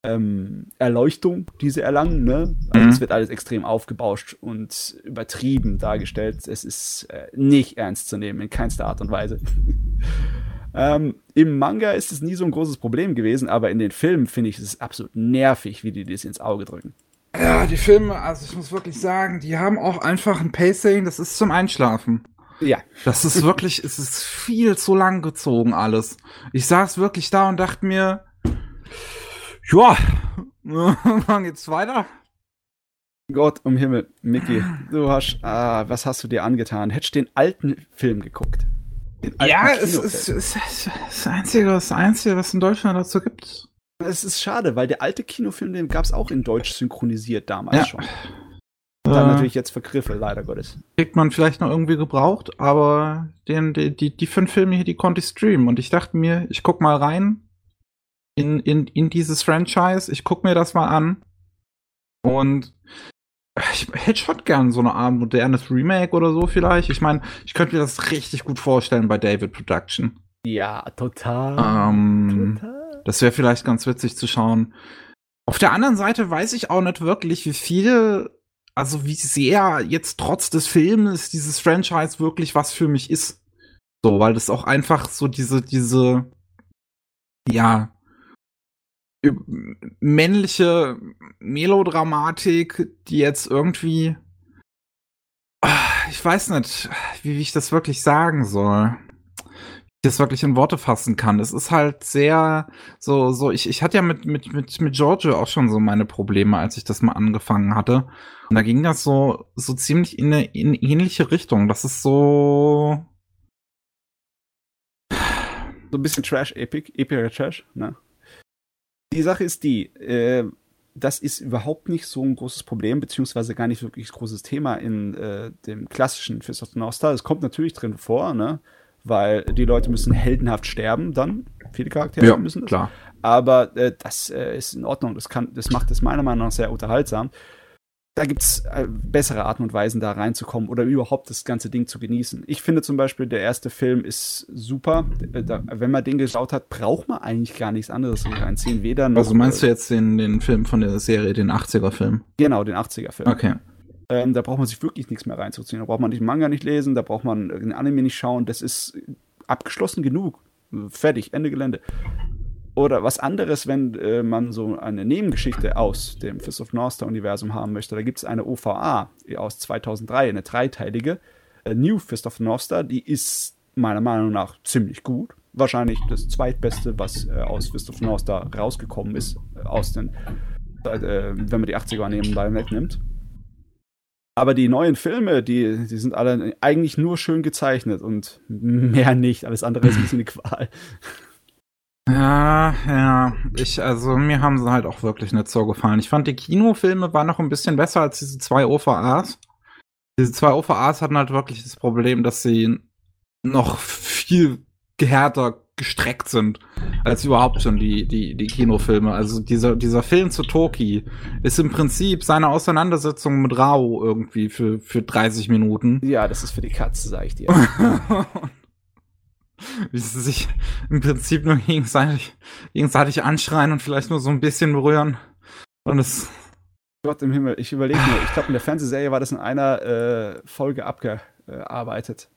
ähm, Erleuchtung, die sie erlangen. Ne? Also mhm. es wird alles extrem aufgebauscht und übertrieben dargestellt. Es ist äh, nicht ernst zu nehmen, in keinster Art und Weise. ähm, Im Manga ist es nie so ein großes Problem gewesen, aber in den Filmen finde ich es absolut nervig, wie die das ins Auge drücken. Ja, die Filme, also ich muss wirklich sagen, die haben auch einfach ein Pacing, das ist zum Einschlafen. Ja. Das ist wirklich, es ist viel zu lang gezogen alles. Ich saß wirklich da und dachte mir, ja, wann geht's weiter? Gott um Himmel, Mickey, du hast, ah, was hast du dir angetan? Hättest du den alten Film geguckt? Ja, es ist, es ist das Einzige, das Einzige, was in Deutschland dazu gibt. Es ist schade, weil der alte Kinofilm, den gab es auch in Deutsch synchronisiert damals ja. schon. Dann äh, natürlich jetzt vergriffe, leider Gottes. Kriegt man vielleicht noch irgendwie gebraucht, aber den, die, die, die fünf Filme hier, die konnte ich streamen. Und ich dachte mir, ich guck mal rein, in, in, in dieses Franchise. Ich gucke mir das mal an. Und ich hätte schon gern so eine Art modernes Remake oder so vielleicht. Ich meine, ich könnte mir das richtig gut vorstellen bei David Production. Ja, total. Ähm, total. Das wäre vielleicht ganz witzig zu schauen. Auf der anderen Seite weiß ich auch nicht wirklich, wie viel, also wie sehr jetzt trotz des Films dieses Franchise wirklich was für mich ist. So, weil das auch einfach so diese, diese, ja, männliche Melodramatik, die jetzt irgendwie. Ich weiß nicht, wie, ich das wirklich sagen soll. Wie ich das wirklich in Worte fassen kann. Es ist halt sehr so, so, ich, ich hatte ja mit, mit, mit, mit Giorgio auch schon so meine Probleme, als ich das mal angefangen hatte. Und da ging das so, so ziemlich in eine in ähnliche Richtung. Das ist so. So ein bisschen Trash-Epic, epischer Trash, ne? Die Sache ist die, äh, das ist überhaupt nicht so ein großes Problem, beziehungsweise gar nicht wirklich ein großes Thema in äh, dem klassischen Fist of the North Star. Es kommt natürlich drin vor, ne? weil die Leute müssen heldenhaft sterben dann. Viele Charaktere Ja, müssen das. klar. Aber äh, das äh, ist in Ordnung. Das, kann, das macht es meiner Meinung nach sehr unterhaltsam. Da gibt es äh, bessere Arten und Weisen, da reinzukommen oder überhaupt das ganze Ding zu genießen. Ich finde zum Beispiel, der erste Film ist super. Äh, Da, wenn man den geschaut hat, braucht man eigentlich gar nichts anderes reinziehen. Weder noch, Also meinst du äh, jetzt den, den Film von der Serie, den 80er-Film? Genau, den 80er-Film. Okay. Ähm, da braucht man sich wirklich nichts mehr reinzuziehen. Da braucht man den Manga nicht lesen, da braucht man den Anime nicht schauen. Das ist abgeschlossen genug. Fertig, Ende Gelände. Oder was anderes, wenn äh, man so eine Nebengeschichte aus dem Fist of North Star Universum haben möchte. Da gibt es eine OVA aus 2003, eine dreiteilige äh, New Fist of North. Die ist meiner Meinung nach ziemlich gut. Wahrscheinlich das zweitbeste, was äh, aus Fist of North rausgekommen ist, äh, aus den, äh, wenn man die 80er nebenbei wegnimmt. Aber die neuen Filme, die, die sind alle eigentlich nur schön gezeichnet und mehr nicht. Alles andere ist ein bisschen eine Qual. Ja, ja. Ich, also mir haben sie halt auch wirklich nicht so gefallen. Ich fand die Kinofilme waren noch ein bisschen besser als diese zwei OVAs. Diese zwei OVAs hatten halt wirklich das Problem, dass sie noch viel härter gestreckt sind als überhaupt schon die, die, die Kinofilme. Also dieser, dieser Film zu Toki ist im Prinzip seine Auseinandersetzung mit Rao irgendwie für, für 30 Minuten. Ja, das ist für die Katze, sag ich dir. Wie sie sich im Prinzip nur gegenseitig, gegenseitig anschreien und vielleicht nur so ein bisschen berühren. Und es. Gott im Himmel, ich überlege mir, ich glaube, in der Fernsehserie war das in einer äh, Folge abgearbeitet.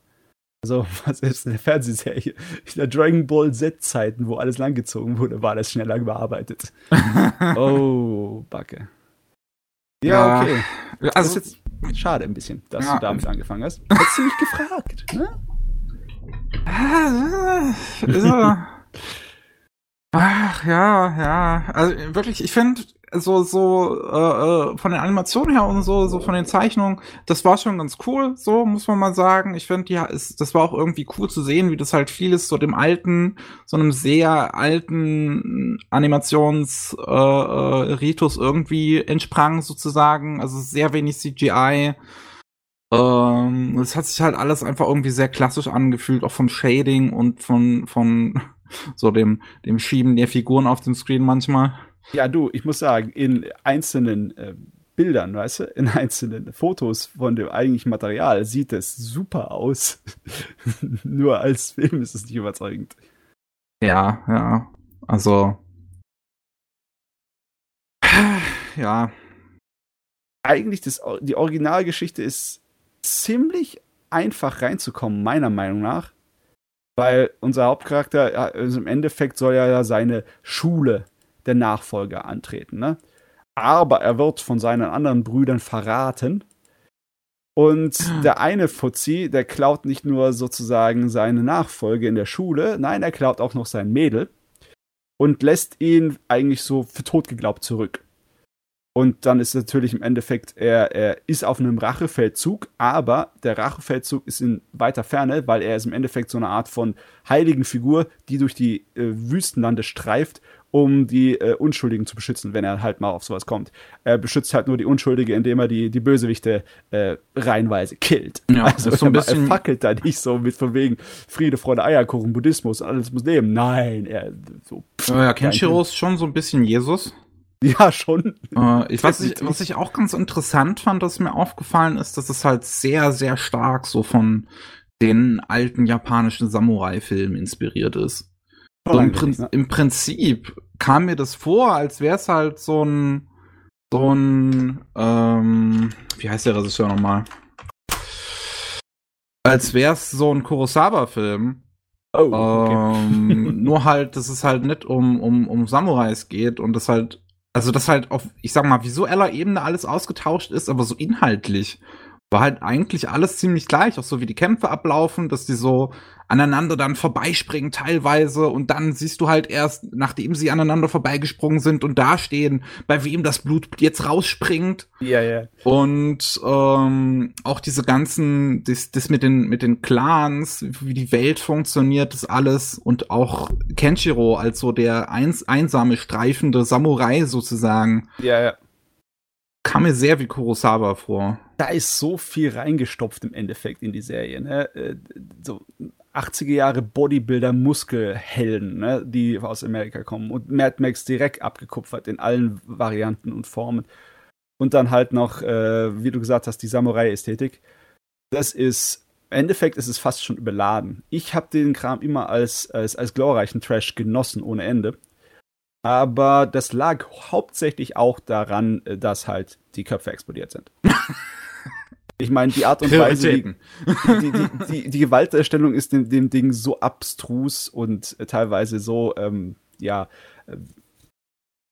Also, was ist in der Fernsehserie? In der Dragon Ball Z-Zeiten, wo alles langgezogen wurde, war das schneller bearbeitet. oh, Backe. Ja, okay. Das Also, ist jetzt schade ein bisschen, dass Ja. du damit angefangen hast. Hättest du mich gefragt, ne? Also, ach ja, ja. Also wirklich, ich finde so so äh, äh, von den Animationen her und so so von den Zeichnungen, das war schon ganz cool. So muss man mal sagen. Ich finde, ja, ist, das war auch irgendwie cool zu sehen, wie das halt vieles so dem alten, so einem sehr alten Animations äh, äh, irgendwie entsprang sozusagen. Also sehr wenig CGI. Ähm, es hat sich halt alles einfach irgendwie sehr klassisch angefühlt, auch vom Shading und von, von so dem, dem Schieben der Figuren auf dem Screen manchmal. Ja, du, ich muss sagen, in einzelnen äh, Bildern, weißt du, in einzelnen Fotos von dem eigentlichen Material sieht es super aus. Nur als Film ist es nicht überzeugend. Ja, ja. Also. Ja. Eigentlich das, die Originalgeschichte ist ziemlich einfach reinzukommen, meiner Meinung nach. Weil unser Hauptcharakter, also im Endeffekt soll ja seine Schule der Nachfolger antreten, ne? Aber er wird von seinen anderen Brüdern verraten. Und der eine Fuzzi, der klaut nicht nur sozusagen seine Nachfolge in der Schule, nein, er klaut auch noch sein Mädel und lässt ihn eigentlich so für tot geglaubt zurück. Und dann ist natürlich im Endeffekt, er, er ist auf einem Rachefeldzug, aber der Rachefeldzug ist in weiter Ferne, weil er ist im Endeffekt so eine Art von heiligen Figur, die durch die äh, Wüstenlande streift, um die äh, Unschuldigen zu beschützen, wenn er halt mal auf sowas kommt. Er beschützt halt nur die Unschuldige, indem er die, die Bösewichte äh, reihenweise killt. Ja, also ist so ein bisschen- er fackelt da nicht so mit von wegen Friede, Freude, Eierkuchen, Buddhismus, alles muss leben. Nein, er so. Ja, Kenshiro ist schon so ein bisschen Jesus. Ja, schon. Äh, ich, was, ich, Definitiv. was ich auch ganz interessant fand, was mir aufgefallen ist, dass es halt sehr, sehr stark so von den alten japanischen Samurai-Filmen inspiriert ist. So im, Prin ne? Im Prinzip kam mir das vor, als wäre es halt so ein, so ein, ähm, wie heißt der Regisseur nochmal? Als wäre es so ein Kurosawa-Film. Oh, okay. Ähm, nur halt, dass es halt nicht um, um, um Samurais geht und das halt, also das halt auf, ich sag mal, visueller Ebene alles ausgetauscht ist, aber so inhaltlich war halt eigentlich alles ziemlich gleich, auch so wie die Kämpfe ablaufen, dass die so aneinander dann vorbeispringen teilweise und dann siehst du halt erst, nachdem sie aneinander vorbeigesprungen sind und dastehen, bei wem das Blut jetzt rausspringt. Ja, ja. Und ähm, auch diese ganzen, das, das mit den mit den Clans, wie die Welt funktioniert, das alles und auch Kenshiro als so der eins, einsame streifende Samurai sozusagen, Ja, ja. kam mir sehr wie Kurosawa vor. da ist so viel reingestopft im Endeffekt in die Serie. Ne? Äh, So 80er Jahre Bodybuilder Muskelhelden, ne, die aus Amerika kommen und Mad Max direkt abgekupfert in allen Varianten und Formen. Und dann halt noch, äh, wie du gesagt hast, die Samurai-Ästhetik. Das ist, im Endeffekt ist es fast schon überladen. Ich habe den Kram immer als, als, als glorreichen Trash genossen ohne Ende. Aber das lag hauptsächlich auch daran, äh, dass halt die Köpfe explodiert sind. Ich meine, die Art und Weise, die, die, die, die, Gewaltdarstellung ist dem, dem Ding so abstrus und äh, teilweise so, ähm, ja, äh,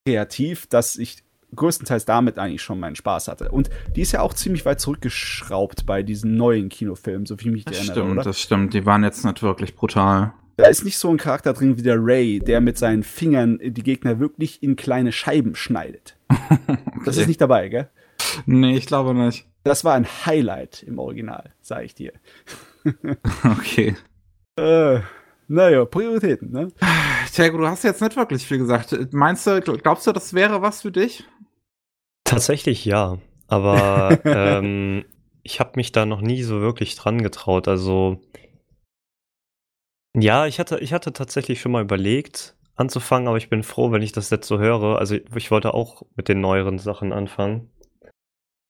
kreativ, dass ich größtenteils damit eigentlich schon meinen Spaß hatte. Und die ist ja auch ziemlich weit zurückgeschraubt bei diesen neuen Kinofilmen, so wie mich Das erinnere, stimmt, oder? das stimmt. Die waren jetzt nicht wirklich brutal. Da ist nicht so ein Charakter drin wie der Ray, der mit seinen Fingern die Gegner wirklich in kleine Scheiben schneidet. Das ist nicht dabei, gell? Nee, ich glaube nicht. Das war ein Highlight im Original, sage ich dir. Okay. Äh, naja, Prioritäten, ne? Tego, du hast jetzt nicht wirklich viel gesagt. Meinst du, glaubst du, das wäre was für dich? Tatsächlich ja, aber ähm, ich habe mich da noch nie so wirklich dran getraut. Also ja, ich hatte, ich hatte tatsächlich schon mal überlegt anzufangen, aber ich bin froh, wenn ich das jetzt so höre. Also ich wollte auch mit den neueren Sachen anfangen.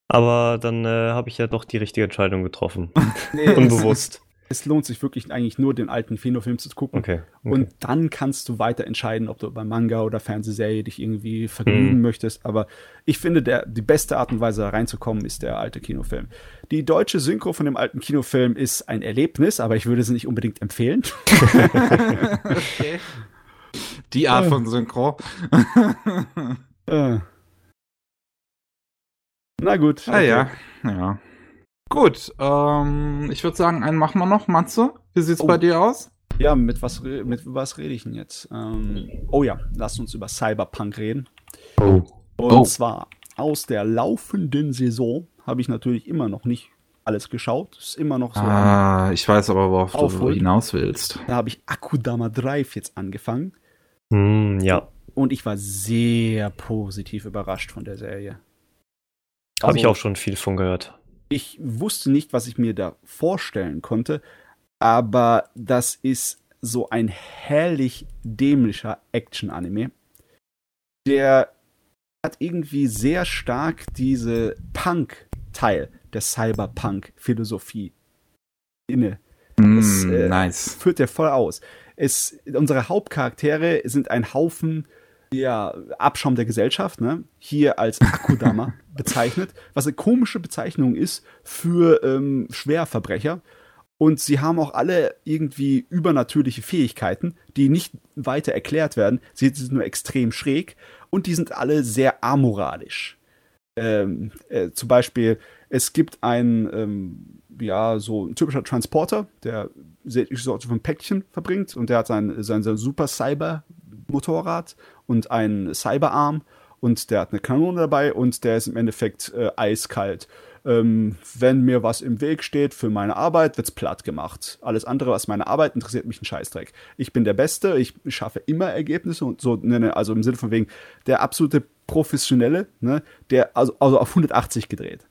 Aber dann äh, habe ich ja doch die richtige Entscheidung getroffen. Nee, es, Unbewusst. es lohnt sich wirklich eigentlich nur, den alten Kinofilm zu gucken. Okay. okay. Und dann kannst du weiter entscheiden, ob du bei Manga oder Fernsehserie dich irgendwie vergnügen Mhm. möchtest. Aber ich finde, der, die beste Art und Weise, da reinzukommen, ist der alte Kinofilm. Die deutsche Synchro von dem alten Kinofilm ist ein Erlebnis, aber ich würde sie nicht unbedingt empfehlen. okay. Die Art von Synchro. Äh. Na gut. Ah ja, ja. Gut, ähm, ich würde sagen, einen machen wir noch. Matze, wie sieht's Oh. bei dir aus? Ja, mit was, re- mit was rede ich denn jetzt? Ähm, oh ja, lasst uns über Cyberpunk reden. Oh. Und Oh. zwar aus der laufenden Saison habe ich natürlich immer noch nicht alles geschaut. Ist immer noch so. Ah, ich weiß aber, worauf du Aufholen. hinaus willst. Da habe ich Akudama Drive jetzt angefangen. Hm, ja, Und ich war sehr positiv überrascht von der Serie. Habe ich Also, auch schon viel von gehört. Ich wusste nicht, was ich mir da vorstellen konnte, aber das ist so ein herrlich dämlicher Action-Anime. Der hat irgendwie sehr stark diese Punk-Teil der Cyberpunk-Philosophie inne. Mm, äh, nice. führt der voll aus. Es, unsere Hauptcharaktere sind ein Haufen ja, Abschaum der Gesellschaft, ne? hier als Akudama bezeichnet, was eine komische Bezeichnung ist für ähm, Schwerverbrecher. Und sie haben auch alle irgendwie übernatürliche Fähigkeiten, die nicht weiter erklärt werden. Sie sind nur extrem schräg und die sind alle sehr amoralisch. Ähm, äh, zum Beispiel, es gibt einen, ähm, ja, so ein typischer Transporter, der sehr- so ein Päckchen verbringt und der hat sein, sein, sein Super Cyber Motorrad und einen Cyberarm und der hat eine Kanone dabei und der ist im Endeffekt äh, eiskalt. Ähm, wenn mir was im Weg steht für meine Arbeit, wird's platt gemacht. Alles andere, was meine Arbeit interessiert mich ein Scheißdreck. Ich bin der Beste, ich schaffe immer Ergebnisse und so, ne, ne, also im Sinne von wegen der absolute Professionelle, ne, der also, also auf 180 gedreht.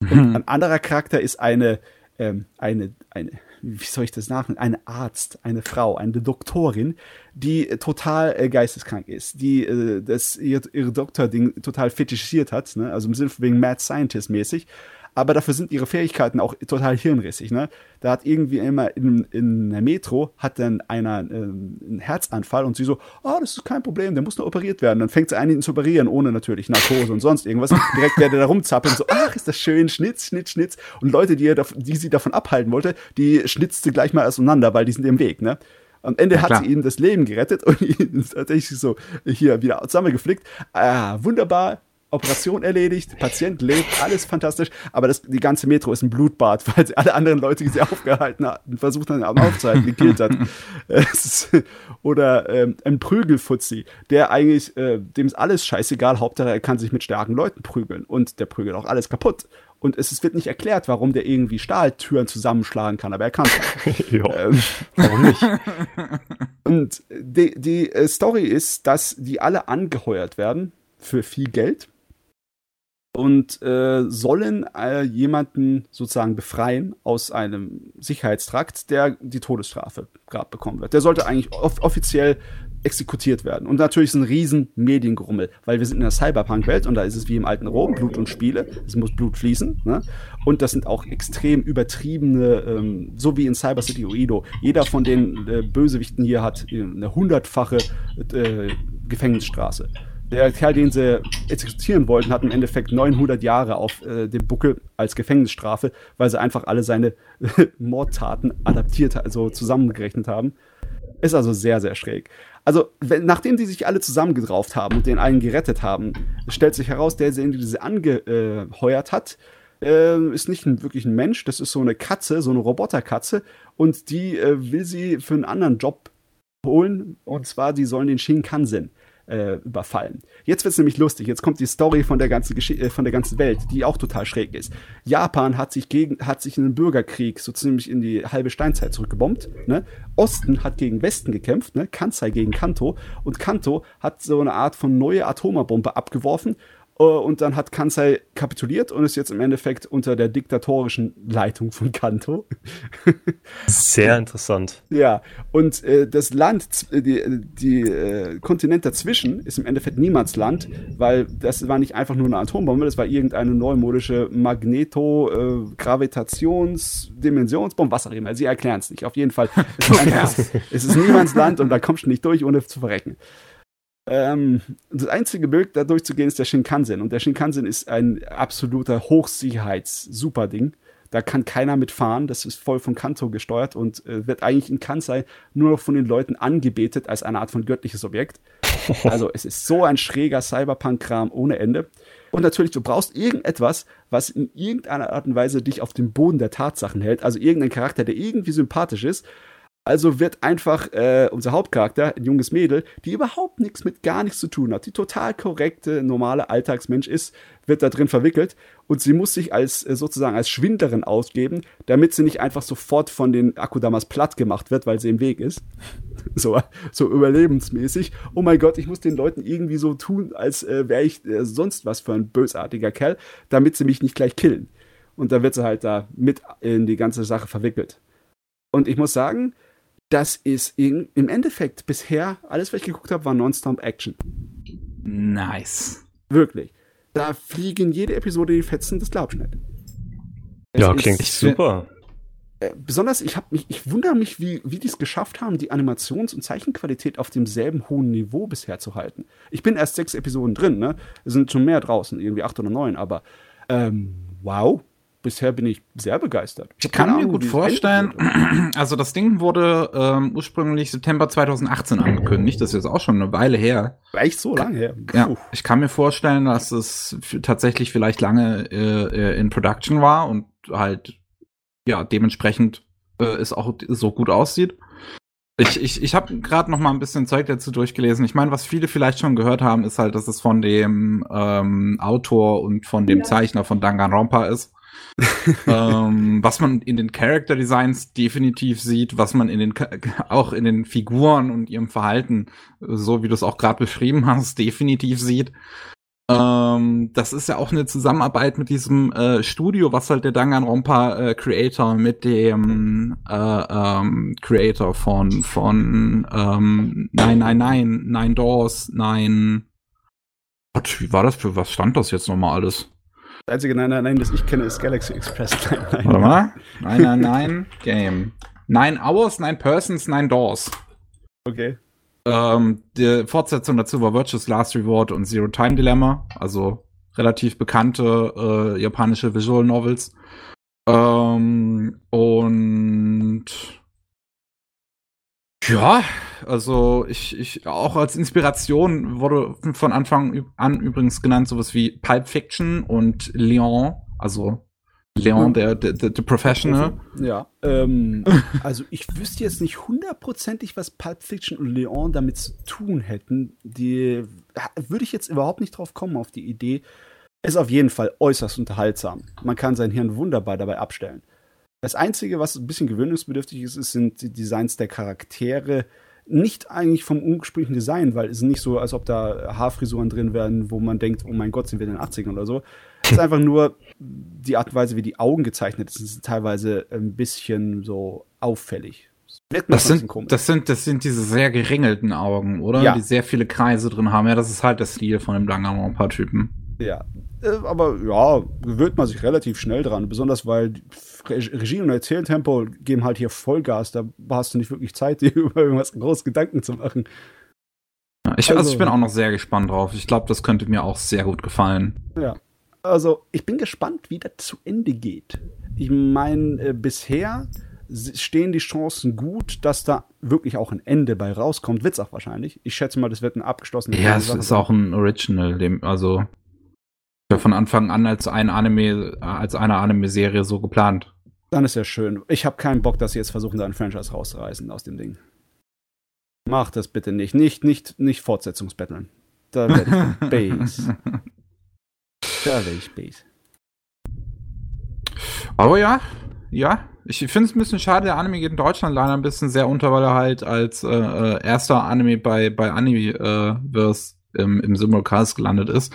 Und ein anderer Charakter ist eine, ähm, eine, eine, wie soll ich das nachnennen? Eine Arzt, eine Frau, eine Doktorin, die total äh, geisteskrank ist, die äh, das ihr, ihre Doktording total fetischisiert hat, ne? also im Sinne von wegen Mad Scientist mäßig. Aber dafür sind ihre Fähigkeiten auch total hirnrissig. Ne? Da hat irgendwie immer in, in der Metro hat dann einer ähm, einen Herzanfall und sie so, oh, das ist kein Problem, der muss nur operiert werden. Dann fängt sie an, ihn zu operieren, ohne natürlich Narkose und sonst irgendwas. Direkt werde da rumzappeln, so, ach, ist das schön, Schnitz, Schnitz, Schnitz. Und Leute, die, die sie davon abhalten wollte, die schnitzte gleich mal auseinander, weil die sind im Weg, ne? Am Ende hat klar. sie ihm das Leben gerettet und ihn tatsächlich so hier wieder zusammengeflickt. Ah, wunderbar. Operation erledigt, Patient lebt, alles fantastisch, aber das, die ganze Metro ist ein Blutbad, weil sie alle anderen Leute, die sie aufgehalten hatten, versucht haben, am Aufzuhalten, gekillt hat. Oder ähm, ein Prügelfutzi, der eigentlich, äh, dem ist alles scheißegal, Hauptsache er kann sich mit starken Leuten prügeln und der prügelt auch alles kaputt. Und es, wird nicht erklärt, warum der irgendwie Stahltüren zusammenschlagen kann, aber er kann ja, ähm, warum nicht? und die, die äh, Story ist, dass die alle angeheuert werden für viel Geld und äh, sollen äh, jemanden sozusagen befreien aus einem Sicherheitstrakt, der die Todesstrafe gerade bekommen wird. Der sollte eigentlich off offiziell exekutiert werden. Und natürlich ist ein riesen Mediengrummel, weil wir sind in der Cyberpunk-Welt und da ist es wie im alten Rom, Blut und Spiele, es muss Blut fließen. Ne? Und das sind auch extrem übertriebene, ähm, so wie in Cyber City Oedo. Jeder von den äh, Bösewichten hier hat eine hundertfache äh, Gefängnisstraße. Der Kerl, den sie exekutieren wollten, hat im Endeffekt 900 Jahre auf äh, dem Buckel als Gefängnisstrafe, weil sie einfach alle seine Mordtaten adaptiert, also zusammengerechnet haben. Ist also sehr, sehr schräg. Also, wenn, nachdem die sich alle zusammengerauft haben und den einen gerettet haben, stellt sich heraus, der, der sie angeheuert hat, äh, ist nicht ein, wirklich ein Mensch, das ist so eine Katze, so eine Roboterkatze und die äh, will sie für einen anderen Job holen und zwar, die sollen den Shinkansen äh, überfallen. Jetzt wird es nämlich lustig. Jetzt kommt die Story von der ganzen Gesch äh, von der ganzen Welt, die auch total schräg ist. Japan hat sich gegen hat sich in den Bürgerkrieg so ziemlich in die halbe Steinzeit zurückgebombt. Ne? Osten hat gegen Westen gekämpft, ne? Kansai gegen Kanto und Kanto hat so eine Art von neue Atombombe abgeworfen und dann hat Kansai kapituliert und ist jetzt im Endeffekt unter der diktatorischen Leitung von Kanto. Sehr interessant. Ja, und äh, das Land, äh, die, die äh, Kontinent dazwischen ist im Endeffekt Niemandsland, weil das war nicht einfach nur eine Atombombe, das war irgendeine neumodische Magneto-Gravitations-Dimensionsbombe, äh, was auch immer. Sie erklären es nicht. Auf jeden Fall, es ist, einfach, es ist Niemandsland und da kommst du nicht durch, ohne zu verrecken. Ähm, das einzige Bild, da durchzugehen, ist der Shinkansen. Und der Shinkansen ist ein absoluter Hochsicherheits-Superding. Da kann keiner mitfahren. Das ist voll von Kanto gesteuert und äh, wird eigentlich in Kansai nur noch von den Leuten angebetet als eine Art von göttliches Objekt. Also es ist so ein schräger Cyberpunk-Kram ohne Ende. Und natürlich, du brauchst irgendetwas, was in irgendeiner Art und Weise dich auf dem Boden der Tatsachen hält. Also irgendein Charakter, der irgendwie sympathisch ist also wird einfach äh, unser Hauptcharakter, ein junges Mädel, die überhaupt nichts mit gar nichts zu tun hat, die total korrekte, normale Alltagsmensch ist, wird da drin verwickelt und sie muss sich als äh, sozusagen als Schwindlerin ausgeben, damit sie nicht einfach sofort von den Akudamas platt gemacht wird, weil sie im Weg ist. so, so überlebensmäßig. Oh mein Gott, ich muss den Leuten irgendwie so tun, als äh, wäre ich äh, sonst was für ein bösartiger Kerl, damit sie mich nicht gleich killen. Und da wird sie halt da mit in die ganze Sache verwickelt. Und ich muss sagen, das ist in, im Endeffekt bisher, alles, was ich geguckt habe, war Non-Stop-Action. Nice. Wirklich. Da fliegen jede Episode die Fetzen, das glaubst du nicht. Es ja, klingt super. Äh, besonders, ich, mich, ich wundere mich, wie, wie die es geschafft haben, die Animations- und Zeichenqualität auf demselben hohen Niveau bisher zu halten. Ich bin erst sechs Episoden drin, ne? Es sind schon mehr draußen, irgendwie acht oder neun, aber ähm, wow, bisher bin ich sehr begeistert. Ich, ich kann Ahnung, mir gut vorstellen, also das Ding wurde ähm, ursprünglich September 2018 angekündigt, das ist jetzt auch schon eine Weile her. Echt so lange her? Ja, ich kann mir vorstellen, dass es tatsächlich vielleicht lange äh, in Production war und halt ja dementsprechend äh, es auch so gut aussieht. Ich, ich, ich habe gerade noch mal ein bisschen Zeug dazu durchgelesen. Ich meine, was viele vielleicht schon gehört haben, ist halt, dass es von dem ähm, Autor und von dem ja. Zeichner von Danganronpa ist ähm, was man in den Character Designs definitiv sieht, was man in den auch in den Figuren und ihrem Verhalten, so wie du es auch gerade beschrieben hast, definitiv sieht. Ähm, das ist ja auch eine Zusammenarbeit mit diesem äh, Studio, was halt der Danganronpa äh, Creator mit dem äh, ähm, Creator von von ähm, 999, Nine Doors, Nine Gott, wie war das für was stand das jetzt nochmal alles? Das einzige Nein, nein, nein, das ich kenne, ist Galaxy Express. Nein, nein, Warte mal. Nein, nein, nein. Game. Nine Hours, Nine Persons, Nine Doors. Okay. Ähm, die Fortsetzung dazu war Virtuous Last Reward und Zero Time Dilemma, also relativ bekannte äh, japanische Visual Novels. Ähm, und ja, also ich, ich auch als Inspiration wurde von Anfang an übrigens genannt sowas wie Pulp Fiction und Leon, also Leon, hm. der, der, der Professional. Ja. Ähm, also ich wüsste jetzt nicht hundertprozentig, was Pulp Fiction und Leon damit zu tun hätten. Die würde ich jetzt überhaupt nicht drauf kommen auf die Idee. Ist auf jeden Fall äußerst unterhaltsam. Man kann sein Hirn wunderbar dabei abstellen. Das Einzige, was ein bisschen gewöhnungsbedürftig ist, sind die Designs der Charaktere. Nicht eigentlich vom ursprünglichen Design, weil es ist nicht so, als ob da Haarfrisuren drin werden, wo man denkt, oh mein Gott, sind wir in den 80ern oder so. Es ist einfach nur die Art und Weise, wie die Augen gezeichnet sind, ist teilweise ein bisschen so auffällig. Das, das sind, das sind, das sind diese sehr geringelten Augen, oder? Ja. Die sehr viele Kreise drin haben. Ja, das ist halt der Stil von dem Danganronpa-Typen. Ja, äh, aber ja, gewöhnt man sich relativ schnell dran. Besonders weil Regie und Erzähltempo geben halt hier Vollgas. Da hast du nicht wirklich Zeit, dir über irgendwas groß Gedanken zu machen. Ich, also, also ich bin auch noch sehr gespannt drauf. Ich glaube, das könnte mir auch sehr gut gefallen. Ja. Also, ich bin gespannt, wie das zu Ende geht. Ich meine, äh, bisher stehen die Chancen gut, dass da wirklich auch ein Ende bei rauskommt. Wird's auch wahrscheinlich. Ich schätze mal, das wird ein abgeschlossenes Ja, es ist auch ein Original, dem, also ja von Anfang an als ein Anime, als eine Anime-Serie so geplant. Dann ist ja schön. Ich habe keinen Bock, dass sie jetzt versuchen, da ein Franchise rauszureißen aus dem Ding. Mach das bitte nicht. Nicht, nicht, nicht Fortsetzungsbetteln. Da werde ich Base. Da werde ich Base. Aber ja, ja. Ich finde es ein bisschen schade, der Anime geht in Deutschland leider ein bisschen sehr unter, weil er halt als äh, äh erster Anime bei, bei Anime-Verse im, im Simulcast gelandet ist,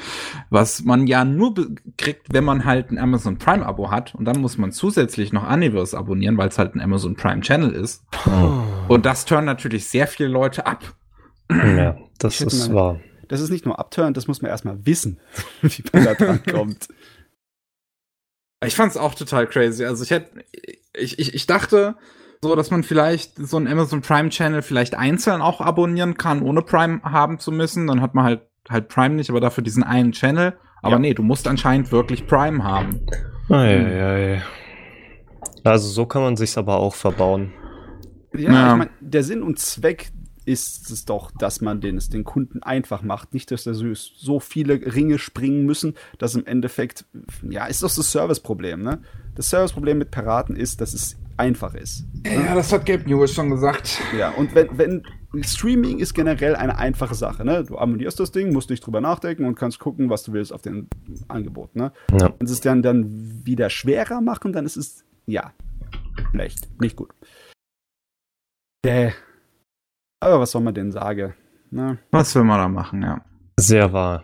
was man ja nur kriegt, wenn man halt ein Amazon Prime Abo hat und dann muss man zusätzlich noch Universe abonnieren, weil es halt ein Amazon Prime Channel ist. Oh. Und das turnt natürlich sehr viele Leute ab. Ja, das ist mal, wahr. Das ist nicht nur abturnt, das muss man erstmal wissen, wie man da dran kommt. Ich fand's auch total crazy. Also ich hätte, ich, ich, ich dachte, so, dass man vielleicht so einen Amazon Prime Channel vielleicht einzeln auch abonnieren kann, ohne Prime haben zu müssen. Dann hat man halt halt Prime nicht, aber dafür diesen einen Channel. Aber ja. nee, du musst anscheinend wirklich Prime haben. Ei, ei. Also so kann man sich's aber auch verbauen. Ja, ja. ich meine, der Sinn und Zweck ist es doch, dass man den, es den Kunden einfach macht. Nicht, dass da so viele Ringe springen müssen, dass im Endeffekt, ja, ist doch das Serviceproblem, ne? Das Serviceproblem mit Piraten ist, dass es einfach ist. Ja, das hat Gabe Newell schon gesagt. Ja, und wenn, wenn Streaming ist generell eine einfache Sache, ne? Du abonnierst das Ding, musst nicht drüber nachdenken und kannst gucken, was du willst auf den Angebot, ne? Ja. Wenn sie es dann, dann wieder schwerer machen, dann ist es, ja, schlecht, nicht gut. Äh, aber was soll man denn sagen? Ne? Was will man da machen, ja. Sehr wahr.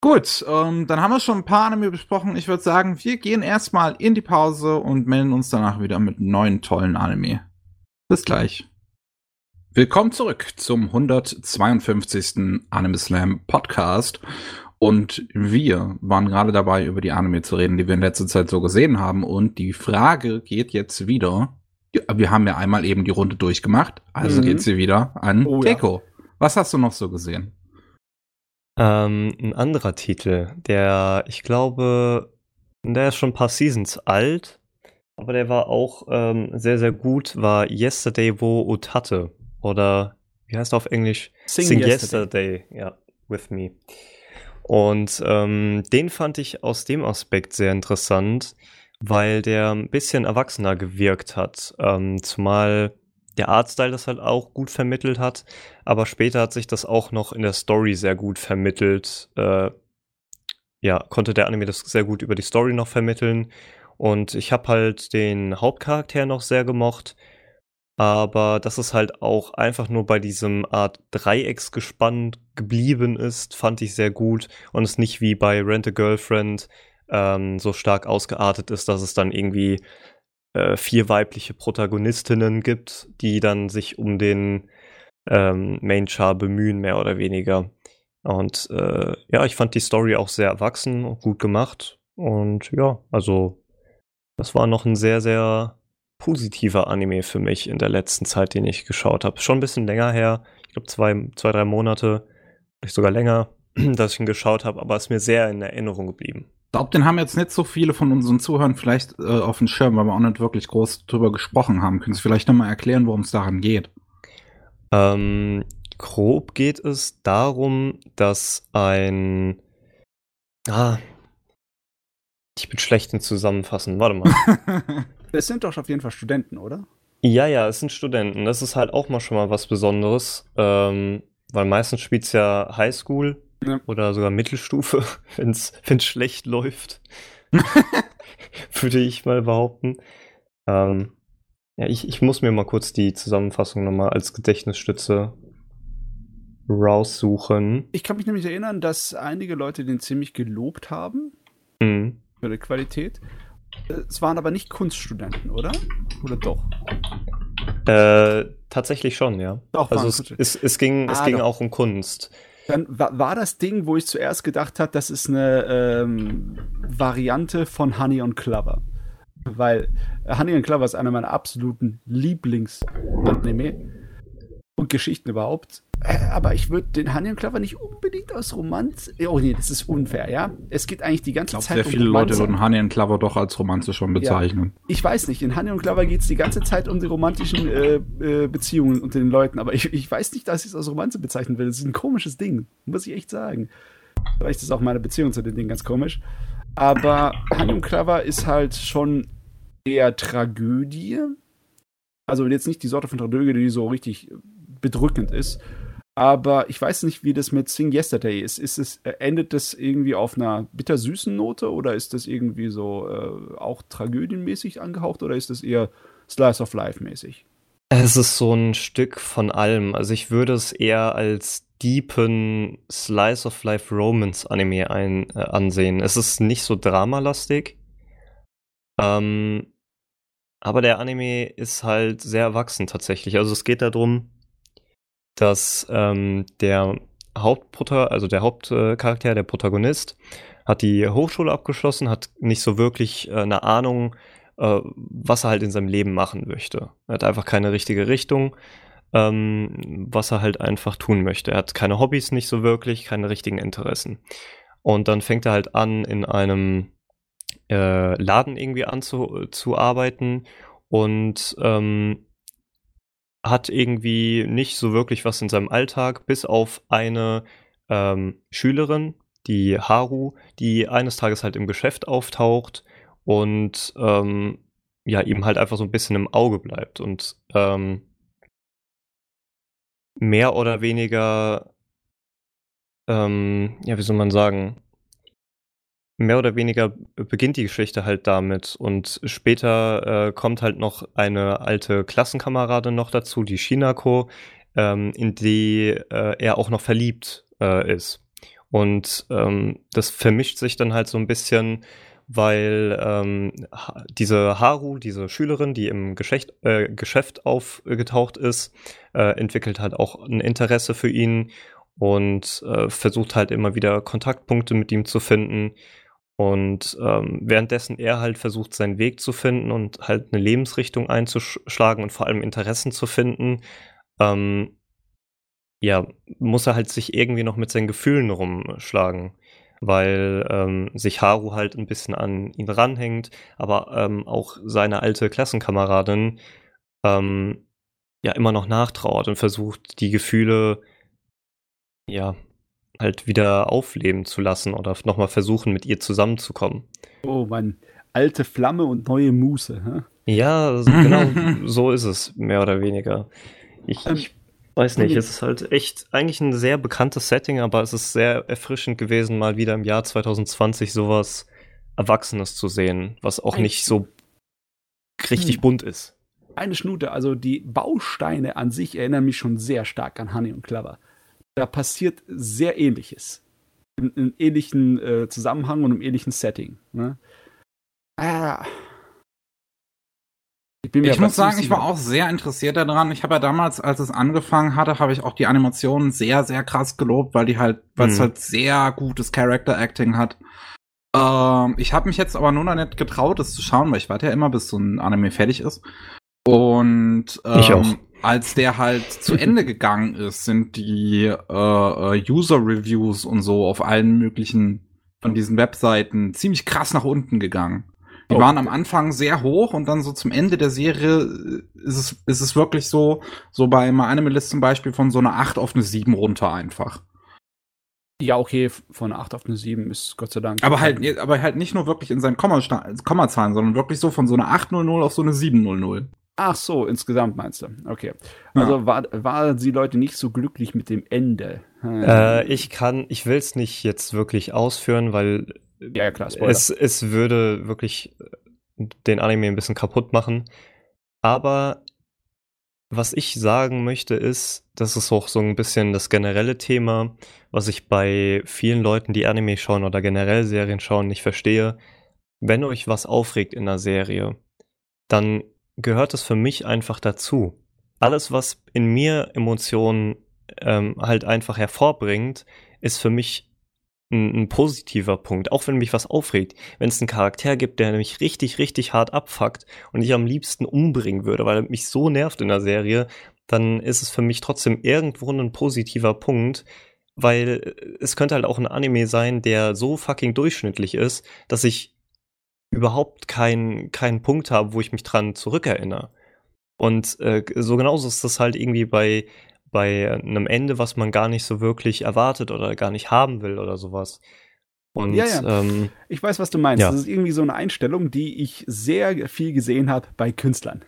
Gut, ähm, dann haben wir schon ein paar Anime besprochen. Ich würde sagen, wir gehen erstmal in die Pause und melden uns danach wieder mit neuen tollen Anime. Bis gleich. Willkommen zurück zum 152. Anime Slam Podcast. Und wir waren gerade dabei, über die Anime zu reden, die wir in letzter Zeit so gesehen haben. Und die Frage geht jetzt wieder. Wir haben ja einmal eben die Runde durchgemacht, also mhm. geht sie wieder an oh, Keiko. Ja. Was hast du noch so gesehen? Ähm, ein anderer Titel, der, ich glaube, der ist schon ein paar Seasons alt, aber der war auch ähm, sehr, sehr gut, war Yesterday wo Utate. Oder wie heißt er auf Englisch? Sing, Sing Yesterday. Yesterday, ja, with me. Und ähm, den fand ich aus dem Aspekt sehr interessant, weil der ein bisschen erwachsener gewirkt hat. Ähm, zumal der Artstyle das halt auch gut vermittelt hat, aber später hat sich das auch noch in der Story sehr gut vermittelt. Äh, ja, konnte der Anime das sehr gut über die Story noch vermitteln. Und ich habe halt den Hauptcharakter noch sehr gemocht. Aber dass es halt auch einfach nur bei diesem Art Dreiecksgespann geblieben ist, fand ich sehr gut. Und es nicht wie bei Rent a Girlfriend ähm, so stark ausgeartet ist, dass es dann irgendwie äh, vier weibliche Protagonistinnen gibt, die dann sich um den ähm, Main Char bemühen, mehr oder weniger. Und äh, ja, ich fand die Story auch sehr erwachsen, gut gemacht. Und ja, also das war noch ein sehr, sehr positiver Anime für mich in der letzten Zeit, den ich geschaut habe. Schon ein bisschen länger her, ich glaube zwei, zwei, drei Monate, vielleicht sogar länger, dass ich ihn geschaut habe, aber ist mir sehr in Erinnerung geblieben. Ich glaube, den haben jetzt nicht so viele von unseren Zuhörern vielleicht äh, auf dem Schirm, weil wir auch nicht wirklich groß drüber gesprochen haben. Könntest du vielleicht nochmal erklären, worum es daran geht? Ähm, grob geht es darum, dass ein. Ah. Ich bin schlecht in Zusammenfassen. Warte mal. es sind doch auf jeden Fall Studenten, oder? Ja, ja, es sind Studenten. Das ist halt auch mal schon mal was Besonderes. Ähm, weil meistens spielt es ja Highschool ja. Oder sogar Mittelstufe, wenn es schlecht läuft. Würde ich mal behaupten. Ähm, ja, ich, ich muss mir mal kurz die Zusammenfassung nochmal als Gedächtnisstütze raussuchen. Ich kann mich nämlich erinnern, dass einige Leute den ziemlich gelobt haben. Mhm. Für die Qualität. Es waren aber nicht Kunststudenten, oder? Oder doch? Äh, tatsächlich schon, ja. Doch, Also es, es, es ging, es Ah, ging doch. auch um Kunst. Dann war, war das Ding, wo ich zuerst gedacht habe, das ist eine ähm, Variante von Honey und Clover. Weil Honey und Clover ist einer meiner absoluten Lieblings-Anime und Geschichten überhaupt. Äh, aber ich würde den Honey und Clover nicht unbedingt aus Romanz. Oh nee, das ist unfair, ja. Es geht eigentlich die Ich ganze glaube, Zeit sehr viele Leute Romanze. würden Honey and Clover doch als Romanze schon bezeichnen. Ich weiß nicht, in Honey und Clover geht es die ganze Zeit um die romantischen äh, äh, Beziehungen unter den Leuten, aber ich, ich weiß nicht, dass ich es als Romanze bezeichnen will. Das ist ein komisches Ding, muss ich echt sagen. Vielleicht ist auch meine Beziehung zu dem Ding ganz komisch. Aber Honey und Clover ist halt schon eher Tragödie. Also jetzt nicht die Sorte von Tragödie, die so richtig bedrückend ist. Aber ich weiß nicht, wie das mit Sing Yesterday ist. ist es, äh, endet das irgendwie auf einer bittersüßen Note oder ist das irgendwie so äh, auch tragödienmäßig angehaucht oder ist das eher Slice of Life mäßig? Es ist so ein Stück von allem. Also ich würde es eher als deepen Slice of Life Romance Anime ein, äh, ansehen. Es ist nicht so dramalastig. Ähm, aber der Anime ist halt sehr erwachsen tatsächlich. Also es geht darum, dass ähm, der Hauptprotagonist, also der Hauptcharakter, der Protagonist, hat die Hochschule abgeschlossen, hat nicht so wirklich äh, eine Ahnung, äh, was er halt in seinem Leben machen möchte. Er hat einfach keine richtige Richtung, ähm, was er halt einfach tun möchte. Er hat keine Hobbys nicht so wirklich, keine richtigen Interessen. Und dann fängt er halt an, in einem äh, Laden irgendwie anzuarbeiten und ähm, hat irgendwie nicht so wirklich was in seinem Alltag, bis auf eine ähm, Schülerin, die Haru, die eines Tages halt im Geschäft auftaucht und ähm, ja, ihm halt einfach so ein bisschen im Auge bleibt und ähm, mehr oder weniger, ähm, ja, wie soll man sagen, mehr oder weniger beginnt die Geschichte halt damit und später äh, kommt halt noch eine alte Klassenkameradin noch dazu, die Shinako, ähm, in die äh, er auch noch verliebt äh, ist. Und ähm, das vermischt sich dann halt so ein bisschen, weil ähm, diese Haru, diese Schülerin, die im Geschäft, äh, Geschäft aufgetaucht ist, äh, entwickelt halt auch ein Interesse für ihn und äh, versucht halt immer wieder Kontaktpunkte mit ihm zu finden. Und ähm, währenddessen er halt versucht, seinen Weg zu finden und halt eine Lebensrichtung einzuschlagen und vor allem Interessen zu finden, ähm, ja, muss er halt sich irgendwie noch mit seinen Gefühlen rumschlagen, weil ähm, sich Haru halt ein bisschen an ihn ranhängt, aber ähm, auch seine alte Klassenkameradin ähm, ja immer noch nachtrauert und versucht, die Gefühle ja halt wieder aufleben zu lassen oder nochmal versuchen, mit ihr zusammenzukommen. Oh Mann, alte Flamme und neue Muße. Hä? Ja, so- genau, so ist es, mehr oder weniger. Ich, Ähm, ich weiß nicht, es ist halt echt eigentlich ein sehr bekanntes Setting, aber es ist sehr erfrischend gewesen, mal wieder im Jahr 2020 sowas Erwachsenes zu sehen, was auch nicht so richtig Hm. bunt ist. Eine Schnute, also die Bausteine an sich erinnern mich schon sehr stark an Honey und Clover. Da passiert sehr ähnliches. In, in ähnlichen äh, Zusammenhang und im ähnlichen Setting. Ne? Ah. Ich, Ich muss sagen, ich war auch sehr interessiert daran. Ich habe ja damals, als es angefangen hatte, habe ich auch die Animationen sehr, sehr krass gelobt, weil die halt, weil es Mhm. halt sehr gutes Character Acting hat. Ähm, ich habe mich jetzt aber nur noch nicht getraut, das zu schauen, weil ich warte ja immer, bis so ein Anime fertig ist. Und ähm, Ich auch. Als der halt zu Ende gegangen ist, sind die äh, äh, User-Reviews und so auf allen möglichen von diesen Webseiten ziemlich krass nach unten gegangen. Die Oh. waren am Anfang sehr hoch und dann so zum Ende der Serie ist es, ist es wirklich so, so bei My Anime List zum Beispiel von so einer 8 auf eine 7 runter einfach. Ja, okay, von 8 auf eine 7 ist Gott sei Dank. Aber halt, aber halt nicht nur wirklich in seinen Komma Kommazahlen, sondern wirklich so von so einer 800 auf so eine 700. Ach so, insgesamt meinst du. Okay. Ja. Also war, waren die Leute nicht so glücklich mit dem Ende? Hm. Äh, ich kann, ich will es nicht jetzt wirklich ausführen, weil ja, ja, klar, es, es würde wirklich den Anime ein bisschen kaputt machen. Aber was ich sagen möchte ist, das ist auch so ein bisschen das generelle Thema, was ich bei vielen Leuten, die Anime schauen oder generell Serien schauen, nicht verstehe. Wenn euch was aufregt in einer Serie, dann gehört es für mich einfach dazu. Alles, was in mir Emotionen ähm, halt einfach hervorbringt, ist für mich ein, ein, positiver Punkt, auch wenn mich was aufregt. Wenn es einen Charakter gibt, der mich richtig, richtig hart abfuckt und ich am liebsten umbringen würde, weil er mich so nervt in der Serie, dann ist es für mich trotzdem irgendwo ein positiver Punkt, weil es könnte halt auch ein Anime sein, der so fucking durchschnittlich ist, dass ich überhaupt keinen keinen Punkt habe, wo ich mich dran zurückerinnere. Und äh, so genauso ist das halt irgendwie bei bei einem Ende, was man gar nicht so wirklich erwartet oder gar nicht haben will oder sowas. Und, ja, ja. Ähm, ich weiß, was du meinst. Ja. Das ist irgendwie so eine Einstellung, die ich sehr viel gesehen habe bei Künstlern.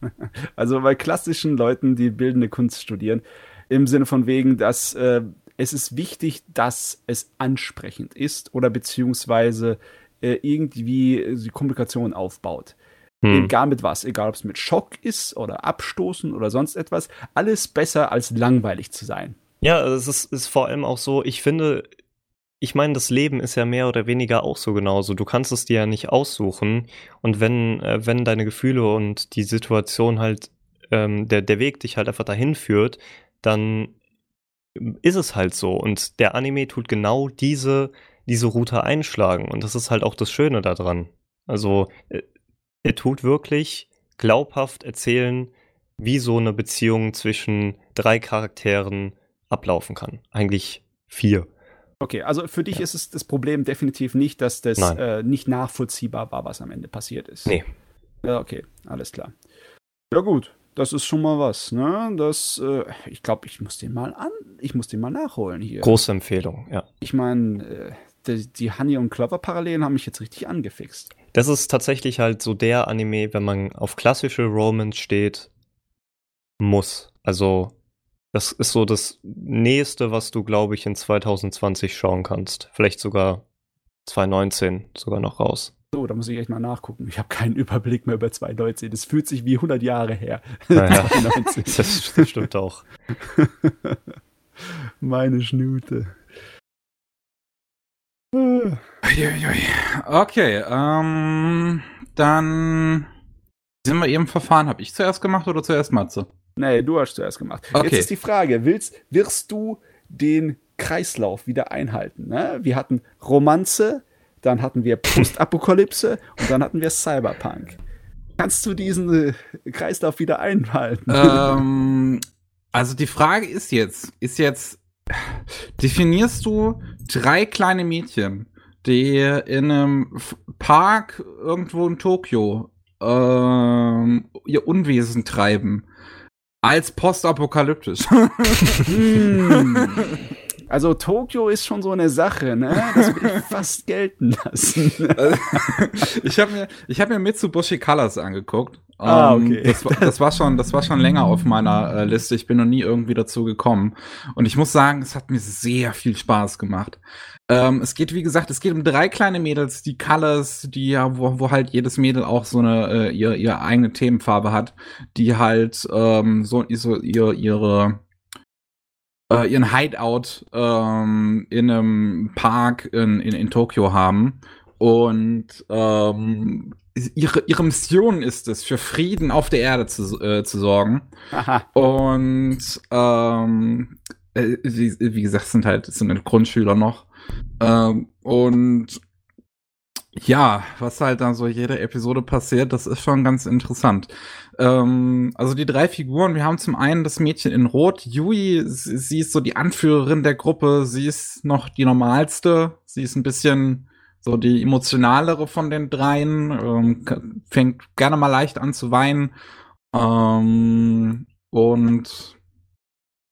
also bei klassischen Leuten, die bildende Kunst studieren. Im Sinne von wegen, dass äh, es ist wichtig, dass es ansprechend ist oder beziehungsweise äh, irgendwie die Kommunikation aufbaut. Hm. Egal mit was, egal ob es mit Schock ist oder Abstoßen oder sonst etwas, alles besser als langweilig zu sein. Ja, es ist, ist vor allem auch so, ich finde, ich meine, das Leben ist ja mehr oder weniger auch so genauso. Du kannst es dir ja nicht aussuchen. Und wenn, äh, wenn deine Gefühle und die Situation halt, ähm, der, der Weg dich halt einfach dahin führt, dann ist es halt so. Und der Anime tut genau diese, diese Route einschlagen. Und das ist halt auch das Schöne daran. Also, äh, er tut wirklich glaubhaft erzählen, wie so eine Beziehung zwischen drei Charakteren ablaufen kann. Eigentlich vier. Okay, also für dich ja. ist es das Problem definitiv nicht, dass das äh, nicht nachvollziehbar war, was am Ende passiert ist. Nee. Ja, okay, alles klar. Ja gut, das ist schon mal was, ne? Das, äh, ich glaube, ich muss den mal an, ich muss den mal nachholen hier. Große Empfehlung, ja. Ich meine, äh, die, die Honey und Clover Parallelen haben mich jetzt richtig angefixt. Das ist tatsächlich halt so der Anime, wenn man auf klassische Romance steht, muss. Also, das ist so das nächste, was du, glaube ich, in 2020 schauen kannst. Vielleicht sogar 2019 sogar noch raus. So, da muss ich echt mal nachgucken. Ich habe keinen Überblick mehr über 2019. Das fühlt sich wie 100 Jahre her. Naja, das, das stimmt auch. Meine Schnute. Okay, ähm, dann sind wir eben verfahren. Habe ich zuerst gemacht oder zuerst Matze? Nee, du hast zuerst gemacht. Okay. Jetzt ist die Frage, willst, wirst du den Kreislauf wieder einhalten? Ne? Wir hatten Romanze, dann hatten wir Postapokalypse und dann hatten wir Cyberpunk. Kannst du diesen äh, Kreislauf wieder einhalten? Ähm, also die Frage ist jetzt, ist jetzt, definierst du drei kleine Mädchen, die in einem Park irgendwo in Tokio ähm, ihr Unwesen treiben, als postapokalyptisch. Also Tokio ist schon so eine Sache, ne? Das will ich fast gelten lassen. ich habe mir, ich habe mir Mitsubishi Colors angeguckt. Ah, ähm, okay. Das, das, war schon, das war schon länger auf meiner äh, Liste. Ich bin noch nie irgendwie dazu gekommen. Und ich muss sagen, es hat mir sehr viel Spaß gemacht. Ähm, es geht, wie gesagt, es geht um drei kleine Mädels, die Colors, die ja, wo, wo halt jedes Mädel auch so eine äh, ihr, ihre eigene Themenfarbe hat, die halt ähm, so, so ihr, ihre äh, ihren Hideout ähm, in einem Park in, in, in Tokio haben. Und ähm, ihre, ihre Mission ist es, für Frieden auf der Erde zu, äh, zu sorgen. Aha. Und ähm, äh, wie, wie gesagt, sind halt sind Grundschüler noch. Ähm, und ja, was halt dann so jede Episode passiert, das ist schon ganz interessant. Ähm, also die drei Figuren, wir haben zum einen das Mädchen in Rot, Yui, sie, ist so die Anführerin der Gruppe, sie ist noch die normalste, sie ist ein bisschen so die emotionalere von den dreien, ähm, fängt gerne mal leicht an zu weinen. Ähm, und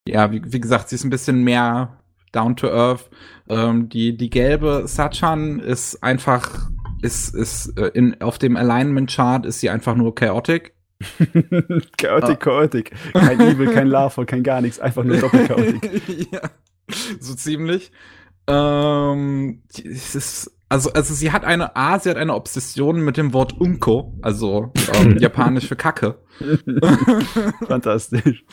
ja, wie, wie gesagt, sie ist ein bisschen mehr down to earth. Ähm, die, die gelbe Sachan ist einfach, ist, ist äh, in, auf dem Alignment Chart ist sie einfach nur chaotic. chaotic, ah. chaotic. Kein Evil, kein Lava, kein gar nichts, einfach nur doppelchaotic. ja, so ziemlich. Ähm, es ist, also, also sie hat eine, A, sie hat eine Obsession mit dem Wort Unko, also ähm, japanisch für Kacke. Fantastisch.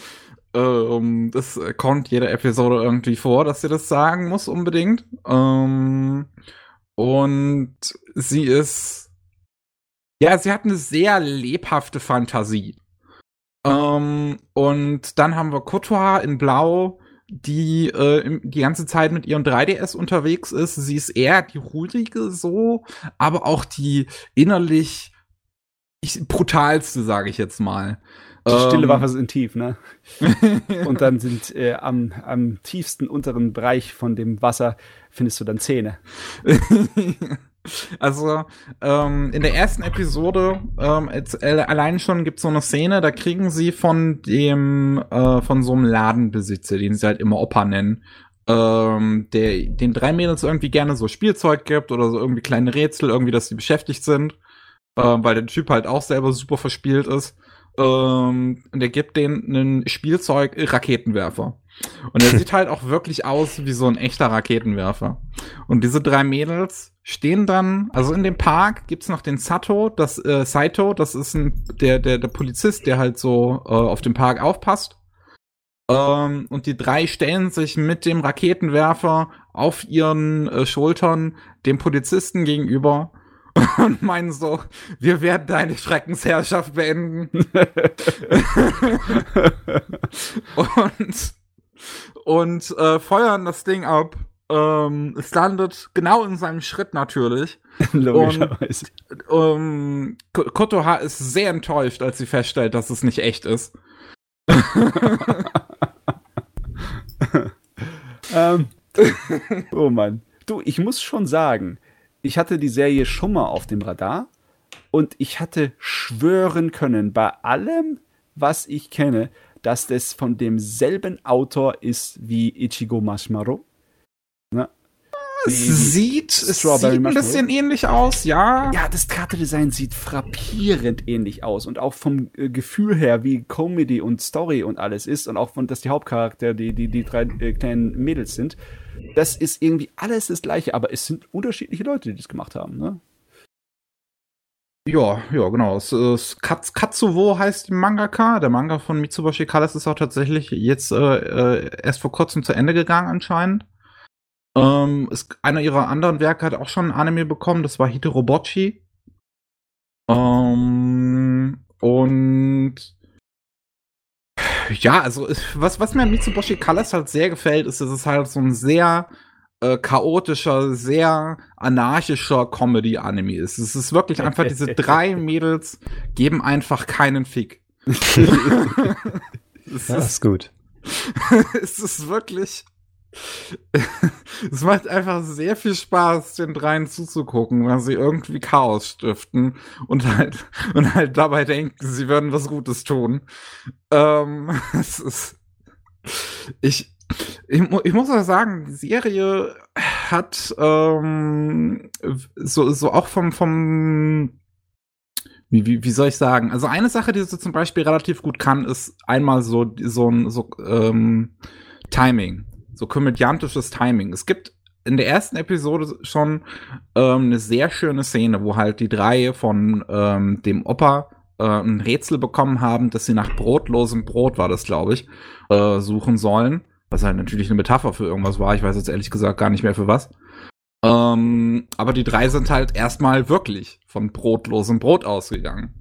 Ähm, das kommt jede Episode irgendwie vor, dass sie das sagen muss unbedingt. Ähm, und sie ist, ja, sie hat eine sehr lebhafte Fantasie. Ähm, und dann haben wir Kotoa in Blau, die äh, die ganze Zeit mit ihrem 3DS unterwegs ist. Sie ist eher die ruhige so, aber auch die innerlich ich, brutalste, sage ich jetzt mal. Die stille ähm, Waffe sind tief, ne? Und dann sind äh, am, am tiefsten unteren Bereich von dem Wasser findest du dann Zähne. Also ähm, in der ersten Episode ähm, jetzt, äh, allein schon gibt es so eine Szene, da kriegen sie von dem äh, von so einem Ladenbesitzer, den sie halt immer Opa nennen, ähm, der den drei Mädels irgendwie gerne so Spielzeug gibt oder so irgendwie kleine Rätsel, irgendwie, dass sie beschäftigt sind, äh, weil der Typ halt auch selber super verspielt ist. Ähm, und der gibt denen einen Spielzeug-Raketenwerfer. Und er sieht halt auch wirklich aus wie so ein echter Raketenwerfer. Und diese drei Mädels stehen dann, also in dem Park gibt's noch den Sato, das äh, Saito, das ist ein, der, der, der Polizist, der halt so äh, auf dem Park aufpasst. Ähm, und die drei stellen sich mit dem Raketenwerfer auf ihren äh, Schultern dem Polizisten gegenüber und meinen so, wir werden deine Schreckensherrschaft beenden. und und äh, feuern das Ding ab. Ähm, es landet genau in seinem Schritt natürlich. Logischerweise. Und ähm, Kotoha ist sehr enttäuscht, als sie feststellt, dass es nicht echt ist. ähm, oh Mann. Du, ich muss schon sagen, ich hatte die Serie schon mal auf dem Radar und ich hatte schwören können, bei allem, was ich kenne, dass das von demselben Autor ist wie Ichigo Mashmaro. Ne? Es sieht, es sieht ein bisschen ähnlich aus, ja. Ja, das Charakterdesign sieht frappierend ähnlich aus und auch vom äh, Gefühl her, wie Comedy und Story und alles ist und auch von, dass die Hauptcharakter die, die, die drei äh, kleinen Mädels sind. Das ist irgendwie alles das gleiche, aber es sind unterschiedliche Leute, die das gemacht haben, ne? Ja, ja, genau. Es, es Katz, Katsuwo heißt die Mangaka. Der Manga von Mitsubashi Kalas ist auch tatsächlich jetzt äh, äh, erst vor kurzem zu Ende gegangen anscheinend. Ähm, ist, einer ihrer anderen Werke hat auch schon ein Anime bekommen. Das war Hitorobochi. Ähm, und ja, also was, was mir an Mitsubashi Kalas halt sehr gefällt, ist, dass es halt so ein sehr äh, chaotischer, sehr anarchischer Comedy-Anime ist. Es ist wirklich einfach, diese drei Mädels geben einfach keinen Fick. das ist, ist gut. es ist wirklich. es macht einfach sehr viel Spaß, den dreien zuzugucken, weil sie irgendwie Chaos stiften und halt, und halt dabei denken, sie würden was Gutes tun. Ähm, es ist. Ich, ich, ich muss auch sagen, die Serie hat ähm, so, so auch vom, vom wie, wie, wie soll ich sagen? Also eine Sache, die sie zum Beispiel relativ gut kann, ist einmal so, so ein so, ähm, Timing. So komödiantisches Timing. Es gibt in der ersten Episode schon ähm, eine sehr schöne Szene, wo halt die drei von ähm, dem Opa äh, ein Rätsel bekommen haben, dass sie nach brotlosem Brot, war das, glaube ich, äh, suchen sollen. Was halt natürlich eine Metapher für irgendwas war. Ich weiß jetzt ehrlich gesagt gar nicht mehr für was. Ähm, aber die drei sind halt erstmal wirklich von brotlosem Brot ausgegangen.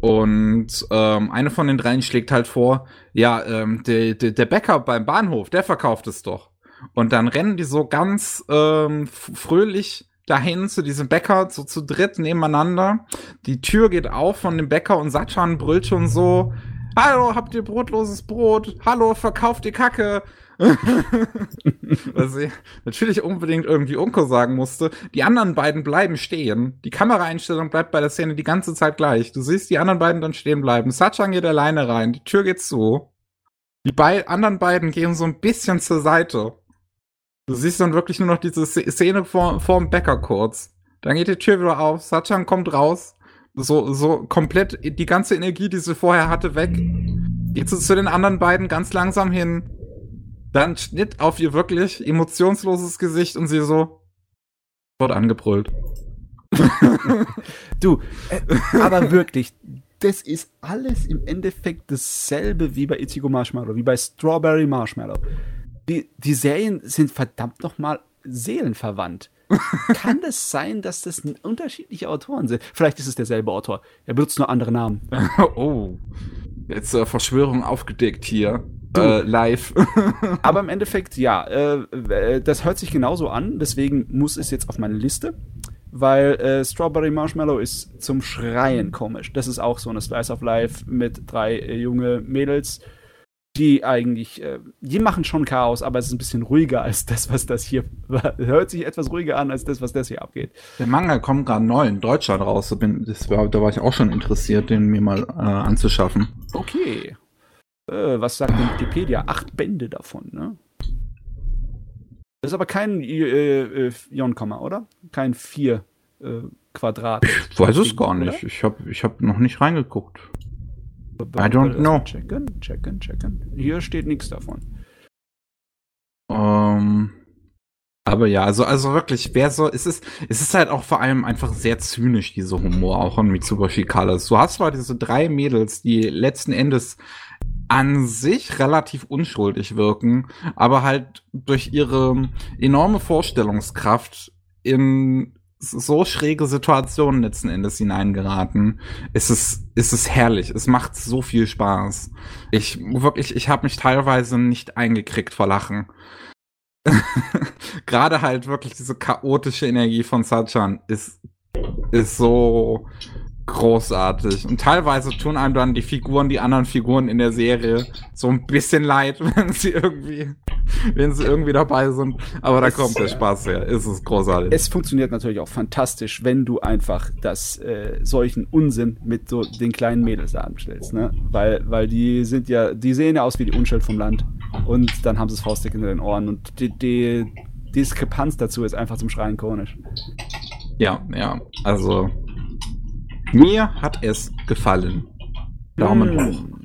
Und ähm, eine von den dreien schlägt halt vor, ja, ähm, der, der, der Bäcker beim Bahnhof, der verkauft es doch. Und dann rennen die so ganz ähm, fröhlich dahin zu diesem Bäcker, so zu dritt nebeneinander. Die Tür geht auf von dem Bäcker und Satchan brüllt schon so, Hallo, habt ihr brotloses Brot? Hallo, verkauft ihr Kacke? Was ich natürlich unbedingt irgendwie Unko sagen musste. Die anderen beiden bleiben stehen. Die Kameraeinstellung bleibt bei der Szene die ganze Zeit gleich. Du siehst die anderen beiden dann stehen bleiben. Sachan geht alleine rein. Die Tür geht zu. Die bei anderen beiden gehen so ein bisschen zur Seite. Du siehst dann wirklich nur noch diese Szene vor, vor dem Bäcker kurz. Dann geht die Tür wieder auf. Sachan kommt raus. So, so komplett die ganze Energie, die sie vorher hatte, weg. Geht sie zu den anderen beiden ganz langsam hin dann Schnitt auf ihr wirklich emotionsloses Gesicht und sie so, Wird angebrüllt. Du, äh, aber wirklich, das ist alles im Endeffekt dasselbe wie bei Ichigo Marshmallow, wie bei Strawberry Marshmallow. Die, die Serien sind verdammt nochmal seelenverwandt. Kann es sein, dass das unterschiedliche Autoren sind? Vielleicht ist es derselbe Autor. Er benutzt nur andere Namen. oh. Jetzt äh, Verschwörung aufgedeckt hier. Äh, live. Aber im Endeffekt, ja, äh, äh, das hört sich genauso an. Deswegen muss es jetzt auf meine Liste. Weil äh, Strawberry Marshmallow ist zum Schreien komisch. Das ist auch so eine Slice of Life mit drei äh, junge Mädels, die eigentlich, äh, die machen schon Chaos, aber es ist ein bisschen ruhiger als das, was das hier hört sich etwas ruhiger an als das, was das hier abgeht. Der Manga kommt gerade neu in Deutschland raus. Da bin, war, da war ich auch schon interessiert, den mir mal äh, anzuschaffen. Okay. Äh, was sagt denn Wikipedia? Acht Bände davon, ne? Das ist aber kein äh, äh, Ionkomma, oder? Kein vier äh, Quadrat. Ich weiß es gar nicht. Ich habe ich hab noch nicht reingeguckt. I don't know. Checken, checken, checken. Hier steht nichts davon. Ähm, aber ja, also, also wirklich, wer so, es ist, es ist halt auch vor allem einfach sehr zynisch, diese Humor, auch an Mitsubishi Colors. Du hast zwar diese drei Mädels, die letzten Endes an sich relativ unschuldig wirken, aber halt durch ihre enorme Vorstellungskraft in so schräge Situationen letzten Endes hineingeraten. Es ist, es ist herrlich. Es macht so viel Spaß. Ich wirklich, ich habe mich teilweise nicht eingekriegt vor Lachen. Gerade halt wirklich diese chaotische Energie von Sachan ist, ist so großartig. Und teilweise tun einem dann die Figuren, die anderen Figuren in der Serie so ein bisschen leid, wenn sie irgendwie, wenn sie irgendwie dabei sind. Aber da es, kommt der Spaß her. Es ist großartig. Es funktioniert natürlich auch fantastisch, wenn du einfach das äh, solchen Unsinn mit so den kleinen Mädels anstellst, ne? Weil, weil die sind ja, die sehen ja aus wie die Unschuld vom Land. Und dann haben sie das Faustdick in den Ohren. Und die, die Diskrepanz dazu ist einfach zum Schreien chronisch. Ja, ja. Also mir hat es gefallen. Daumen hm. hoch.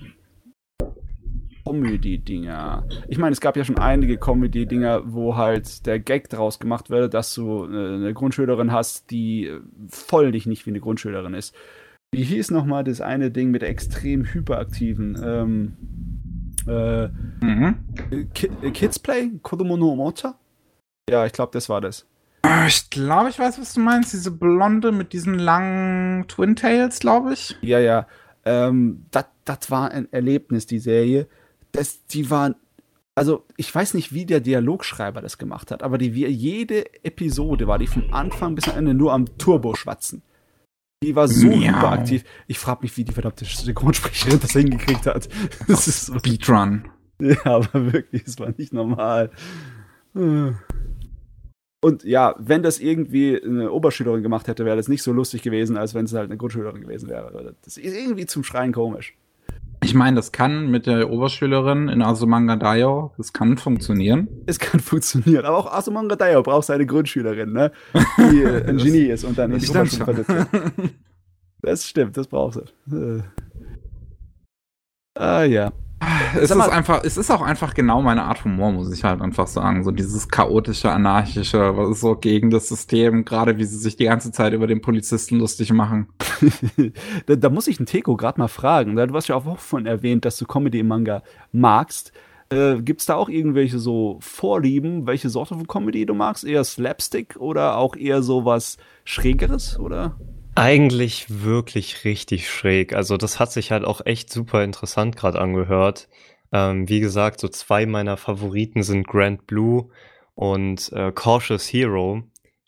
Comedy-Dinger. Ich meine, es gab ja schon einige Comedy-Dinger, wo halt der Gag draus gemacht wird, dass du eine Grundschülerin hast, die voll dich nicht wie eine Grundschülerin ist. Wie hieß nochmal das eine Ding mit extrem hyperaktiven? Ähm, äh, mhm. Kids Play? Kodomo no Omocha? Ja, ich glaube, das war das. Ich glaube, ich weiß, was du meinst. Diese Blonde mit diesen langen Twin Tails, glaube ich. Ja, ja. Ähm, das war ein Erlebnis, die Serie. Das, die war. Also, ich weiß nicht, wie der Dialogschreiber das gemacht hat, aber die, jede Episode war die von Anfang bis am Ende nur am Turbo schwatzen. Die war so ja. hyperaktiv. Ich frage mich, wie die verdammte Synchronsprecherin das hingekriegt hat. Das ist so. Speedrun. Ja, aber wirklich, es war nicht normal. Und ja, wenn das irgendwie eine Oberschülerin gemacht hätte, wäre das nicht so lustig gewesen, als wenn es halt eine Grundschülerin gewesen wäre. Das ist irgendwie zum Schreien komisch. Ich meine, das kann mit der Oberschülerin in Asumanga Daio, das kann funktionieren. Es kann funktionieren, aber auch Asumanga Daio braucht seine Grundschülerin, ne? Die äh, ein Genie ist und dann in die Oberschule versetzt. Das stimmt, das braucht sie. Äh. Ah ja. Es ist einfach, es ist auch einfach genau meine Art Humor, muss ich halt einfach sagen. So dieses chaotische, anarchische, was ist so gegen das System, gerade wie sie sich die ganze Zeit über den Polizisten lustig machen. da, da, muss ich einen Teko gerade mal fragen. Du hast ja auch von erwähnt, dass du Comedy im Manga magst. Äh, Gibt es da auch irgendwelche so Vorlieben, welche Sorte von Comedy du magst? Eher Slapstick oder auch eher so was Schrägeres, oder? Eigentlich wirklich richtig schräg. Also das hat sich halt auch echt super interessant gerade angehört. Ähm, wie gesagt, so zwei meiner Favoriten sind Grand Blue und äh, Cautious Hero.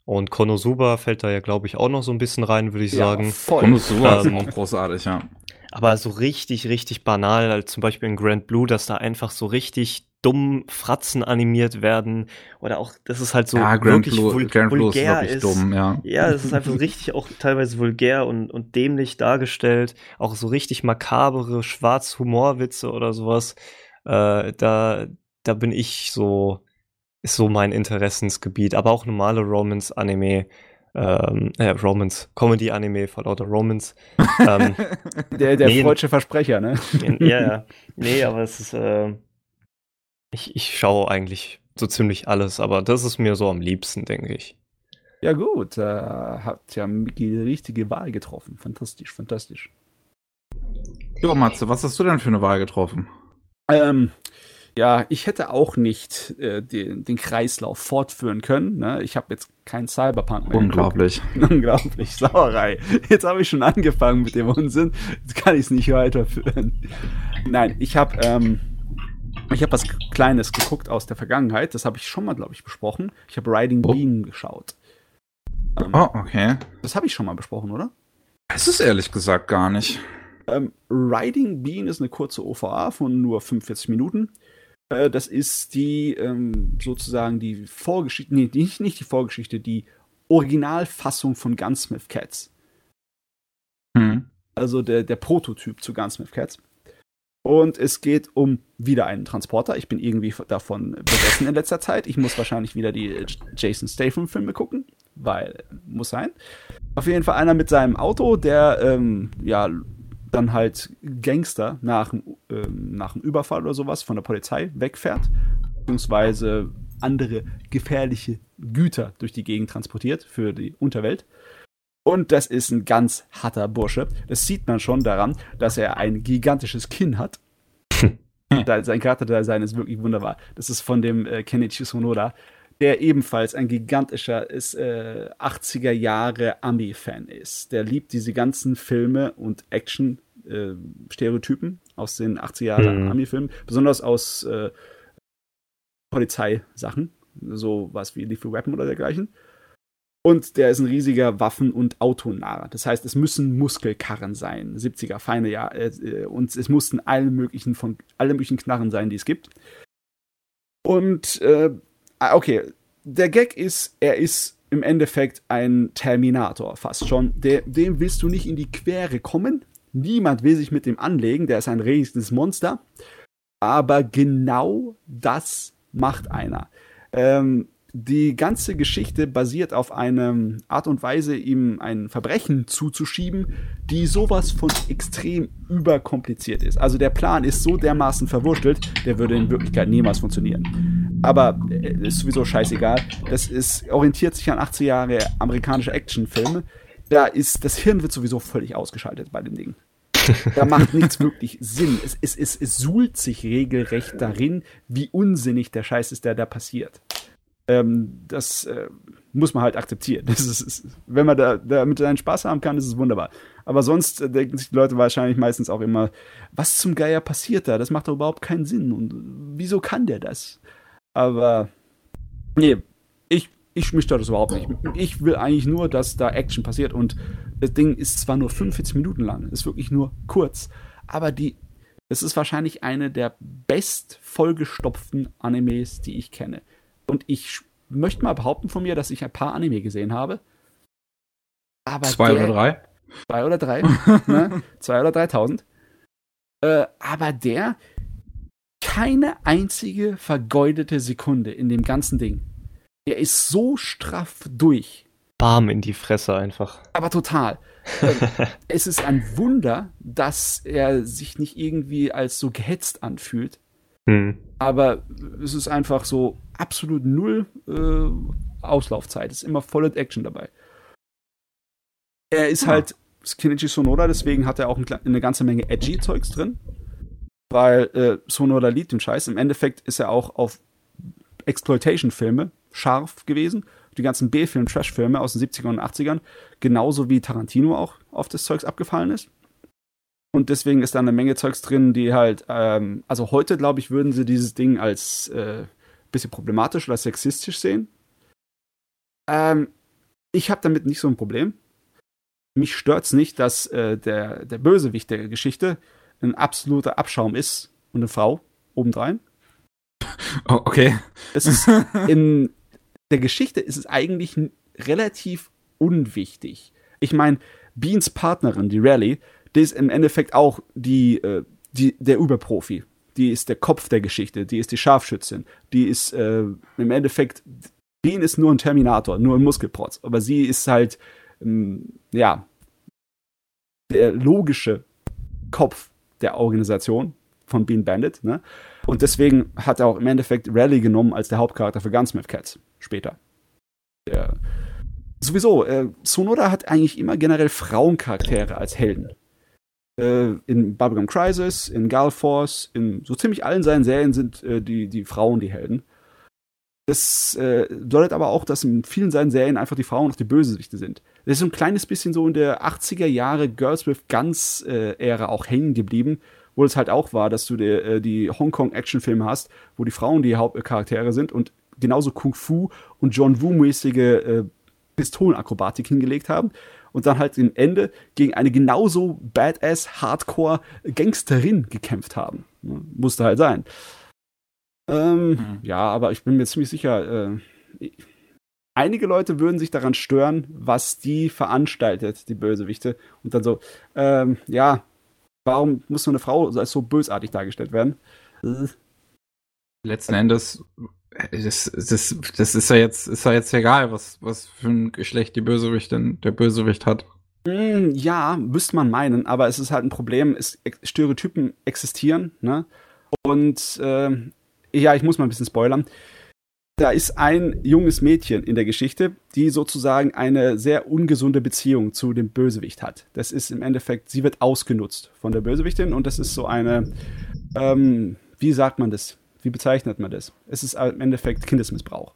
Und Konosuba fällt da ja, glaube ich, auch noch so ein bisschen rein, würde ich ja, sagen. Voll. Konosuba ähm, ist auch großartig, ja. Aber so richtig, richtig banal, halt zum Beispiel in Grand Blue, dass da einfach so richtig dumm Fratzen animiert werden oder auch, das ist halt so ja, wirklich Blue, vul Grand vulgär ist, ist. Dumm, ja. ja, es ist einfach richtig auch teilweise vulgär und, und dämlich dargestellt, auch so richtig makabere Schwarz-Humorwitze oder sowas. Äh, da, da bin ich so, ist so mein Interessensgebiet, aber auch normale Romance-Anime ähm, äh, Romans, Comedy-Anime vor lauter Romans. Ähm, der der nee, freudsche Versprecher, ne? ja, ja. Nee, aber es ist, äh, ich, ich schaue eigentlich so ziemlich alles, aber das ist mir so am liebsten, denke ich. Ja gut, äh, hat ja die richtige Wahl getroffen. Fantastisch, fantastisch. Jo, Matze, was hast du denn für eine Wahl getroffen? Ähm, ja, ich hätte auch nicht äh, den, den Kreislauf fortführen können. Ne? Ich habe jetzt kein Cyberpunk mehr. Unglaublich. geguckt. Unglaublich, Sauerei. Jetzt habe ich schon angefangen mit dem Unsinn. Jetzt kann ich es nicht weiterführen. Nein, ich habe ähm, ich habe was Kleines geguckt aus der Vergangenheit. Das habe ich schon mal, glaube ich, besprochen. Ich habe Riding Oh. Bean geschaut. Ähm, Oh, okay. Das habe ich schon mal besprochen, oder? Es ist ehrlich gesagt gar nicht. Ähm, Riding Bean ist eine kurze OVA von nur 45 Minuten. Äh, das ist die ähm, sozusagen die Vorgeschichte, nee, nicht, nicht die Vorgeschichte, die Originalfassung von Gunsmith Cats. Hm. Also der, der Prototyp zu Gunsmith Cats. Und es geht um wieder einen Transporter. Ich bin irgendwie davon besessen in letzter Zeit. Ich muss wahrscheinlich wieder die Jason Statham-Filme gucken, weil muss sein. Auf jeden Fall einer mit seinem Auto, der ähm, ja dann halt Gangster nach, ähm, nach dem Überfall oder sowas von der Polizei wegfährt, beziehungsweise andere gefährliche Güter durch die Gegend transportiert für die Unterwelt. Und das ist ein ganz harter Bursche. Das sieht man schon daran, dass er ein gigantisches Kinn hat. sein Charakterdesign ist wirklich wunderbar. Das ist von dem äh, Kenichi Sonoda, der ebenfalls ein gigantischer ist, äh, 80er Jahre Ami-Fan ist. Der liebt diese ganzen Filme und Action-Stereotypen aus den 80er Jahre Mhm. Ami-Filmen, besonders aus äh, Polizeisachen, so was wie Lethal Weapon oder dergleichen. Und der ist ein riesiger Waffen- und Autonarr. Das heißt, es müssen Muskelkarren sein, 70er, feine ja, äh, und es mussten alle möglichen von alle möglichen Knarren sein, die es gibt. Und äh, okay, der Gag ist, er ist im Endeffekt ein Terminator fast schon. Der, dem willst du nicht in die Quere kommen. Niemand will sich mit dem anlegen. Der ist ein riesiges Monster. Aber genau das macht einer. Ähm, die ganze Geschichte basiert auf einer Art und Weise, ihm ein Verbrechen zuzuschieben, die sowas von extrem überkompliziert ist. Also der Plan ist so dermaßen verwurschtelt, der würde in Wirklichkeit niemals funktionieren. Aber äh, ist sowieso scheißegal. Das ist, orientiert sich an 80 Jahre amerikanische Actionfilme. Da ist, das Hirn wird sowieso völlig ausgeschaltet bei dem Ding. Da macht nichts wirklich Sinn. Es, es, es, es suhlt sich regelrecht darin, wie unsinnig der Scheiß ist, der da passiert. Ähm, das äh, muss man halt akzeptieren. Das ist, ist, wenn man da, damit einen Spaß haben kann, ist es wunderbar. Aber sonst äh, denken sich die Leute wahrscheinlich meistens auch immer, was zum Geier passiert da? Das macht doch überhaupt keinen Sinn. Und wieso kann der das? Aber nee, ich, ich mich stört das überhaupt nicht. Ich will eigentlich nur, dass da Action passiert und das Ding ist zwar nur 45 Minuten lang, ist wirklich nur kurz, aber die, es ist wahrscheinlich eine der best vollgestopften Animes, die ich kenne. Und ich möchte mal behaupten von mir, dass ich ein paar Anime gesehen habe. Aber Zwei der, oder drei? Zwei oder drei. ne? Zwei oder dreitausend. Äh, aber der keine einzige vergeudete Sekunde in dem ganzen Ding. Der ist so straff durch. Bam in die Fresse einfach. Aber total. Ähm, es ist ein Wunder, dass er sich nicht irgendwie als so gehetzt anfühlt. Hm. Aber es ist einfach so absolut null äh, Auslaufzeit. Es ist immer volle Action dabei. Er ist Ah. halt Kenichi Sonoda, deswegen hat er auch eine ganze Menge edgy Zeugs drin. Weil äh, Sonoda liebt den Scheiß. Im Endeffekt ist er auch auf Exploitation-Filme scharf gewesen. Die ganzen B-Film, Trash-Filme aus den 70ern und 80ern. Genauso wie Tarantino auch auf das Zeugs abgefallen ist. Und deswegen ist da eine Menge Zeugs drin, die halt, ähm, also heute, glaube ich, würden sie dieses Ding als äh, bisschen problematisch oder sexistisch sehen. Ähm, ich habe damit nicht so ein Problem. Mich stört's nicht, dass äh, der, der Bösewicht der Geschichte ein absoluter Abschaum ist und eine Frau obendrein. Oh, okay. Es ist in der Geschichte ist es eigentlich relativ unwichtig. Ich meine, Beans Partnerin, die Rally, die ist im Endeffekt auch die, äh, die, der Überprofi. Die ist der Kopf der Geschichte, die ist die Scharfschützin, die ist äh, im Endeffekt, Bean ist nur ein Terminator, nur ein Muskelprotz, aber sie ist halt, ähm, ja, der logische Kopf der Organisation von Bean Bandit, ne? Und deswegen hat er auch im Endeffekt Rally genommen als der Hauptcharakter für Gunsmith Cats später. Der, sowieso, äh, Sonoda hat eigentlich immer generell Frauencharaktere als Helden. Äh, in Bubblegum Crisis, in Gal Force, in so ziemlich allen seinen Serien sind äh, die, die Frauen die Helden. Das äh, bedeutet aber auch, dass in vielen seinen Serien einfach die Frauen noch die Bösewichte sind. Das ist so ein kleines bisschen so in der 80er Jahre Girls with Guns äh, Ära auch hängen geblieben, wo es halt auch war, dass du die, äh, die Hongkong Actionfilme hast, wo die Frauen die Hauptcharaktere sind und genauso Kung Fu und John Woo mäßige äh, Pistolenakrobatik hingelegt haben und dann halt im Ende gegen eine genauso badass Hardcore Gangsterin gekämpft haben. Ja, musste halt sein. Ähm, mhm. Ja, aber ich bin mir ziemlich sicher, äh, einige Leute würden sich daran stören, was die veranstaltet, die Bösewichte. Und dann so, ähm, ja, warum muss so eine Frau als so bösartig dargestellt werden? Letzten Endes, das, das, das ist ja jetzt, ist ja jetzt egal, was, was für ein Geschlecht die Bösewichtin, der Bösewicht hat. Hm, ja, müsste man meinen, aber es ist halt ein Problem, es, Stereotypen existieren, ne? Und äh, ja, ich muss mal ein bisschen spoilern. Da ist ein junges Mädchen in der Geschichte, die sozusagen eine sehr ungesunde Beziehung zu dem Bösewicht hat. Das ist im Endeffekt, sie wird ausgenutzt von der Bösewichtin und das ist so eine, ähm, wie sagt man das? Wie bezeichnet man das? Es ist im Endeffekt Kindesmissbrauch.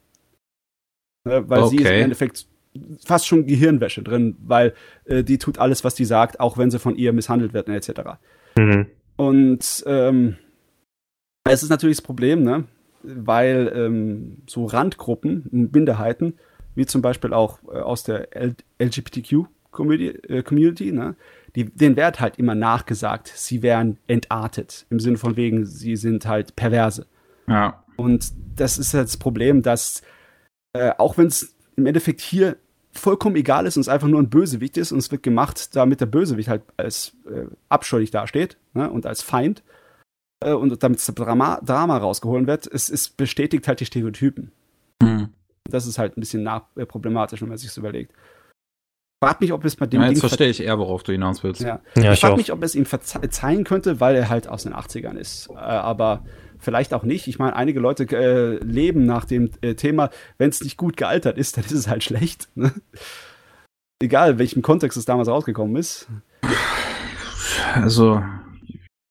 Ne, weil okay. sie ist im Endeffekt fast schon Gehirnwäsche drin, weil äh, die tut alles, was die sagt, auch wenn sie von ihr misshandelt wird, etc. Mhm. Und ähm, es ist natürlich das Problem, ne? weil ähm, so Randgruppen, Minderheiten, wie zum Beispiel auch äh, aus der LGBTQ-Community, äh, ne? die, denen wird halt immer nachgesagt, sie wären entartet, im Sinne von wegen, sie sind halt perverse. Ja. Und das ist halt das Problem, dass äh, auch wenn es im Endeffekt hier vollkommen egal ist und es einfach nur ein Bösewicht ist und es wird gemacht, damit der Bösewicht halt als äh, abscheulich dasteht ne, und als Feind, äh, und damit das Drama, Drama rausgeholt wird, es, es bestätigt halt die Stereotypen. Mhm. Das ist halt ein bisschen nach, äh, problematisch, wenn man sich so überlegt. Frag mich, ob es bei dem ja, jetzt Ding verstehe ich eher, worauf du hinaus willst. Ja. ja ich, ich frage mich, ob es ihm verzeihen könnte, weil er halt aus den 80ern ist. Äh, aber vielleicht auch nicht. Ich meine, einige Leute äh, leben nach dem äh, Thema, wenn es nicht gut gealtert ist, dann ist es halt schlecht. Ne? Egal, welchem Kontext es damals rausgekommen ist. Also,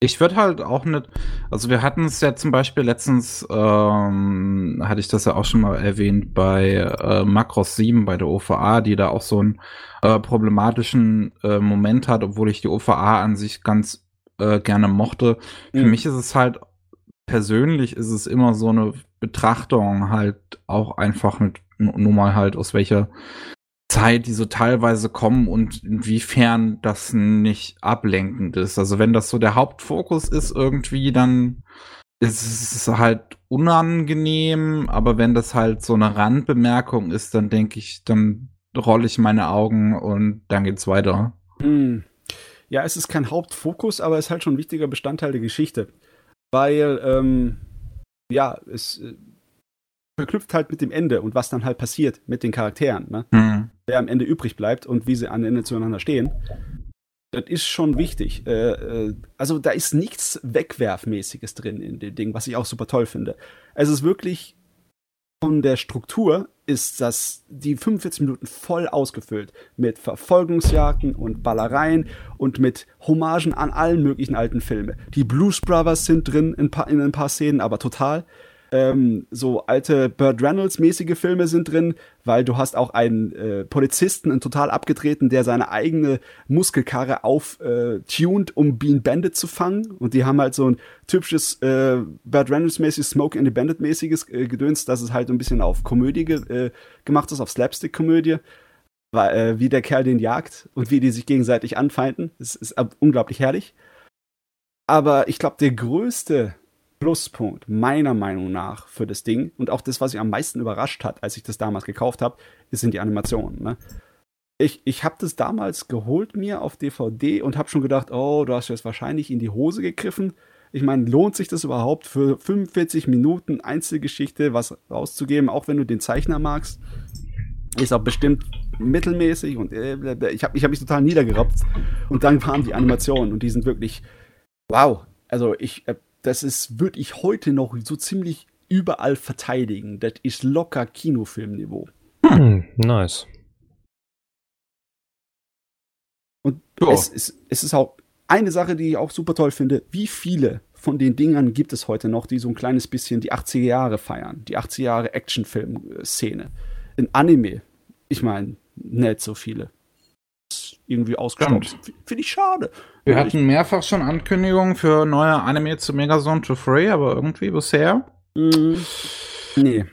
ich würde halt auch nicht, also wir hatten es ja zum Beispiel letztens, ähm, hatte ich das ja auch schon mal erwähnt, bei äh, Macross 7, bei der OVA, die da auch so einen äh, problematischen äh, Moment hat, obwohl ich die OVA an sich ganz äh, gerne mochte. Für mhm. mich ist es halt, persönlich ist es immer so eine Betrachtung halt auch einfach mit, nur mal halt aus welcher Zeit, die so teilweise kommen und inwiefern das nicht ablenkend ist. Also wenn das so der Hauptfokus ist irgendwie, dann ist es halt unangenehm, aber wenn das halt so eine Randbemerkung ist, dann denke ich, dann rolle ich meine Augen und dann geht's weiter. Hm. Ja, es ist kein Hauptfokus, aber es ist halt schon ein wichtiger Bestandteil der Geschichte. Weil, ähm, ja, es äh, verknüpft halt mit dem Ende und was dann halt passiert mit den Charakteren. Ne? Mhm wer am Ende übrig bleibt und wie sie am Ende zueinander stehen. Das ist schon wichtig. Äh, äh, also da ist nichts Wegwerfmäßiges drin in dem Ding, was ich auch super toll finde. Es ist wirklich von der Struktur ist das die 45 Minuten voll ausgefüllt mit Verfolgungsjagden und Ballereien und mit Hommagen an allen möglichen alten Filme. Die Blues Brothers sind drin in, in ein paar Szenen, aber total ähm, so alte Burt Reynolds-mäßige Filme sind drin, weil du hast auch einen äh, Polizisten, einen total abgedrehten, der seine eigene Muskelkarre auftunt, äh, um Bean Bandit zu fangen. Und die haben halt so ein typisches äh, Burt Reynolds-mäßiges Smoke and the Bandit-mäßiges äh, Gedöns, dass es halt ein bisschen auf Komödie ge äh, gemacht ist, auf Slapstick-Komödie. Äh, wie der Kerl den jagt und wie die sich gegenseitig anfeinden. Es ist unglaublich herrlich. Aber ich glaube, der größte Pluspunkt meiner Meinung nach für das Ding und auch das, was mich am meisten überrascht hat, als ich das damals gekauft habe, sind die Animationen. Ne? Ich, ich habe das damals geholt mir auf DVD und habe schon gedacht, oh, du hast jetzt wahrscheinlich in die Hose gegriffen. Ich meine, lohnt sich das überhaupt für 45 Minuten Einzelgeschichte was rauszugeben, auch wenn du den Zeichner magst? Ist auch bestimmt mittelmäßig und äh, ich habe ich hab mich total niedergerappt. Und dann kamen die Animationen und die sind wirklich wow. Also ich äh, das ist, würde ich heute noch so ziemlich überall verteidigen. Das ist locker Kinofilmniveau. Hm, nice. Und es, ist, es ist auch eine Sache, die ich auch super toll finde. Wie viele von den Dingern gibt es heute noch, die so ein kleines bisschen die 80er Jahre feiern? Die 80er Jahre Actionfilm-Szene. In Anime, ich meine, nicht so viele. Irgendwie ausgestorben. Finde ich schade. Wir hatten mehrfach schon Ankündigungen für neue Anime zu Megazone to Free, aber irgendwie bisher. Mm, nee.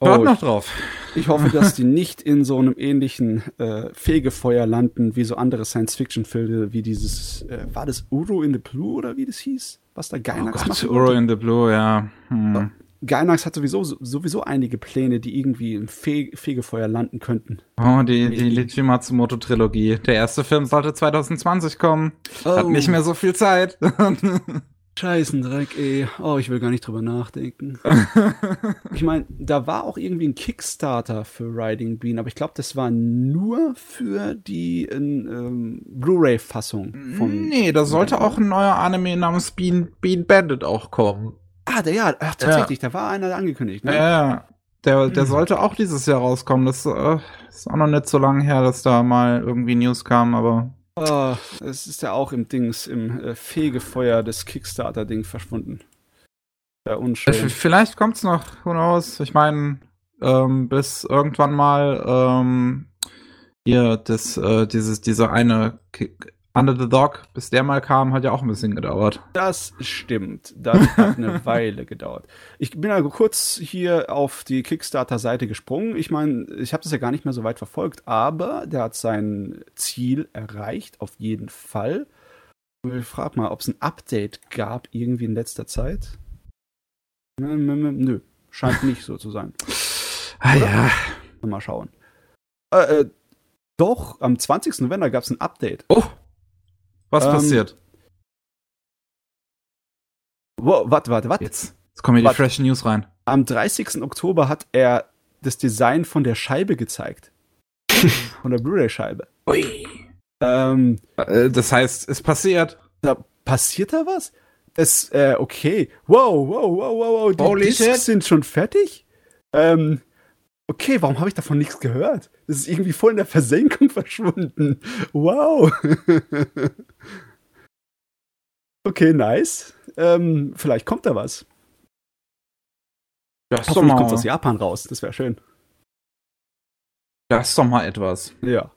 Hört Oh, noch drauf. Ich hoffe, dass die nicht in so einem ähnlichen äh, Fegefeuer landen wie so andere Science-Fiction-Filme, wie dieses, äh, war das Uro in the Blue oder wie das hieß? Was da Oh Gainax Gott, machen Uro in the Blue, ja. Hm. Gainax hat sowieso, sowieso einige Pläne, die irgendwie im Fe Fegefeuer landen könnten. Oh, die, die Lichi Matsumoto-Trilogie. Der erste Film sollte 2020 kommen. Hat Oh. nicht mehr so viel Zeit. Scheißendreck, ey. Oh, ich will gar nicht drüber nachdenken. ich meine, da war auch irgendwie ein Kickstarter für Riding Bean, aber ich glaube, das war nur für die ähm, Blu-ray-Fassung nee, da sollte auch ein neuer Anime namens Bean, Bean Bandit auch kommen. Ah, der, ja, ach, tatsächlich, da war einer angekündigt, ne? Ja, der, der Hm. sollte auch dieses Jahr rauskommen. Das äh, ist auch noch nicht so lange her, dass da mal irgendwie News kam, aber Oh, es ist ja auch im Dings, im äh, Fegefeuer des Kickstarter-Ding verschwunden. Ja, unschön. v- vielleicht kommt's noch, who knows. Ich meine, ähm, bis irgendwann mal ähm, hier das, äh, dieses, dieser eine Ki- Under the Dog, bis der mal kam, hat ja auch ein bisschen gedauert. Das stimmt. Das hat eine Weile gedauert. Ich bin ja kurz hier auf die Kickstarter-Seite gesprungen. Ich meine, ich habe das ja gar nicht mehr so weit verfolgt, aber der hat sein Ziel erreicht, auf jeden Fall. Ich frage mal, ob es ein Update gab irgendwie in letzter Zeit. Nö, Nö, scheint nicht so zu sein. Ah ja. Mal schauen. Äh, äh, doch, am 20. November gab es ein Update. Oh, was Ähm, passiert? Wow, warte, warte, warte. Jetzt, jetzt kommen hier die Warte. Fresh News rein. Am 30. Oktober hat er das Design von der Scheibe gezeigt. von der Blu-ray-Scheibe. Ui. Ähm, Äh, Das heißt, es passiert. da passiert da was? Das, äh, okay. Wow, wow, wow, wow, wow. Die Holy Discs shit. sind schon fertig? Ähm, okay, warum habe ich davon nichts gehört? Das ist irgendwie voll in der Versenkung verschwunden. Wow. okay, nice. Ähm, vielleicht kommt da was. Das ist doch Hoffentlich kommt mal, aus Japan raus. Das wäre schön. das ist doch mal etwas. Ja.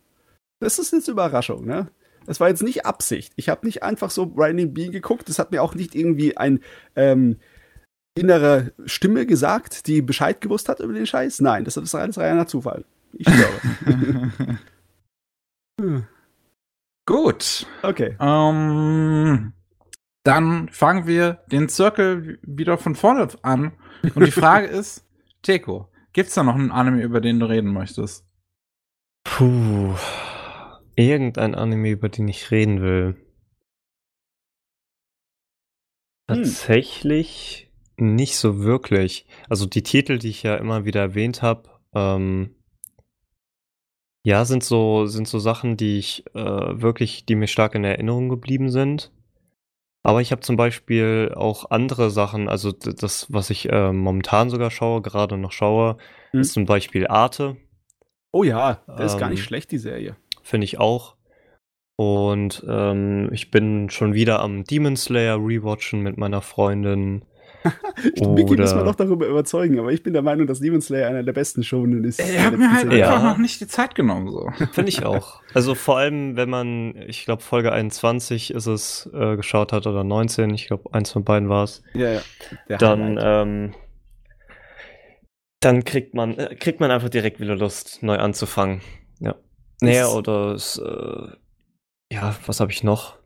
Das ist jetzt Überraschung, ne? Das war jetzt nicht Absicht. Ich habe nicht einfach so Riding Bean geguckt. Das hat mir auch nicht irgendwie ein ähm, innere Stimme gesagt, die Bescheid gewusst hat über den Scheiß. Nein, das ist alles reiner Zufall. Ich glaube. Hm, Gut. okay. Ähm, dann fangen wir den Zirkel wieder von vorne an. Und die Frage ist, Teko, gibt's da noch einen Anime, über den du reden möchtest? Puh. Irgendein Anime, über den ich reden will. Hm. Tatsächlich nicht so wirklich. Also die Titel, die ich ja immer wieder erwähnt habe, ähm, ja, sind so, sind so Sachen, die ich äh, wirklich, die mir stark in Erinnerung geblieben sind. Aber ich habe zum Beispiel auch andere Sachen, also das, was ich äh, momentan sogar schaue, gerade noch schaue, Hm. ist zum Beispiel Arte. Oh ja, das ist gar Ähm, nicht schlecht, die Serie. Finde ich auch. Und ähm, ich bin schon wieder am Demon Slayer rewatchen mit meiner Freundin. Mickey muss man noch darüber überzeugen, aber ich bin der Meinung, dass Demon Slayer einer der besten Shonen ist. Ich der habe mir halt Ja. einfach noch nicht die Zeit genommen, so. Finde ich auch. Also vor allem, wenn man, ich glaube, Folge 21 ist es äh, geschaut hat oder 19, ich glaube, eins von beiden war es. Ja, ja. Der Dann, ähm, dann kriegt man, äh, kriegt man einfach direkt wieder Lust, neu anzufangen. Ja. Naja, oder es, äh, ja, was habe ich noch?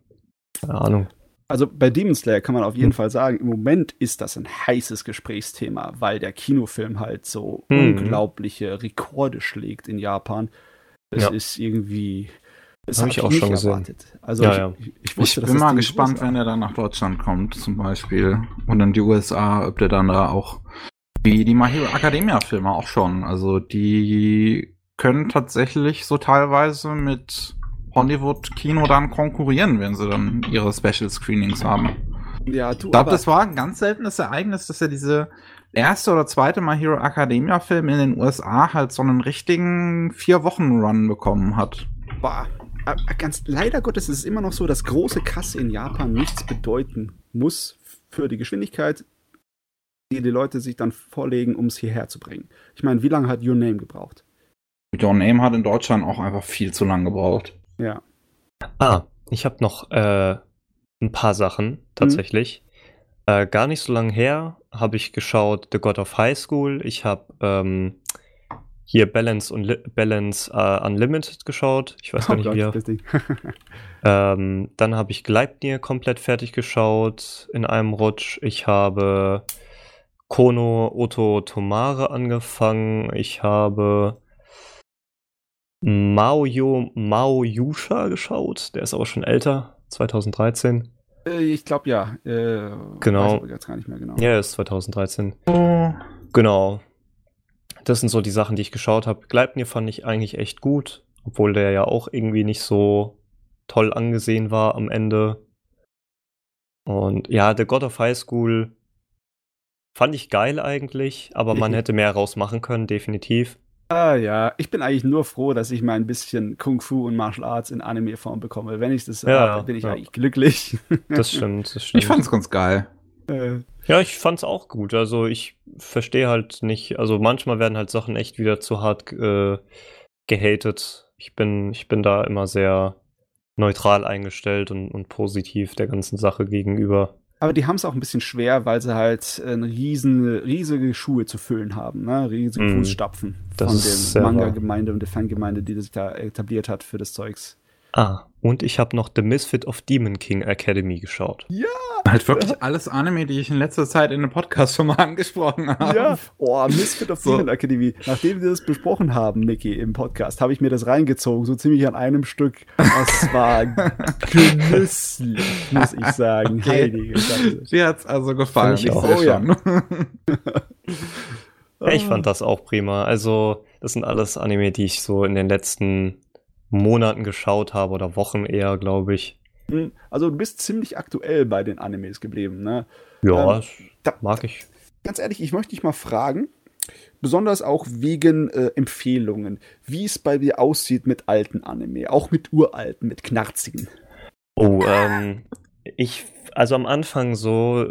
Keine Ahnung. Also bei Demon Slayer kann man auf jeden Hm. Fall sagen, im Moment ist das ein heißes Gesprächsthema, weil der Kinofilm halt so Mhm. unglaubliche Rekorde schlägt in Japan. Das Ja. ist irgendwie. Das Hab habe ich ich auch nicht schon gesehen. erwartet. Also Ja, ich, ja. ich, ich Ich wusste, dass bin mal gespannt, wenn er dann nach Deutschland kommt, zum Beispiel. Und in die USA, ob der dann da auch, wie die My Hero Academia Filme auch schon. Also die können tatsächlich so teilweise mit Hollywood-Kino dann konkurrieren, wenn sie dann ihre Special Screenings haben. Ja, du, Ich glaube, das war ein ganz seltenes Ereignis, dass er diese erste oder zweite My Hero Academia Film in den USA halt so einen richtigen Vier-Wochen-Run bekommen hat. Boah. äh, ganz leider Gottes ist es immer noch so, dass große Kasse in Japan nichts bedeuten muss für die Geschwindigkeit, die die Leute sich dann vorlegen, um es hierher zu bringen. Ich meine, wie lange hat Your Name gebraucht? Your Name hat in Deutschland auch einfach viel zu lang gebraucht. Ja. Ah, ich habe noch äh, ein paar Sachen tatsächlich. Mhm. Äh, gar nicht so lange her habe ich geschaut The God of High School. Ich habe ähm, hier Balance, und Balance uh, Unlimited geschaut. Ich weiß gar oh nicht, Gott, wie ähm, Dann habe ich Gleipnir komplett fertig geschaut in einem Rutsch. Ich habe Kono Oto Tomare angefangen. Ich habe Maoyo Mao Yusha geschaut. Der ist aber schon älter, 2013. Äh, ich glaube ja. Äh, genau. Jetzt gar nicht mehr genau. Ja, ist 2013. Oh. Genau. Das sind so die Sachen, die ich geschaut habe. Gleipnir fand ich eigentlich echt gut, obwohl der ja auch irgendwie nicht so toll angesehen war am Ende. Und ja, The God of High School fand ich geil eigentlich, aber man hätte mehr rausmachen können, definitiv. Ah ja, ich bin eigentlich nur froh, dass ich mal ein bisschen Kung Fu und Martial Arts in Anime-Form bekomme. Wenn ich das ja, habe, bin ich ja. eigentlich glücklich. Das stimmt, das stimmt. Ich fand's ganz geil. Äh. Ja, ich fand's auch gut. Also ich verstehe halt nicht, also manchmal werden halt Sachen echt wieder zu hart äh, gehatet. Ich bin, ich bin da immer sehr neutral eingestellt und, und positiv der ganzen Sache gegenüber. Aber die haben es auch ein bisschen schwer, weil sie halt äh, riesen, riesige Schuhe zu füllen haben, ne? riesige mm. Fußstapfen das von der Manga-Gemeinde und der Fangemeinde, die sich da etabliert hat für das Zeugs. Ah, und ich habe noch The Misfit of Demon King Academy geschaut. Ja! Halt wirklich alles Anime, die ich in letzter Zeit in einem Podcast schon mal angesprochen habe. Ja, oh, Misfit of so. Demon Academy. Nachdem wir das besprochen haben, Niki, im Podcast, habe ich mir das reingezogen, so ziemlich an einem Stück. Das war genüsslich, muss ich sagen. Okay. Heilige Scheiße. Dir hat's also gefallen. Ich, ich auch. Oh, ja. ich fand das auch prima. Also, das sind alles Anime, die ich so in den letzten Monaten geschaut habe oder Wochen eher, glaube ich. Hm, also du bist ziemlich aktuell bei den Animes geblieben, ne? Ja, ähm, da, mag ich. Ganz ehrlich, ich möchte dich mal fragen, besonders auch wegen äh, Empfehlungen, wie es bei dir aussieht mit alten Anime, auch mit uralten, mit knarzigen. Oh, ähm, ich, also am Anfang so,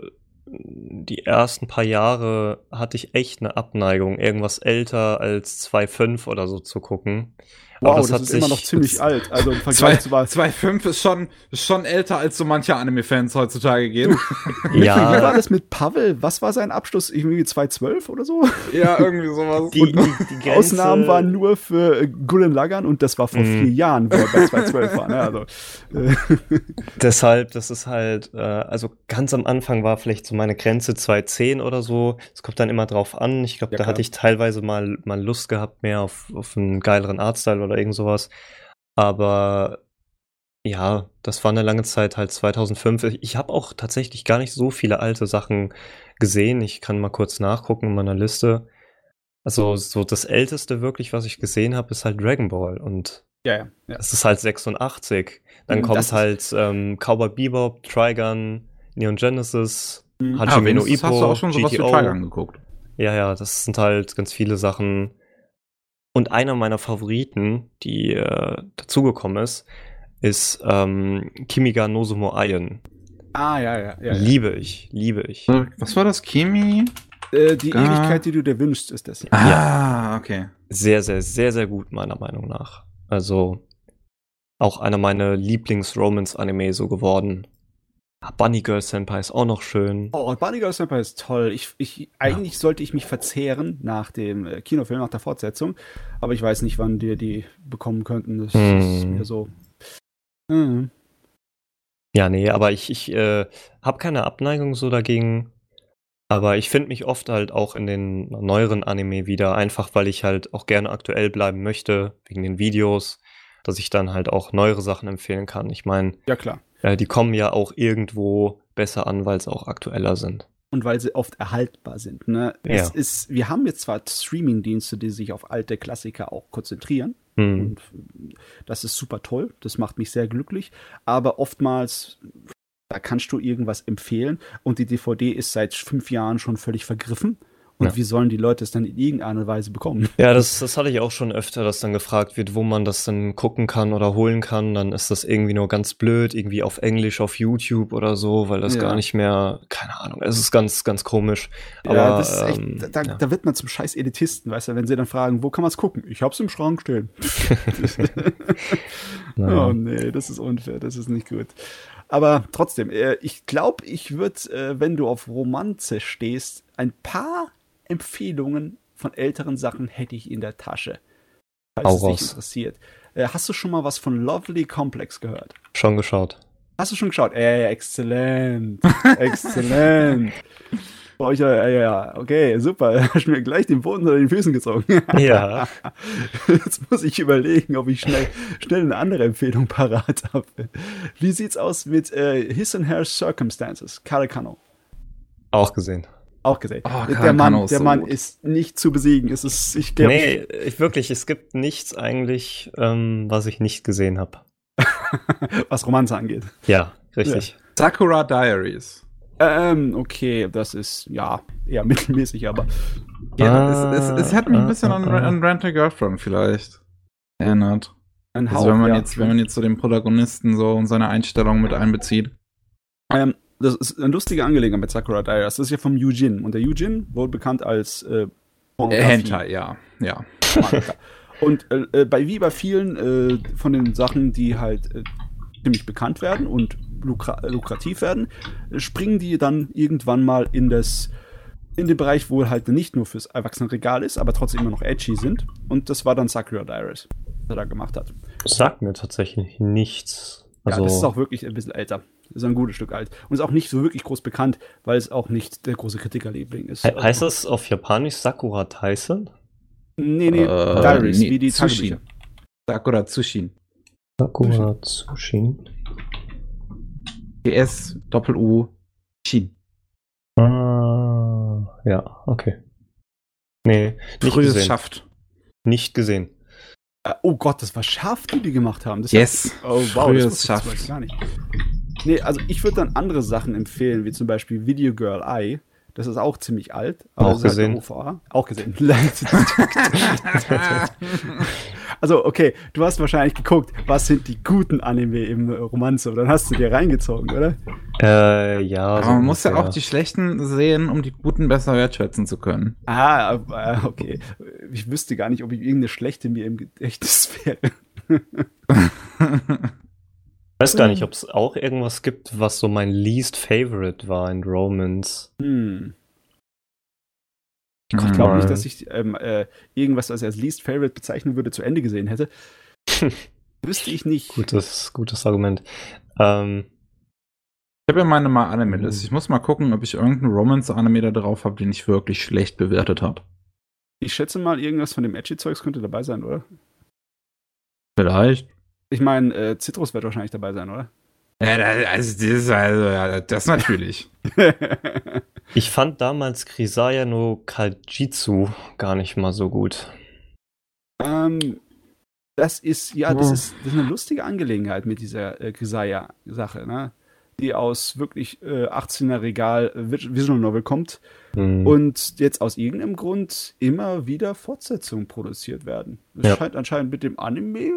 die ersten paar Jahre hatte ich echt eine Abneigung, irgendwas älter als 2,5 oder so zu gucken. Wow, das, das ist immer noch ziemlich alt. Also im Vergleich zu 2.5 ist schon, ist schon älter, als so manche Anime-Fans heutzutage gehen. ja. Wie war das mit Pavel? Was war sein Abschluss? Irgendwie 2.12 oder so? Ja, irgendwie sowas. Die, die, die Ausnahmen waren nur für äh, Gullen Lagern und das war vor mm. vier Jahren, wo er bei 2.12 war. Ne? Also, äh. Deshalb, das ist halt, äh, also ganz am Anfang war vielleicht so meine Grenze 2.10 oder so. Es kommt dann immer drauf an. Ich glaube, ja, da klar. hatte ich teilweise mal, mal Lust gehabt, mehr auf, auf einen geileren Artstyle oder irgend sowas. Aber ja, das war eine lange Zeit halt 2005. Ich habe auch tatsächlich gar nicht so viele alte Sachen gesehen. Ich kann mal kurz nachgucken in meiner Liste. Also so das älteste wirklich, was ich gesehen habe, ist halt Dragon Ball und ja, ja, ja. das ist halt 86. Dann mhm, kommt halt ähm, Cowboy Bebop, Trigun, Neon Genesis, mhm. Hajime ah, no Ippo, hast du auch schon sowas GTO. für Trigun geguckt. Ja, ja, das sind halt ganz viele Sachen. Und einer meiner Favoriten, die äh, dazugekommen ist, ist ähm, Kimiga Nozumo Ayen. Ah, ja, ja, ja. Liebe ich, liebe ich. Was war das, Kimi? Äh, die Ga Ewigkeit, die du dir wünschst, ist das. Ah, ja. okay. Sehr, sehr, sehr, sehr gut, meiner Meinung nach. Also auch einer meiner Lieblings-Romance-Anime so geworden. Ah, Bunny Girl Senpai ist auch noch schön. Oh, Bunny Girl Senpai ist toll. Ich, ich, eigentlich ja. sollte ich mich verzehren nach dem äh, Kinofilm, nach der Fortsetzung. Aber ich weiß nicht, wann wir die bekommen könnten. Das hm. ist mir so. Hm. Ja, nee, aber ich, ich äh, habe keine Abneigung so dagegen. Aber ich finde mich oft halt auch in den neueren Anime wieder, einfach weil ich halt auch gerne aktuell bleiben möchte, wegen den Videos, dass ich dann halt auch neuere Sachen empfehlen kann. Ich meine, ja klar äh, die kommen ja auch irgendwo besser an, weil sie auch aktueller sind. Und weil sie oft erhaltbar sind. Ne? Ja. Es ist, wir haben jetzt zwar Streaming-Dienste, die sich auf alte Klassiker auch konzentrieren. Mhm. Und das ist super toll. Das macht mich sehr glücklich. Aber oftmals, da kannst du irgendwas empfehlen und die DVD ist seit fünf Jahren schon völlig vergriffen Und Ja. wie sollen die Leute es dann in irgendeiner Weise bekommen? Ja, das, das hatte ich auch schon öfter, dass dann gefragt wird, wo man das dann gucken kann oder holen kann. Dann ist das irgendwie nur ganz blöd, irgendwie auf Englisch, auf YouTube oder so, weil das Ja. gar nicht mehr, keine Ahnung, es ist ganz, ganz komisch. Aber ja, das ist echt, ähm, da, ja. da wird man zum scheiß Elitisten, weißt du, wenn sie dann fragen, wo kann man es gucken? Ich hab's im Schrank stehen. Oh nee, das ist unfair, das ist nicht gut. Aber trotzdem, äh, ich glaube, ich würde, äh, wenn du auf Romanze stehst, ein paar Empfehlungen von älteren Sachen hätte ich in der Tasche. Falls Hau es dich interessiert. Äh, hast du schon mal was von Lovely Complex gehört? Schon geschaut. Hast du schon geschaut? Äh, exzellent. exzellent. Boah, ich, äh, ja, okay, super. Hast mir gleich den Boden unter den Füßen gezogen. Ja. Jetzt muss ich überlegen, ob ich schnell, schnell eine andere Empfehlung parat habe. Wie sieht's aus mit äh, His and Her Circumstances? Karakano. Auch gesehen. Auch gesehen. Oh, der Mann, ist der so Mann gut. ist nicht zu besiegen. Es ist, ich glaube, nee, ich, wirklich, es gibt nichts eigentlich, ähm, was ich nicht gesehen habe. was Romanze angeht. Ja, richtig. Sakura Diaries. Ähm, okay, das ist ja eher mittelmäßig, aber Ja, es, es, es hat mich ein bisschen an, Ah, ah, ah. an Rent a Girlfriend vielleicht erinnert. ein Hauch. Also wenn man ja. jetzt, wenn man jetzt so den Protagonisten so und seine Einstellung mit einbezieht. Ähm, das ist eine lustige Angelegenheit mit Sakura Diaries. Das ist ja vom Eugene. Und der Eugene wurde bekannt als äh, Äh, Hentai, ja. Ja. Und äh, äh, bei wie bei vielen äh, von den Sachen, die halt äh, ziemlich bekannt werden und lukra äh, lukrativ werden, springen die dann irgendwann mal in das in den Bereich, wo halt nicht nur fürs Erwachsenenregal ist, aber trotzdem immer noch edgy sind. Und das war dann Sakura Diaries, was er da gemacht hat. Sagt mir tatsächlich nichts. Also, ja, das ist auch wirklich ein bisschen älter. Das ist ein gutes Stück alt. Und ist auch nicht so wirklich groß bekannt, weil es auch nicht der große Kritikerliebling ist. he heißt das auf Japanisch Sakura Tyson? Nee, nee, Äh, Diaries, nee, wie die Tsushin. Tagebücher. Sakura Tsushin. Sakura Tsushin. PS Doppel U Shin. Ah, ja, okay. Nee, nicht Frühes gesehen. schafft. Nicht gesehen. Äh, Oh Gott, das war scharf, die die gemacht haben. Das Yes. Oh wow, das Frühes schafft. Beispiel gar nicht. Nee, also ich würde dann andere Sachen empfehlen, wie zum Beispiel Video Girl Eye. Das ist auch ziemlich alt. Auch halt eine gesehen. OVA. Auch gesehen. also, okay, du hast wahrscheinlich geguckt, was sind die guten Anime im Romanze und dann hast du dir reingezogen, oder? Äh, ja. Aber so man muss ja auch die schlechten sehen, um die guten besser wertschätzen zu können. Ah, äh, okay. Ich wüsste gar nicht, ob ich irgendeine schlechte mir im Gedächtnis wäre. Ich weiß gar nicht, ob es auch irgendwas gibt, was so mein least favorite war in Romance. Hm. Ich glaube nicht, dass ich ähm, äh, irgendwas, was ich als Least Favorite bezeichnen würde, zu Ende gesehen hätte. Wüsste ich nicht. Gutes, gutes Argument. Ähm, Ich habe ja meine mal Anime-Liste. Ich muss mal gucken, ob ich irgendeinen Romance-Anime da drauf habe, den ich wirklich schlecht bewertet habe. Ich schätze mal, irgendwas von dem Edgy-Zeugs könnte dabei sein, oder? Vielleicht. Ich meine, äh, Citrus wird wahrscheinlich dabei sein, oder? Ja, da- also das, ist also, ja, das natürlich. ich fand damals Krisaya no Kajitsu gar nicht mal so gut. ähm, das ist, ja, das Ja. ist, das ist eine lustige Angelegenheit mit dieser äh, Grisaya-Sache, ne? Die aus wirklich äh, 18er Regal äh, Vis- Visual Novel kommt Hm. und jetzt aus irgendeinem Grund immer wieder Fortsetzungen produziert werden. Es Ja. scheint anscheinend mit dem Anime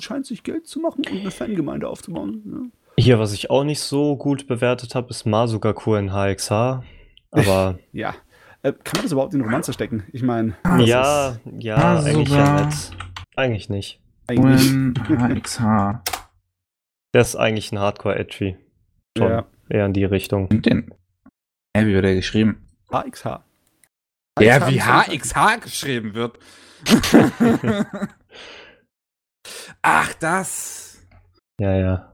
scheint sich Geld zu machen und eine Fangemeinde aufzubauen. Ne? Hier, was ich auch nicht so gut bewertet habe, ist Masugaku in HXH. Aber Ja. Äh, kann man das überhaupt in Romanze stecken? Ich meine, ja, ja, Ah, eigentlich ja nett. Eigentlich nicht. eigentlich. HXH. Der ist eigentlich ein Hardcore-Edgy. Schon. Ja. Eher in die Richtung. Und den. Hä, wie wird der geschrieben? HXH. Ja, wie HXH. HXH geschrieben wird. Ach, das. Ja, ja.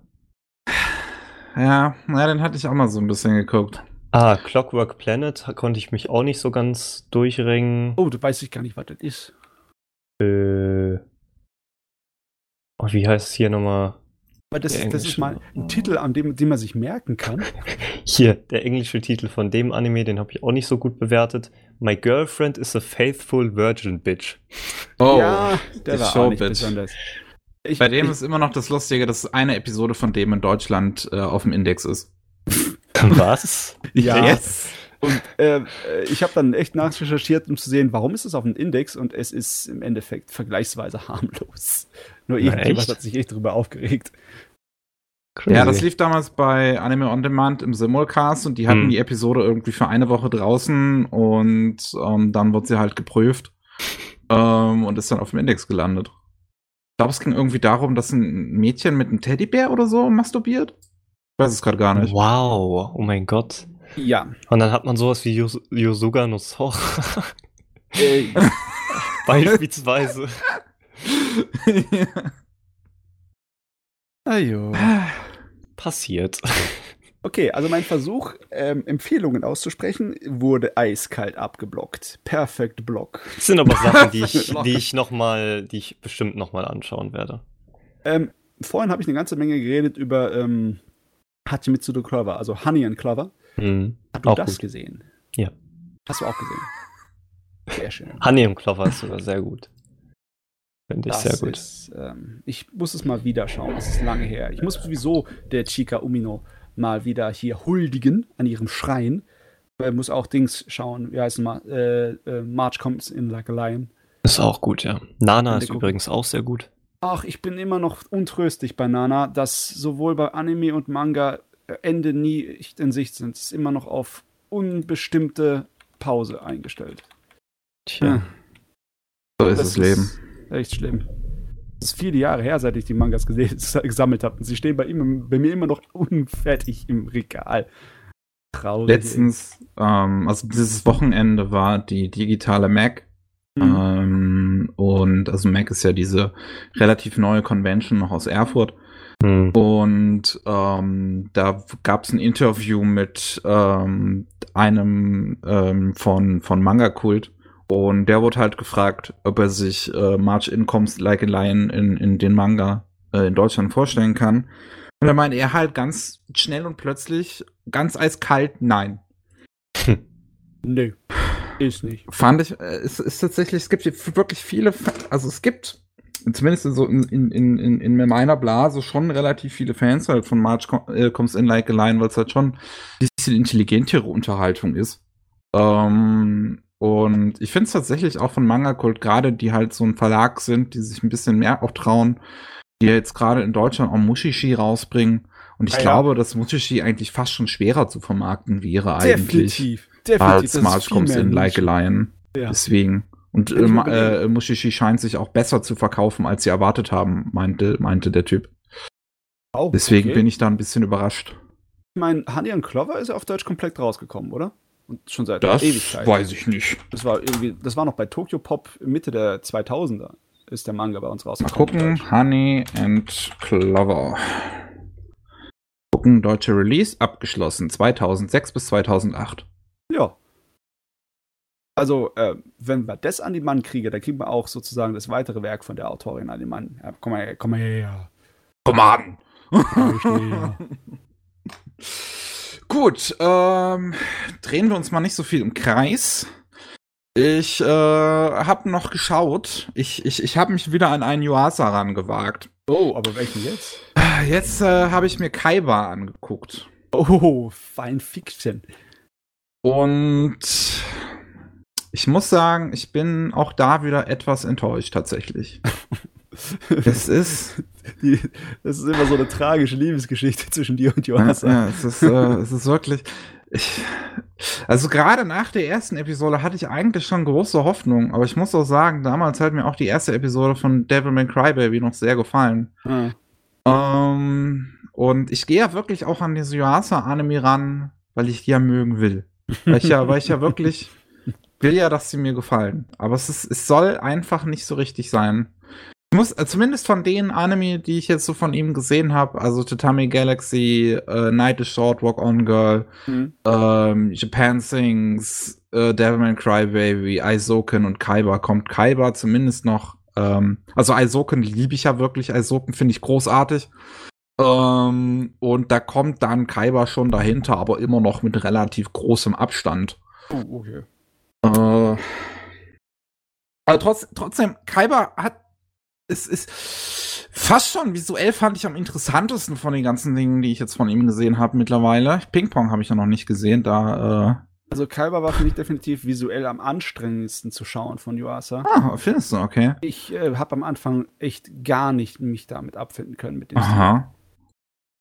Ja, na, den hatte ich auch mal so ein bisschen geguckt. Ah, Clockwork Planet konnte ich mich auch nicht so ganz durchringen. Oh, du weißt ich gar nicht, was das ist. Äh, oh, wie heißt es hier nochmal? Aber das, ist- das ist mal ein Titel, an dem, den man sich merken kann. Hier, der englische Titel von dem Anime, den habe ich auch nicht so gut bewertet. My Girlfriend is a Faithful Virgin Bitch. Oh, ja, der war auch Showbitch. nicht besonders. Ich, Bei dem ich, ist immer noch das Lustige, dass eine Episode von dem in Deutschland äh, auf dem Index ist. Was? Ja. Yes. Und äh, ich habe dann echt nachrecherchiert, um zu sehen, warum ist es auf dem Index und es ist im Endeffekt vergleichsweise harmlos. Nur irgendjemand hat sich echt darüber aufgeregt. Ja, das lief damals bei Anime On Demand im Simulcast und die hatten Hm. die Episode irgendwie für eine Woche draußen und ähm, dann wird sie halt geprüft ähm, und ist dann auf dem Index gelandet. Ich glaube, es ging irgendwie darum, dass ein Mädchen mit einem Teddybär oder so masturbiert. Ich weiß es gerade gar nicht. Wow, oh mein Gott. Ja. Und dann hat man sowas wie Yos Yosuga no Sora. Beispielsweise. ajo. Passiert. Okay, also mein Versuch, ähm, Empfehlungen auszusprechen, wurde eiskalt abgeblockt. Perfect Block. Das sind aber Sachen, die ich, die ich noch mal, die ich bestimmt noch mal anschauen werde. Ähm, vorhin habe ich eine ganze Menge geredet über ähm, Hachimitsu no Clover, also Honey and Clover. Mhm. Hast du Auch das gut. gesehen? Ja. Hast du auch gesehen? Sehr schön. Honey im Clover ist sogar sehr gut. Finde ich Das sehr gut. Ist, ähm, ich muss es mal wieder schauen. Es ist lange her. Ich muss sowieso der Chika Umino mal wieder hier huldigen an ihrem Schrein. Er muss auch Dings schauen. Wie heißt es mal? Äh, äh, March comes in like a lion. Ist auch gut, ja. Nana ist übrigens auch sehr gut. Ach, ich bin immer noch untröstlich bei Nana, dass sowohl bei Anime und Manga Ende nie in Sicht sind. Es ist immer noch auf unbestimmte Pause eingestellt. Tja. So ist Das das Leben. Echt schlimm. Das ist viele Jahre her, seit ich die Mangas gesammelt habe. Und sie stehen bei, ihm, bei mir immer noch unfertig im Regal. Traurig. Letztens, ähm, also dieses Wochenende war die digitale Mac. Hm. Ähm, und also Mac ist ja diese relativ neue Convention noch aus Erfurt. Hm. Und ähm, da gab es ein Interview mit ähm, einem ähm, von, von Manga Kult. Und der wurde halt gefragt, ob er sich äh, March Incomes Like a Lion in, in den Manga äh, in Deutschland vorstellen kann. Und da meinte er halt ganz schnell und plötzlich, ganz eiskalt, nein. Nö. Ist nicht. Fand ich, äh, es ist tatsächlich, es gibt hier wirklich viele, also es gibt, zumindest in so in, in, in, in meiner Blase schon relativ viele Fans halt von March äh, Comes in Like a Lion, weil es halt schon ein bisschen intelligentere Unterhaltung ist. Ähm, und ich finde es tatsächlich auch von Manga Kult, gerade die halt so ein Verlag sind, die sich ein bisschen mehr auch trauen, die jetzt gerade in Deutschland auch Mushishi rausbringen. Und ich Ah ja. glaube, dass Mushishi eigentlich fast schon schwerer zu vermarkten wäre eigentlich Definitiv. Definitiv. als March Comes in Like a. Lion. Ja. Deswegen. Und äh, äh, Mushishi scheint sich auch besser zu verkaufen, als sie erwartet haben, meinte, meinte der Typ. Auch, Deswegen okay. bin ich da ein bisschen überrascht. Ich meine, Honey and Clover ist ja auf Deutsch komplett rausgekommen, oder? Und schon seit Das Ewigkeit. weiß ich nicht. Das war irgendwie, das war noch bei Tokyo Pop Mitte der 2000er ist der Manga bei uns Mal rausgekommen. gucken. Honey and Clover. Gucken, deutsche Release abgeschlossen. 2006 bis 2008. Ja. Also, äh, wenn wir das an die Mann kriegen, dann kriegen wir auch sozusagen das weitere Werk von der Autorin an den Mann. Ja, komm mal her, komm mal her. Komm an! Komm ich her. Gut, ähm, drehen wir uns mal nicht so viel im Kreis. Ich äh, habe noch geschaut. Ich, ich, ich habe mich wieder an einen Yuasa rangewagt. Oh, aber welchen jetzt? Jetzt äh, habe ich mir Kaiba angeguckt. Oh, Fine Fiction. Und ich muss sagen, ich bin auch da wieder etwas enttäuscht tatsächlich. es ist, Die, das ist immer so eine tragische Liebesgeschichte zwischen dir und ja, Johannes. ja, es ist, äh, es ist wirklich. Ich, also gerade nach der ersten Episode hatte ich eigentlich schon große Hoffnung, aber ich muss auch sagen, damals hat mir auch die erste Episode von Devil May Cry Baby noch sehr gefallen. Ah. Ähm, und ich gehe ja wirklich auch an diese Yuasa-Anime ran, weil ich die ja mögen will. Weil ich ja, weil ich ja wirklich will ja, dass sie mir gefallen. Aber es, ist, es soll einfach nicht so richtig sein. Ich muss, äh, zumindest von den Anime, die ich jetzt so von ihm gesehen habe, also Tatami Galaxy, äh, Night is Short, Walk On Girl, Hm. ähm, Japan Sings, äh, Devilman Crybaby, Aizoken und Kaiba kommt Kaiba zumindest noch. Ähm, also Aizoken liebe ich ja wirklich. Aizoken finde ich großartig. Ähm, und da kommt dann Kaiba schon dahinter, aber immer noch mit relativ großem Abstand. Oh, okay. Äh, aber trotz, trotzdem, Kaiba hat. Es ist fast schon visuell fand ich am interessantesten von den ganzen Dingen, die ich jetzt von ihm gesehen habe mittlerweile. Ping-Pong habe ich ja noch nicht gesehen, da Also Kaiba war für mich definitiv visuell am anstrengendsten zu schauen von Yuasa. Ah, findest du, okay. Ich äh, habe am Anfang echt gar nicht mich damit abfinden können mit dem Stil.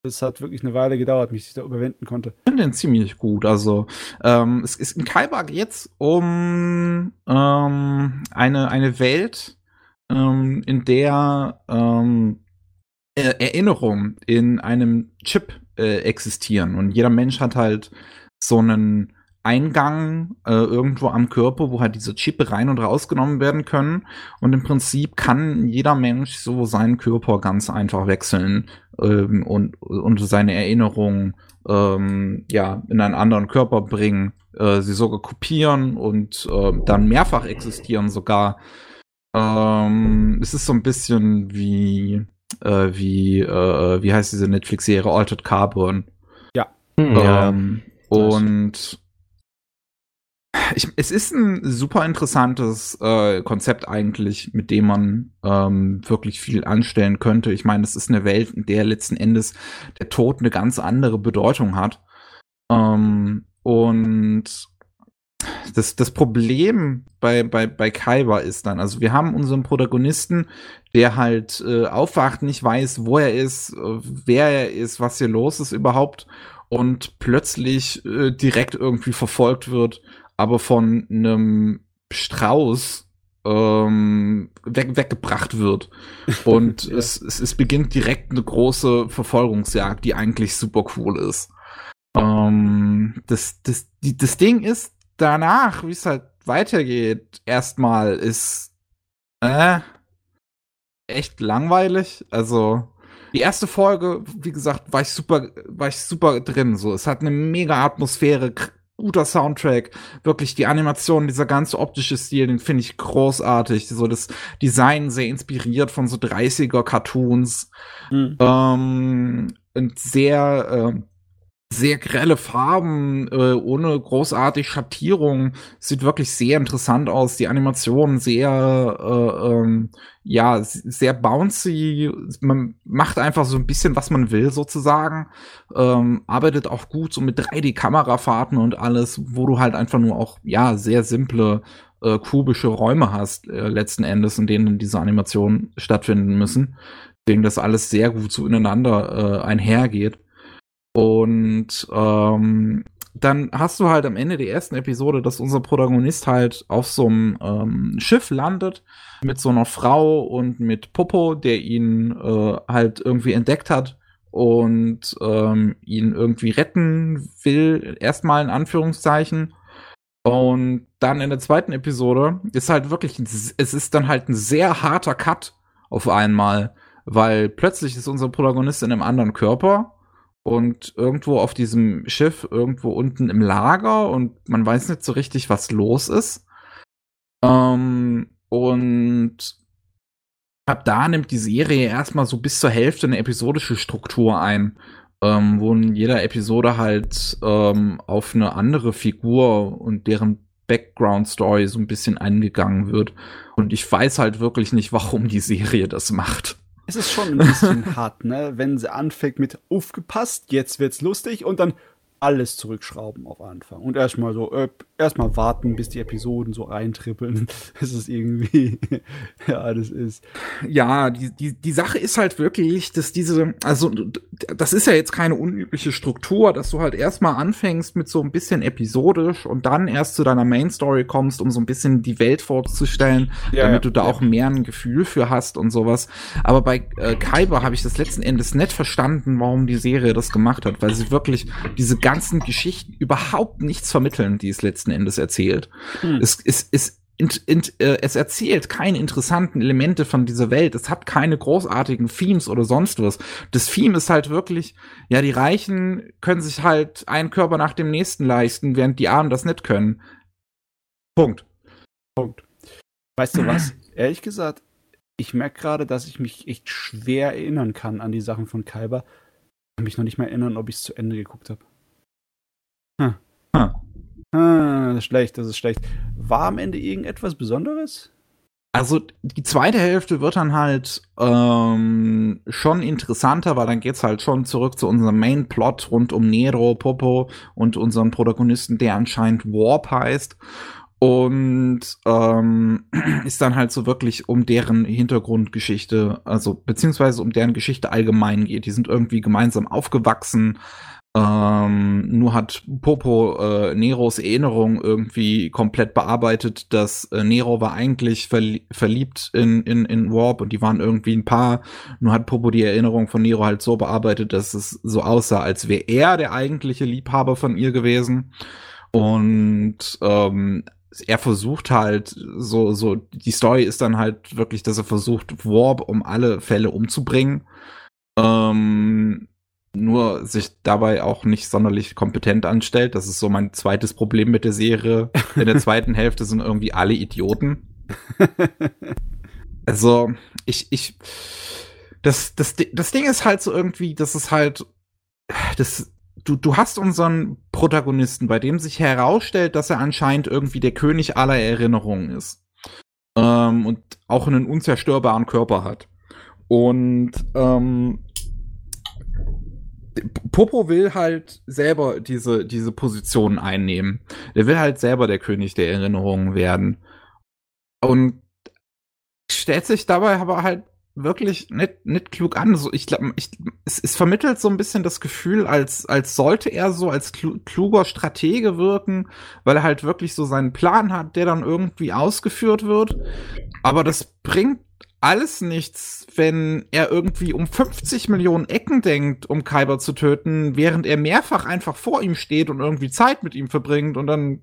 Es hat wirklich eine Weile gedauert, bis ich da überwinden konnte. Ich finde den ziemlich gut. Also, ähm, es ist in Kaiba geht's um ähm, eine, eine Welt, ähm, in der ähm, Er- Erinnerungen in einem Chip äh, existieren. Und jeder Mensch hat halt so einen Eingang äh, irgendwo am Körper, wo halt diese Chip rein und rausgenommen werden können. Und im Prinzip kann jeder Mensch so seinen Körper ganz einfach wechseln ähm, und, und seine Erinnerungen ähm, ja, in einen anderen Körper bringen, äh, sie sogar kopieren und äh, dann mehrfach existieren sogar. Ähm, es ist so ein bisschen wie, äh, wie, äh, wie heißt diese Netflix-Serie Altered Carbon. Hm, ja. Ähm, und ich, es ist ein super interessantes äh, Konzept eigentlich, mit dem man ähm, wirklich viel anstellen könnte. Ich meine, es ist eine Welt, in der letzten Endes der Tod eine ganz andere Bedeutung hat. Ähm, und das, das Problem bei, bei, bei Kaiba ist dann, also wir haben unseren Protagonisten, der halt äh, aufwacht, nicht weiß, wo er ist, äh, wer er ist, was hier los ist überhaupt und plötzlich äh, direkt irgendwie verfolgt wird, aber von einem Strauß ähm, weg, weggebracht wird. Und Ja. es, es, es beginnt direkt eine große Verfolgungsjagd, die eigentlich super cool ist. Ähm, das, das, die, das Ding ist, danach, wie es halt weitergeht, erstmal ist äh, echt langweilig. Also die erste Folge, wie gesagt, war ich super, war ich super drin. So, es hat eine mega Atmosphäre, guter Soundtrack, wirklich die Animation, dieser ganze optische Stil, den finde ich großartig. So das Design sehr inspiriert von so 30er Cartoons Hm. ähm, und sehr, ähm, sehr grelle Farben, äh, ohne großartig Schattierung. Sieht wirklich sehr interessant aus. Die Animation sehr, äh, ähm, ja, sehr bouncy. Man macht einfach so ein bisschen, was man will, sozusagen. Ähm, arbeitet auch gut so mit 3D-Kamerafahrten und alles, wo du halt einfach nur auch, ja, sehr simple äh, kubische Räume hast, äh, letzten Endes, in denen diese Animationen stattfinden müssen. Deswegen das alles sehr gut zueinander äh, einhergeht. Und ähm, dann hast du halt am Ende der ersten Episode, dass unser Protagonist halt auf so einem ähm, Schiff landet mit so einer Frau und mit Popo, der ihn äh, halt irgendwie entdeckt hat und ähm, ihn irgendwie retten will, erstmal in Anführungszeichen. Und dann in der zweiten Episode ist halt wirklich, es ist dann halt ein sehr harter Cut auf einmal, weil plötzlich ist unser Protagonist in einem anderen Körper und irgendwo auf diesem Schiff, irgendwo unten im Lager und man weiß nicht so richtig, was los ist. Ähm, und ab da nimmt die Serie erstmal so bis zur Hälfte eine episodische Struktur ein, ähm, wo in jeder Episode halt ähm, auf eine andere Figur und deren Background-Story so ein bisschen eingegangen wird. Und ich weiß halt wirklich nicht, warum die Serie das macht. Es ist schon ein bisschen hart, ne? Wenn sie anfängt mit aufgepasst, jetzt wird's lustig und dann alles zurückschrauben auf Anfang. Und erstmal so, äh, erstmal warten, bis die Episoden so reintrippeln. Es ist irgendwie, ja, das ist. Ja, die, die, die Sache ist halt wirklich, dass diese, also das ist ja jetzt keine unübliche Struktur, dass du halt erstmal anfängst mit so ein bisschen episodisch und dann erst zu deiner Main Story kommst, um so ein bisschen die Welt vorzustellen, Ja, damit ja, du da auch mehr ein Gefühl für hast und sowas. Aber bei äh, Kaiba habe ich das letzten Endes nicht verstanden, warum die Serie das gemacht hat, weil sie wirklich diese ganzen Geschichten überhaupt nichts vermitteln, die es letzten Endes erzählt. Hm. Es, es, es, int, int, äh, es erzählt keine interessanten Elemente von dieser Welt. Es hat keine großartigen Themes oder sonst was. Das Theme ist halt wirklich, ja, die Reichen können sich halt einen Körper nach dem nächsten leisten, während die Armen das nicht können. Punkt. Punkt. Weißt du was? Ehrlich gesagt, ich merke gerade, dass ich mich echt schwer erinnern kann an die Sachen von Kaiba. Ich kann mich noch nicht mehr erinnern, ob ich es zu Ende geguckt habe. Hm. Hm. Ah, das ist schlecht, das ist schlecht. War am Ende irgendetwas Besonderes? Also die zweite Hälfte wird dann halt ähm, schon interessanter, weil dann geht's halt schon zurück zu unserem Main-Plot rund um Nero, Popo und unseren Protagonisten, der anscheinend Warp heißt. Und ähm, ist dann halt so wirklich um deren Hintergrundgeschichte, also beziehungsweise um deren Geschichte allgemein geht. Die sind irgendwie gemeinsam aufgewachsen, ähm, nur hat Popo äh, Neros Erinnerung irgendwie komplett bearbeitet, dass äh, Nero war eigentlich verli verliebt in, in, in Warp und die waren irgendwie ein Paar. Nur hat Popo die Erinnerung von Nero halt so bearbeitet, dass es so aussah, als wäre er der eigentliche Liebhaber von ihr gewesen. Und ähm, er versucht halt so, so, die Story ist dann halt wirklich, dass er versucht, Warp um alle Fälle umzubringen. Ähm, nur sich dabei auch nicht sonderlich kompetent anstellt. Das ist so mein zweites Problem mit der Serie. In der zweiten Hälfte sind irgendwie alle Idioten. also, ich, ich, das, das, das Ding ist halt so irgendwie, das ist halt, das, du, du hast unseren Protagonisten, bei dem sich herausstellt, dass er anscheinend irgendwie der König aller Erinnerungen ist. Ähm, und auch einen unzerstörbaren Körper hat. Und ähm, Popo will halt selber diese, diese Position einnehmen. Der will halt selber der König der Erinnerungen werden. Und stellt sich dabei aber halt wirklich nicht, nicht klug an. So, ich glaube, ich, es, es vermittelt so ein bisschen das Gefühl, als, als sollte er so als kluger Stratege wirken, weil er halt wirklich so seinen Plan hat, der dann irgendwie ausgeführt wird. Aber das bringt alles nichts, wenn er irgendwie um 50 Millionen Ecken denkt, um Kyber zu töten, während er mehrfach einfach vor ihm steht und irgendwie Zeit mit ihm verbringt und dann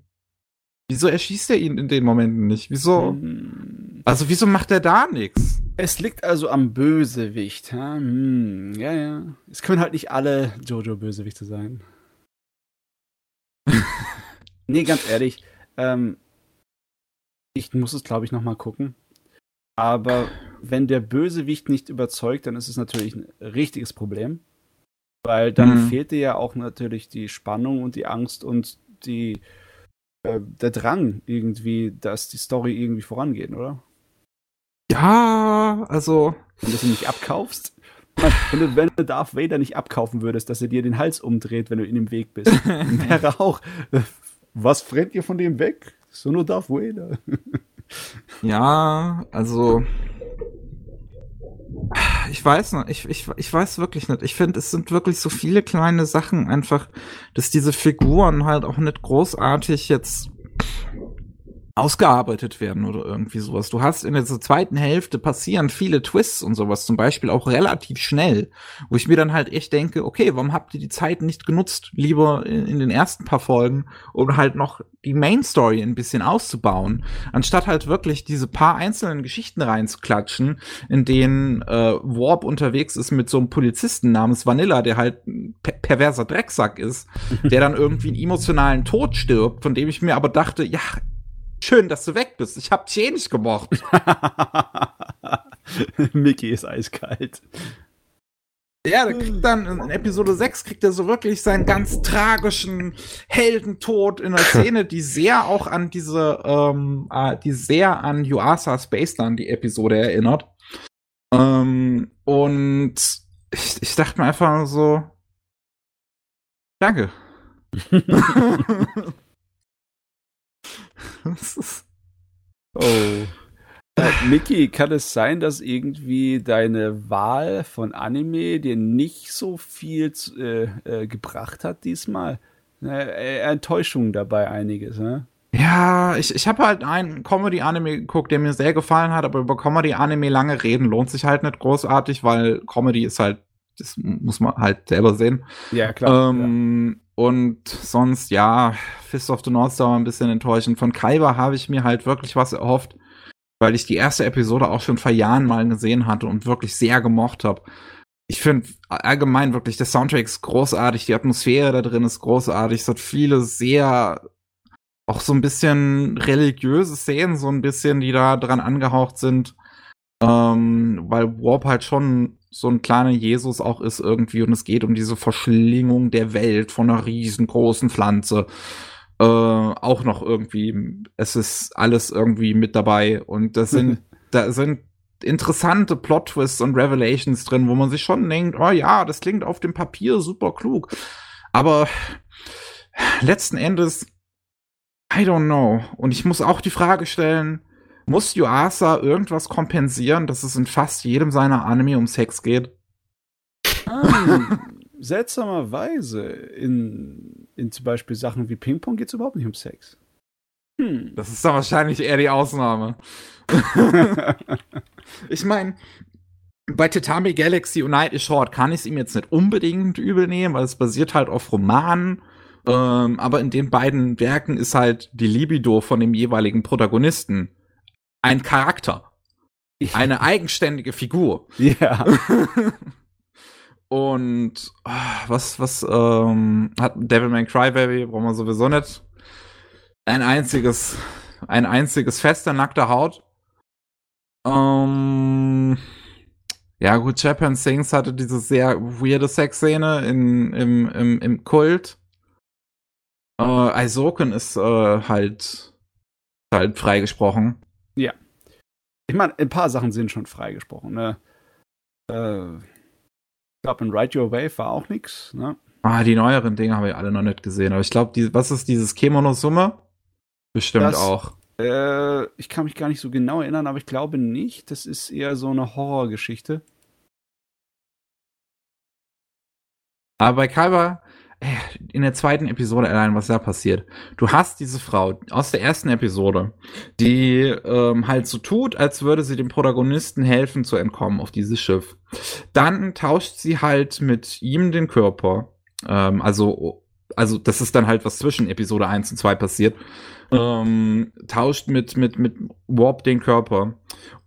Wieso erschießt er ihn in den Momenten nicht? Wieso? Hm. Also wieso macht er da nichts? Es liegt also am Bösewicht. Hm, ja, ja. Es können halt nicht alle Jojo-Bösewichte sein. nee, ganz ehrlich. Ähm, ich muss es, glaube ich, noch mal gucken. Aber wenn der Bösewicht nicht überzeugt, dann ist es natürlich ein richtiges Problem. Weil dann mhm. fehlt dir ja auch natürlich die Spannung und die Angst und die, äh, der Drang irgendwie, dass die Story irgendwie vorangeht, oder? Ja, also. Wenn du sie nicht abkaufst. Wenn du, wenn du Darth Vader nicht abkaufen würdest, dass er dir den Hals umdreht, wenn du in dem Weg bist, wäre auch. Was frennt ihr von dem weg? So nur Darth Vader. Ja, also ich weiß noch, ich, ich, ich weiß wirklich nicht. Ich finde, es sind wirklich so viele kleine Sachen einfach, dass diese Figuren halt auch nicht großartig jetzt ausgearbeitet werden oder irgendwie sowas. Du hast in der zweiten Hälfte passieren viele Twists und sowas, zum Beispiel auch relativ schnell, wo ich mir dann halt echt denke, okay, warum habt ihr die Zeit nicht genutzt, lieber in, in den ersten paar Folgen, um halt noch die Main Story ein bisschen auszubauen, anstatt halt wirklich diese paar einzelnen Geschichten reinzuklatschen, in denen äh, Warp unterwegs ist mit so einem Polizisten namens Vanilla, der halt ein per perverser Drecksack ist, der dann irgendwie einen emotionalen Tod stirbt, von dem ich mir aber dachte, ja, Schön, dass du weg bist. Ich hab dich eh nicht gemocht. Mickey ist eiskalt. Ja, der kriegt dann in Episode 6 kriegt er so wirklich seinen ganz tragischen Heldentod in einer Szene, die sehr auch an diese, ähm, äh, die sehr an Yuasa Spaceland die Episode erinnert. Ähm, und ich, ich dachte mir einfach so, danke. oh. Äh, Mickey, kann es sein, dass irgendwie deine Wahl von Anime dir nicht so viel äh, äh, gebracht hat diesmal? Äh, Enttäuschung dabei einiges, ne? Ja, ich, ich habe halt einen Comedy-Anime geguckt, der mir sehr gefallen hat, aber über Comedy-Anime lange reden lohnt sich halt nicht großartig, weil Comedy ist halt, das muss man halt selber sehen. Ja, klar. Ähm, ja. Und sonst, ja, Fist of the North Star war ein bisschen enttäuschend. Von Kaiba habe ich mir halt wirklich was erhofft, weil ich die erste Episode auch schon vor Jahren mal gesehen hatte und wirklich sehr gemocht habe. Ich finde allgemein wirklich, der Soundtrack ist großartig, die Atmosphäre da drin ist großartig, es hat viele sehr auch so ein bisschen religiöse Szenen, so ein bisschen, die da dran angehaucht sind. Ähm, weil Warp halt schon so ein kleiner Jesus auch ist irgendwie und es geht um diese Verschlingung der Welt von einer riesengroßen Pflanze. Äh, auch noch irgendwie, es ist alles irgendwie mit dabei und das sind da sind interessante Plot-Twists und Revelations drin, wo man sich schon denkt, oh ja, das klingt auf dem Papier super klug. Aber letzten Endes, I don't know. Und ich muss auch die Frage stellen, muss Yuasa irgendwas kompensieren, dass es in fast jedem seiner Anime um Sex geht? Ah, seltsamerweise in, in zum Beispiel Sachen wie Ping-Pong geht es überhaupt nicht um Sex. Hm. Das ist dann wahrscheinlich eher die Ausnahme. ich meine, bei Tatami Galaxy United Short kann ich es ihm jetzt nicht unbedingt übel nehmen, weil es basiert halt auf Romanen. Ähm, aber in den beiden Werken ist halt die Libido von dem jeweiligen Protagonisten ein Charakter. Eine eigenständige Figur. Ja. Und oh, was, was ähm, hat Devilman Crybaby, brauchen wir sowieso nicht. Ein einziges, ein einziges fester nackter Haut. Ähm, ja, gut, Japan Sings hatte diese sehr weirde Sexszene in, im, im, im Kult. Äh, Aizoken ist äh, halt, halt freigesprochen. Ich meine, ein paar Sachen sind schon freigesprochen, ne? Äh, ich glaube, in Ride Your Wave war auch nichts, ne? Ah, die neueren Dinge habe ich alle noch nicht gesehen. Aber ich glaube, was ist dieses Kemono-Summe? Bestimmt das, auch. Äh, ich kann mich gar nicht so genau erinnern, aber ich glaube nicht. Das ist eher so eine Horrorgeschichte. Aber bei äh, in der zweiten Episode allein, was da passiert. Du hast diese Frau aus der ersten Episode, die ähm, halt so tut, als würde sie dem Protagonisten helfen zu entkommen auf dieses Schiff. Dann tauscht sie halt mit ihm den Körper. Ähm, also, also das ist dann halt was zwischen Episode 1 und 2 passiert. Ähm, tauscht mit, mit, mit Warp den Körper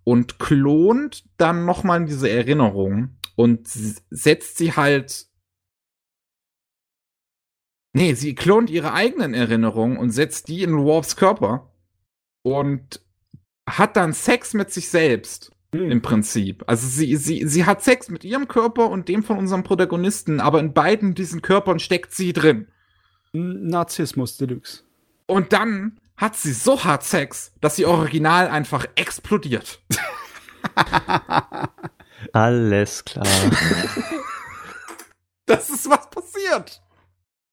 und klont dann nochmal diese Erinnerung und setzt sie halt Nee, sie klont ihre eigenen Erinnerungen und setzt die in Warps Körper und hat dann Sex mit sich selbst. Hm. Im Prinzip. Also sie, sie, sie hat Sex mit ihrem Körper und dem von unserem Protagonisten, aber in beiden diesen Körpern steckt sie drin. Narzissmus Deluxe. Und dann hat sie so hart Sex, dass sie original einfach explodiert. Alles klar. das ist was passiert.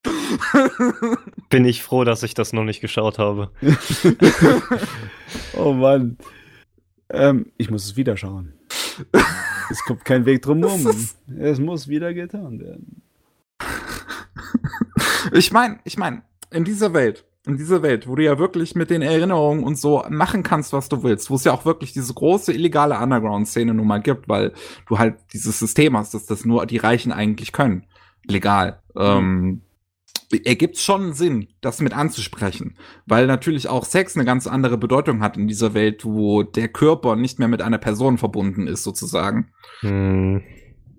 Bin ich froh, dass ich das noch nicht geschaut habe. oh Mann. Ähm, ich muss es wieder schauen. es kommt kein Weg drum um. Es muss wieder getan werden. Ich meine, ich meine, in dieser Welt, in dieser Welt, wo du ja wirklich mit den Erinnerungen und so machen kannst, was du willst, wo es ja auch wirklich diese große illegale Underground-Szene nun mal gibt, weil du halt dieses System hast, dass das nur die Reichen eigentlich können. Legal. Mhm. Ähm, ergibt schon Sinn, das mit anzusprechen, weil natürlich auch Sex eine ganz andere Bedeutung hat in dieser Welt, wo der Körper nicht mehr mit einer Person verbunden ist, sozusagen. Hm.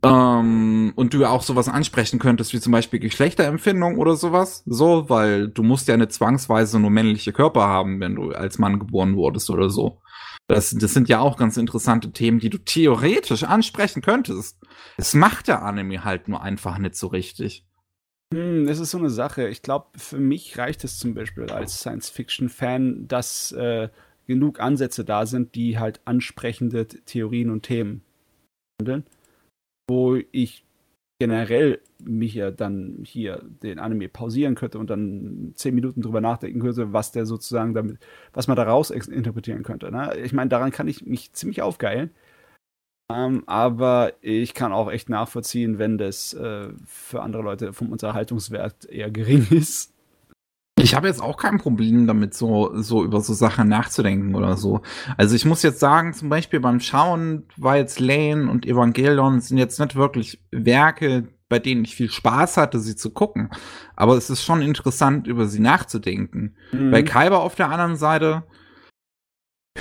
Ähm, und du ja auch sowas ansprechen könntest, wie zum Beispiel Geschlechterempfindung oder sowas. So, weil du musst ja eine zwangsweise nur männliche Körper haben, wenn du als Mann geboren wurdest oder so. Das, das sind ja auch ganz interessante Themen, die du theoretisch ansprechen könntest. Es macht der Anime halt nur einfach nicht so richtig. Hm, das ist so eine Sache. Ich glaube, für mich reicht es zum Beispiel als Science-Fiction-Fan, dass äh, genug Ansätze da sind, die halt ansprechende Theorien und Themen handeln, wo ich generell mich ja dann hier den Anime pausieren könnte und dann zehn Minuten drüber nachdenken könnte, was der sozusagen damit, was man daraus interpretieren könnte. Ne? Ich meine, daran kann ich mich ziemlich aufgeilen. Ähm, aber ich kann auch echt nachvollziehen, wenn das äh, für andere Leute vom Unterhaltungswert eher gering ist. Ich habe jetzt auch kein Problem damit, so, so über so Sachen nachzudenken oder so. Also ich muss jetzt sagen, zum Beispiel beim Schauen war jetzt Lane und Evangelion sind jetzt nicht wirklich Werke, bei denen ich viel Spaß hatte, sie zu gucken. Aber es ist schon interessant, über sie nachzudenken. Mhm. Bei Kaiba auf der anderen Seite,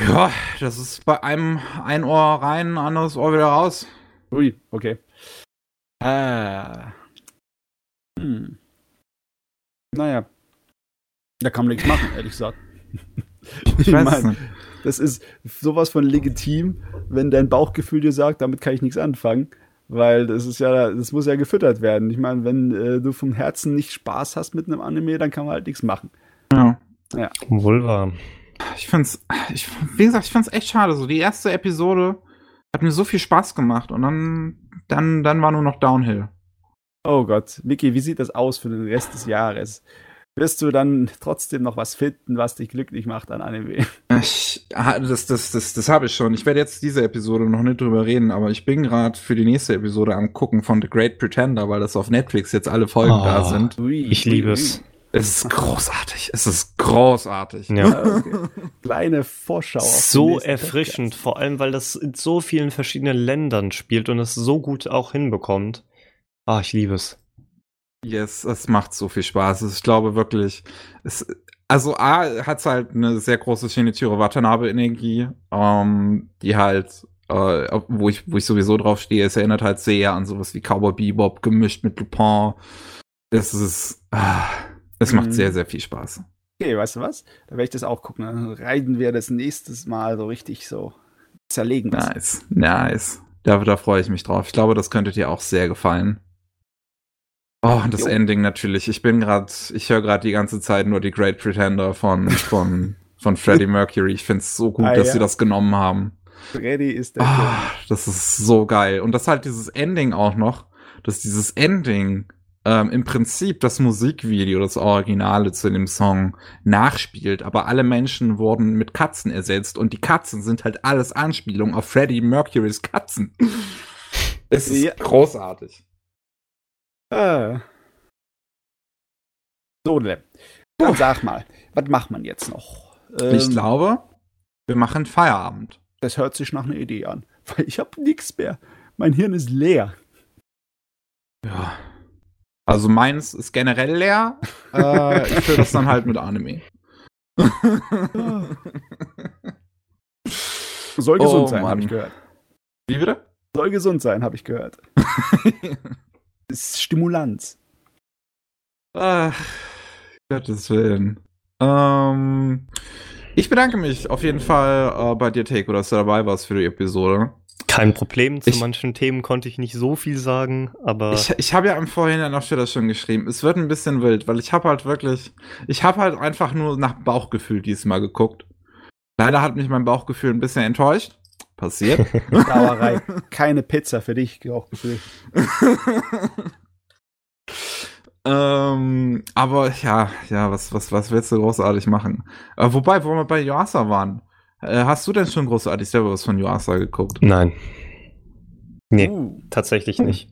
ja, das ist bei einem ein Ohr rein, anderes Ohr wieder raus. Ui, okay. Äh. Hm. Naja. Da kann man nichts machen, ehrlich gesagt. ich meine, das ist sowas von legitim, wenn dein Bauchgefühl dir sagt, damit kann ich nichts anfangen. Weil das ist ja, das muss ja gefüttert werden. Ich meine, wenn äh, du vom Herzen nicht Spaß hast mit einem Anime, dann kann man halt nichts machen. Ja. ja. Wohl wahr. Ich find's, ich, wie gesagt, ich find's echt schade. So, die erste Episode hat mir so viel Spaß gemacht und dann, dann, dann war nur noch Downhill. Oh Gott, Micky, wie sieht das aus für den Rest des Jahres? Wirst du dann trotzdem noch was finden, was dich glücklich macht an Anime? Ich, ah, das, das, das, das habe ich schon. Ich werde jetzt diese Episode noch nicht drüber reden, aber ich bin gerade für die nächste Episode am gucken von The Great Pretender, weil das auf Netflix jetzt alle Folgen Oh. da sind. Ui, Ich liebe es. Es ist großartig. Es ist großartig. Ja. Okay. Kleine Vorschau. So erfrischend, Podcast. vor allem weil das in so vielen verschiedenen Ländern spielt und es so gut auch hinbekommt. Ah, ich liebe es. Yes, es macht so viel Spaß. Ich glaube wirklich, es, also A hat's halt eine sehr große Shinichiro Watanabe-Energie, ähm, die halt, äh, wo ich, wo ich sowieso drauf stehe, es erinnert halt sehr an sowas wie Cowboy Bebop gemischt mit Lupin. Es ist, ah, es macht Mhm. sehr, sehr viel Spaß. Okay, weißt du was? Da werde ich das auch gucken. Dann reiten wir das nächstes Mal so richtig so zerlegen. das. Nice, nice. Da, da freue ich mich drauf. Ich glaube, das könnte dir auch sehr gefallen. Oh, und das Jo. Ending natürlich. Ich bin gerade, ich höre gerade die ganze Zeit nur die Great Pretender von, von, von Freddie Mercury. Ich finde es so gut, Ah, dass ja. sie das genommen haben. Freddy ist der Ah, das ist so geil. Und das halt dieses Ending auch noch, dass dieses Ending ähm, im Prinzip das Musikvideo, das Originale zu dem Song nachspielt, aber alle Menschen wurden mit Katzen ersetzt und die Katzen sind halt alles Anspielungen auf Freddie Mercurys Katzen. Es ist Ja. großartig. Ah. So. Dann sag mal, was macht man jetzt noch? ich Ähm, glaube, wir machen Feierabend. Das hört sich nach einer Idee an. Weil ich habe nichts mehr. Mein Hirn ist leer. Ja. Also meins ist generell leer. äh, ich fülle das dann halt mit Anime. Soll Oh, gesund sein, habe ich gehört. Wie bitte? Soll gesund sein, habe ich gehört. Ist Stimulanz. Ach, Gottes Willen. Ähm, ich bedanke mich auf jeden Fall äh, bei dir, Teiko, dass du dabei warst für die Episode. Kein Problem, zu Ich- manchen Themen konnte ich nicht so viel sagen, aber Ich, ich habe ja im Vorhinein auch schon das schon geschrieben. Es wird ein bisschen wild, weil ich habe halt wirklich, ich habe halt einfach nur nach Bauchgefühl diesmal geguckt. Leider hat mich mein Bauchgefühl ein bisschen enttäuscht. Passiert. Sauerei. Keine Pizza für dich, Gefühl. ähm, aber ja, ja, was, was, was willst du großartig machen? Äh, wobei, wo wir bei Yuasa waren, äh, hast du denn schon großartig selber was von Yuasa geguckt? nein. Nee, Uh, tatsächlich nicht.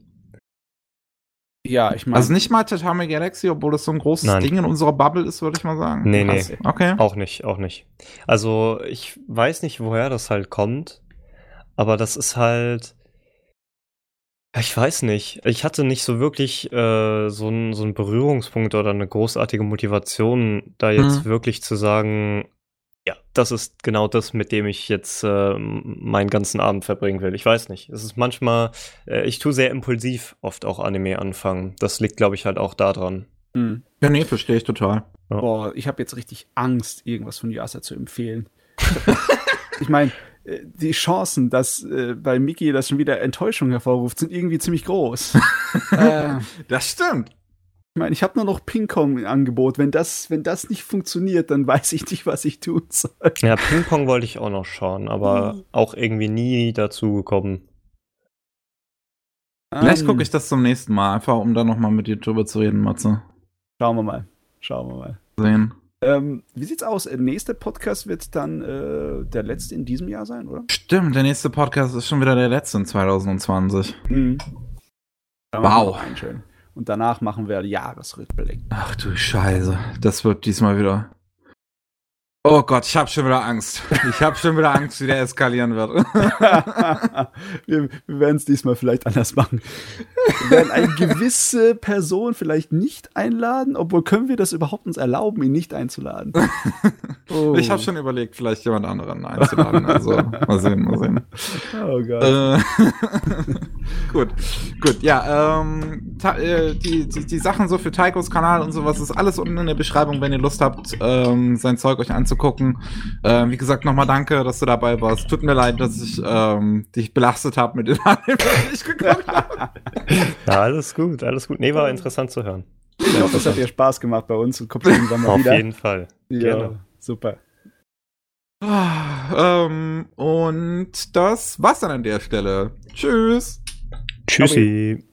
ja, ich meine, Also nicht mal Tatami Galaxy, obwohl das so ein großes Nein. Ding in unserer Bubble ist, würde ich mal sagen. Nee, nee. Okay. Auch nicht, auch nicht. Also, ich weiß nicht, woher das halt kommt, aber das ist halt. Ich weiß nicht. Ich hatte nicht so wirklich äh, so einen so einen Berührungspunkt oder eine großartige Motivation, da jetzt Mhm. wirklich zu sagen, ja, das ist genau das, mit dem ich jetzt äh, meinen ganzen Abend verbringen will. Ich weiß nicht. Es ist manchmal, äh, ich tue sehr impulsiv oft auch Anime anfangen. Das liegt, glaube ich, halt auch daran. hm. Ja, nee, verstehe ich total. boah, ich habe jetzt richtig Angst, irgendwas von Yasa zu empfehlen. ich meine, äh, die Chancen, dass äh, bei Miki das schon wieder Enttäuschung hervorruft, sind irgendwie ziemlich groß. äh, Das stimmt. Ich meine, ich habe nur noch Ping-Pong im Angebot. Wenn das, wenn das nicht funktioniert, dann weiß ich nicht, was ich tun soll. Ja, Ping-Pong wollte ich auch noch schauen, aber auch irgendwie nie dazu gekommen. Vielleicht Ähm, gucke ich das zum nächsten Mal, einfach um da nochmal mit dir drüber zu reden, Matze. Schauen wir mal. Schauen wir mal. Sehen. Ähm, wie sieht's aus? Der nächste Podcast wird dann äh, der letzte in diesem Jahr sein, oder? Stimmt, der nächste Podcast ist schon wieder der letzte in 2020. Mhm. Wow. schön. Und danach machen wir Jahresrückblick. Ach du Scheiße. Das wird diesmal wieder. Oh Gott, ich habe schon wieder Angst. Ich habe schon wieder Angst, wie der eskalieren wird. wir wir werden es diesmal vielleicht anders machen. Wir werden eine gewisse Person vielleicht nicht einladen, obwohl können wir das überhaupt uns erlauben, ihn nicht einzuladen? Oh. Ich habe schon überlegt, vielleicht jemand anderen einzuladen. Also mal sehen, mal sehen. Oh Gott. Äh, gut, gut, ja, ähm, äh, die, die, die Sachen so für Taikos Kanal und sowas ist alles unten in der Beschreibung, wenn ihr Lust habt, ähm, sein Zeug euch anzugucken. Ähm, wie gesagt, nochmal danke, dass du dabei warst. Tut mir leid, dass ich ähm, dich belastet habe mit den Anime, die ich geguckt habe. Ja, alles gut, alles gut. Nee, war interessant zu hören. Ich hoffe, es hat dir Spaß gemacht bei uns und kommt irgendwann mal Auf wieder. jeden Fall. Ja, Gerne. super. Ah, ähm, und das war's dann an der Stelle. Tschüss. Tschüssi.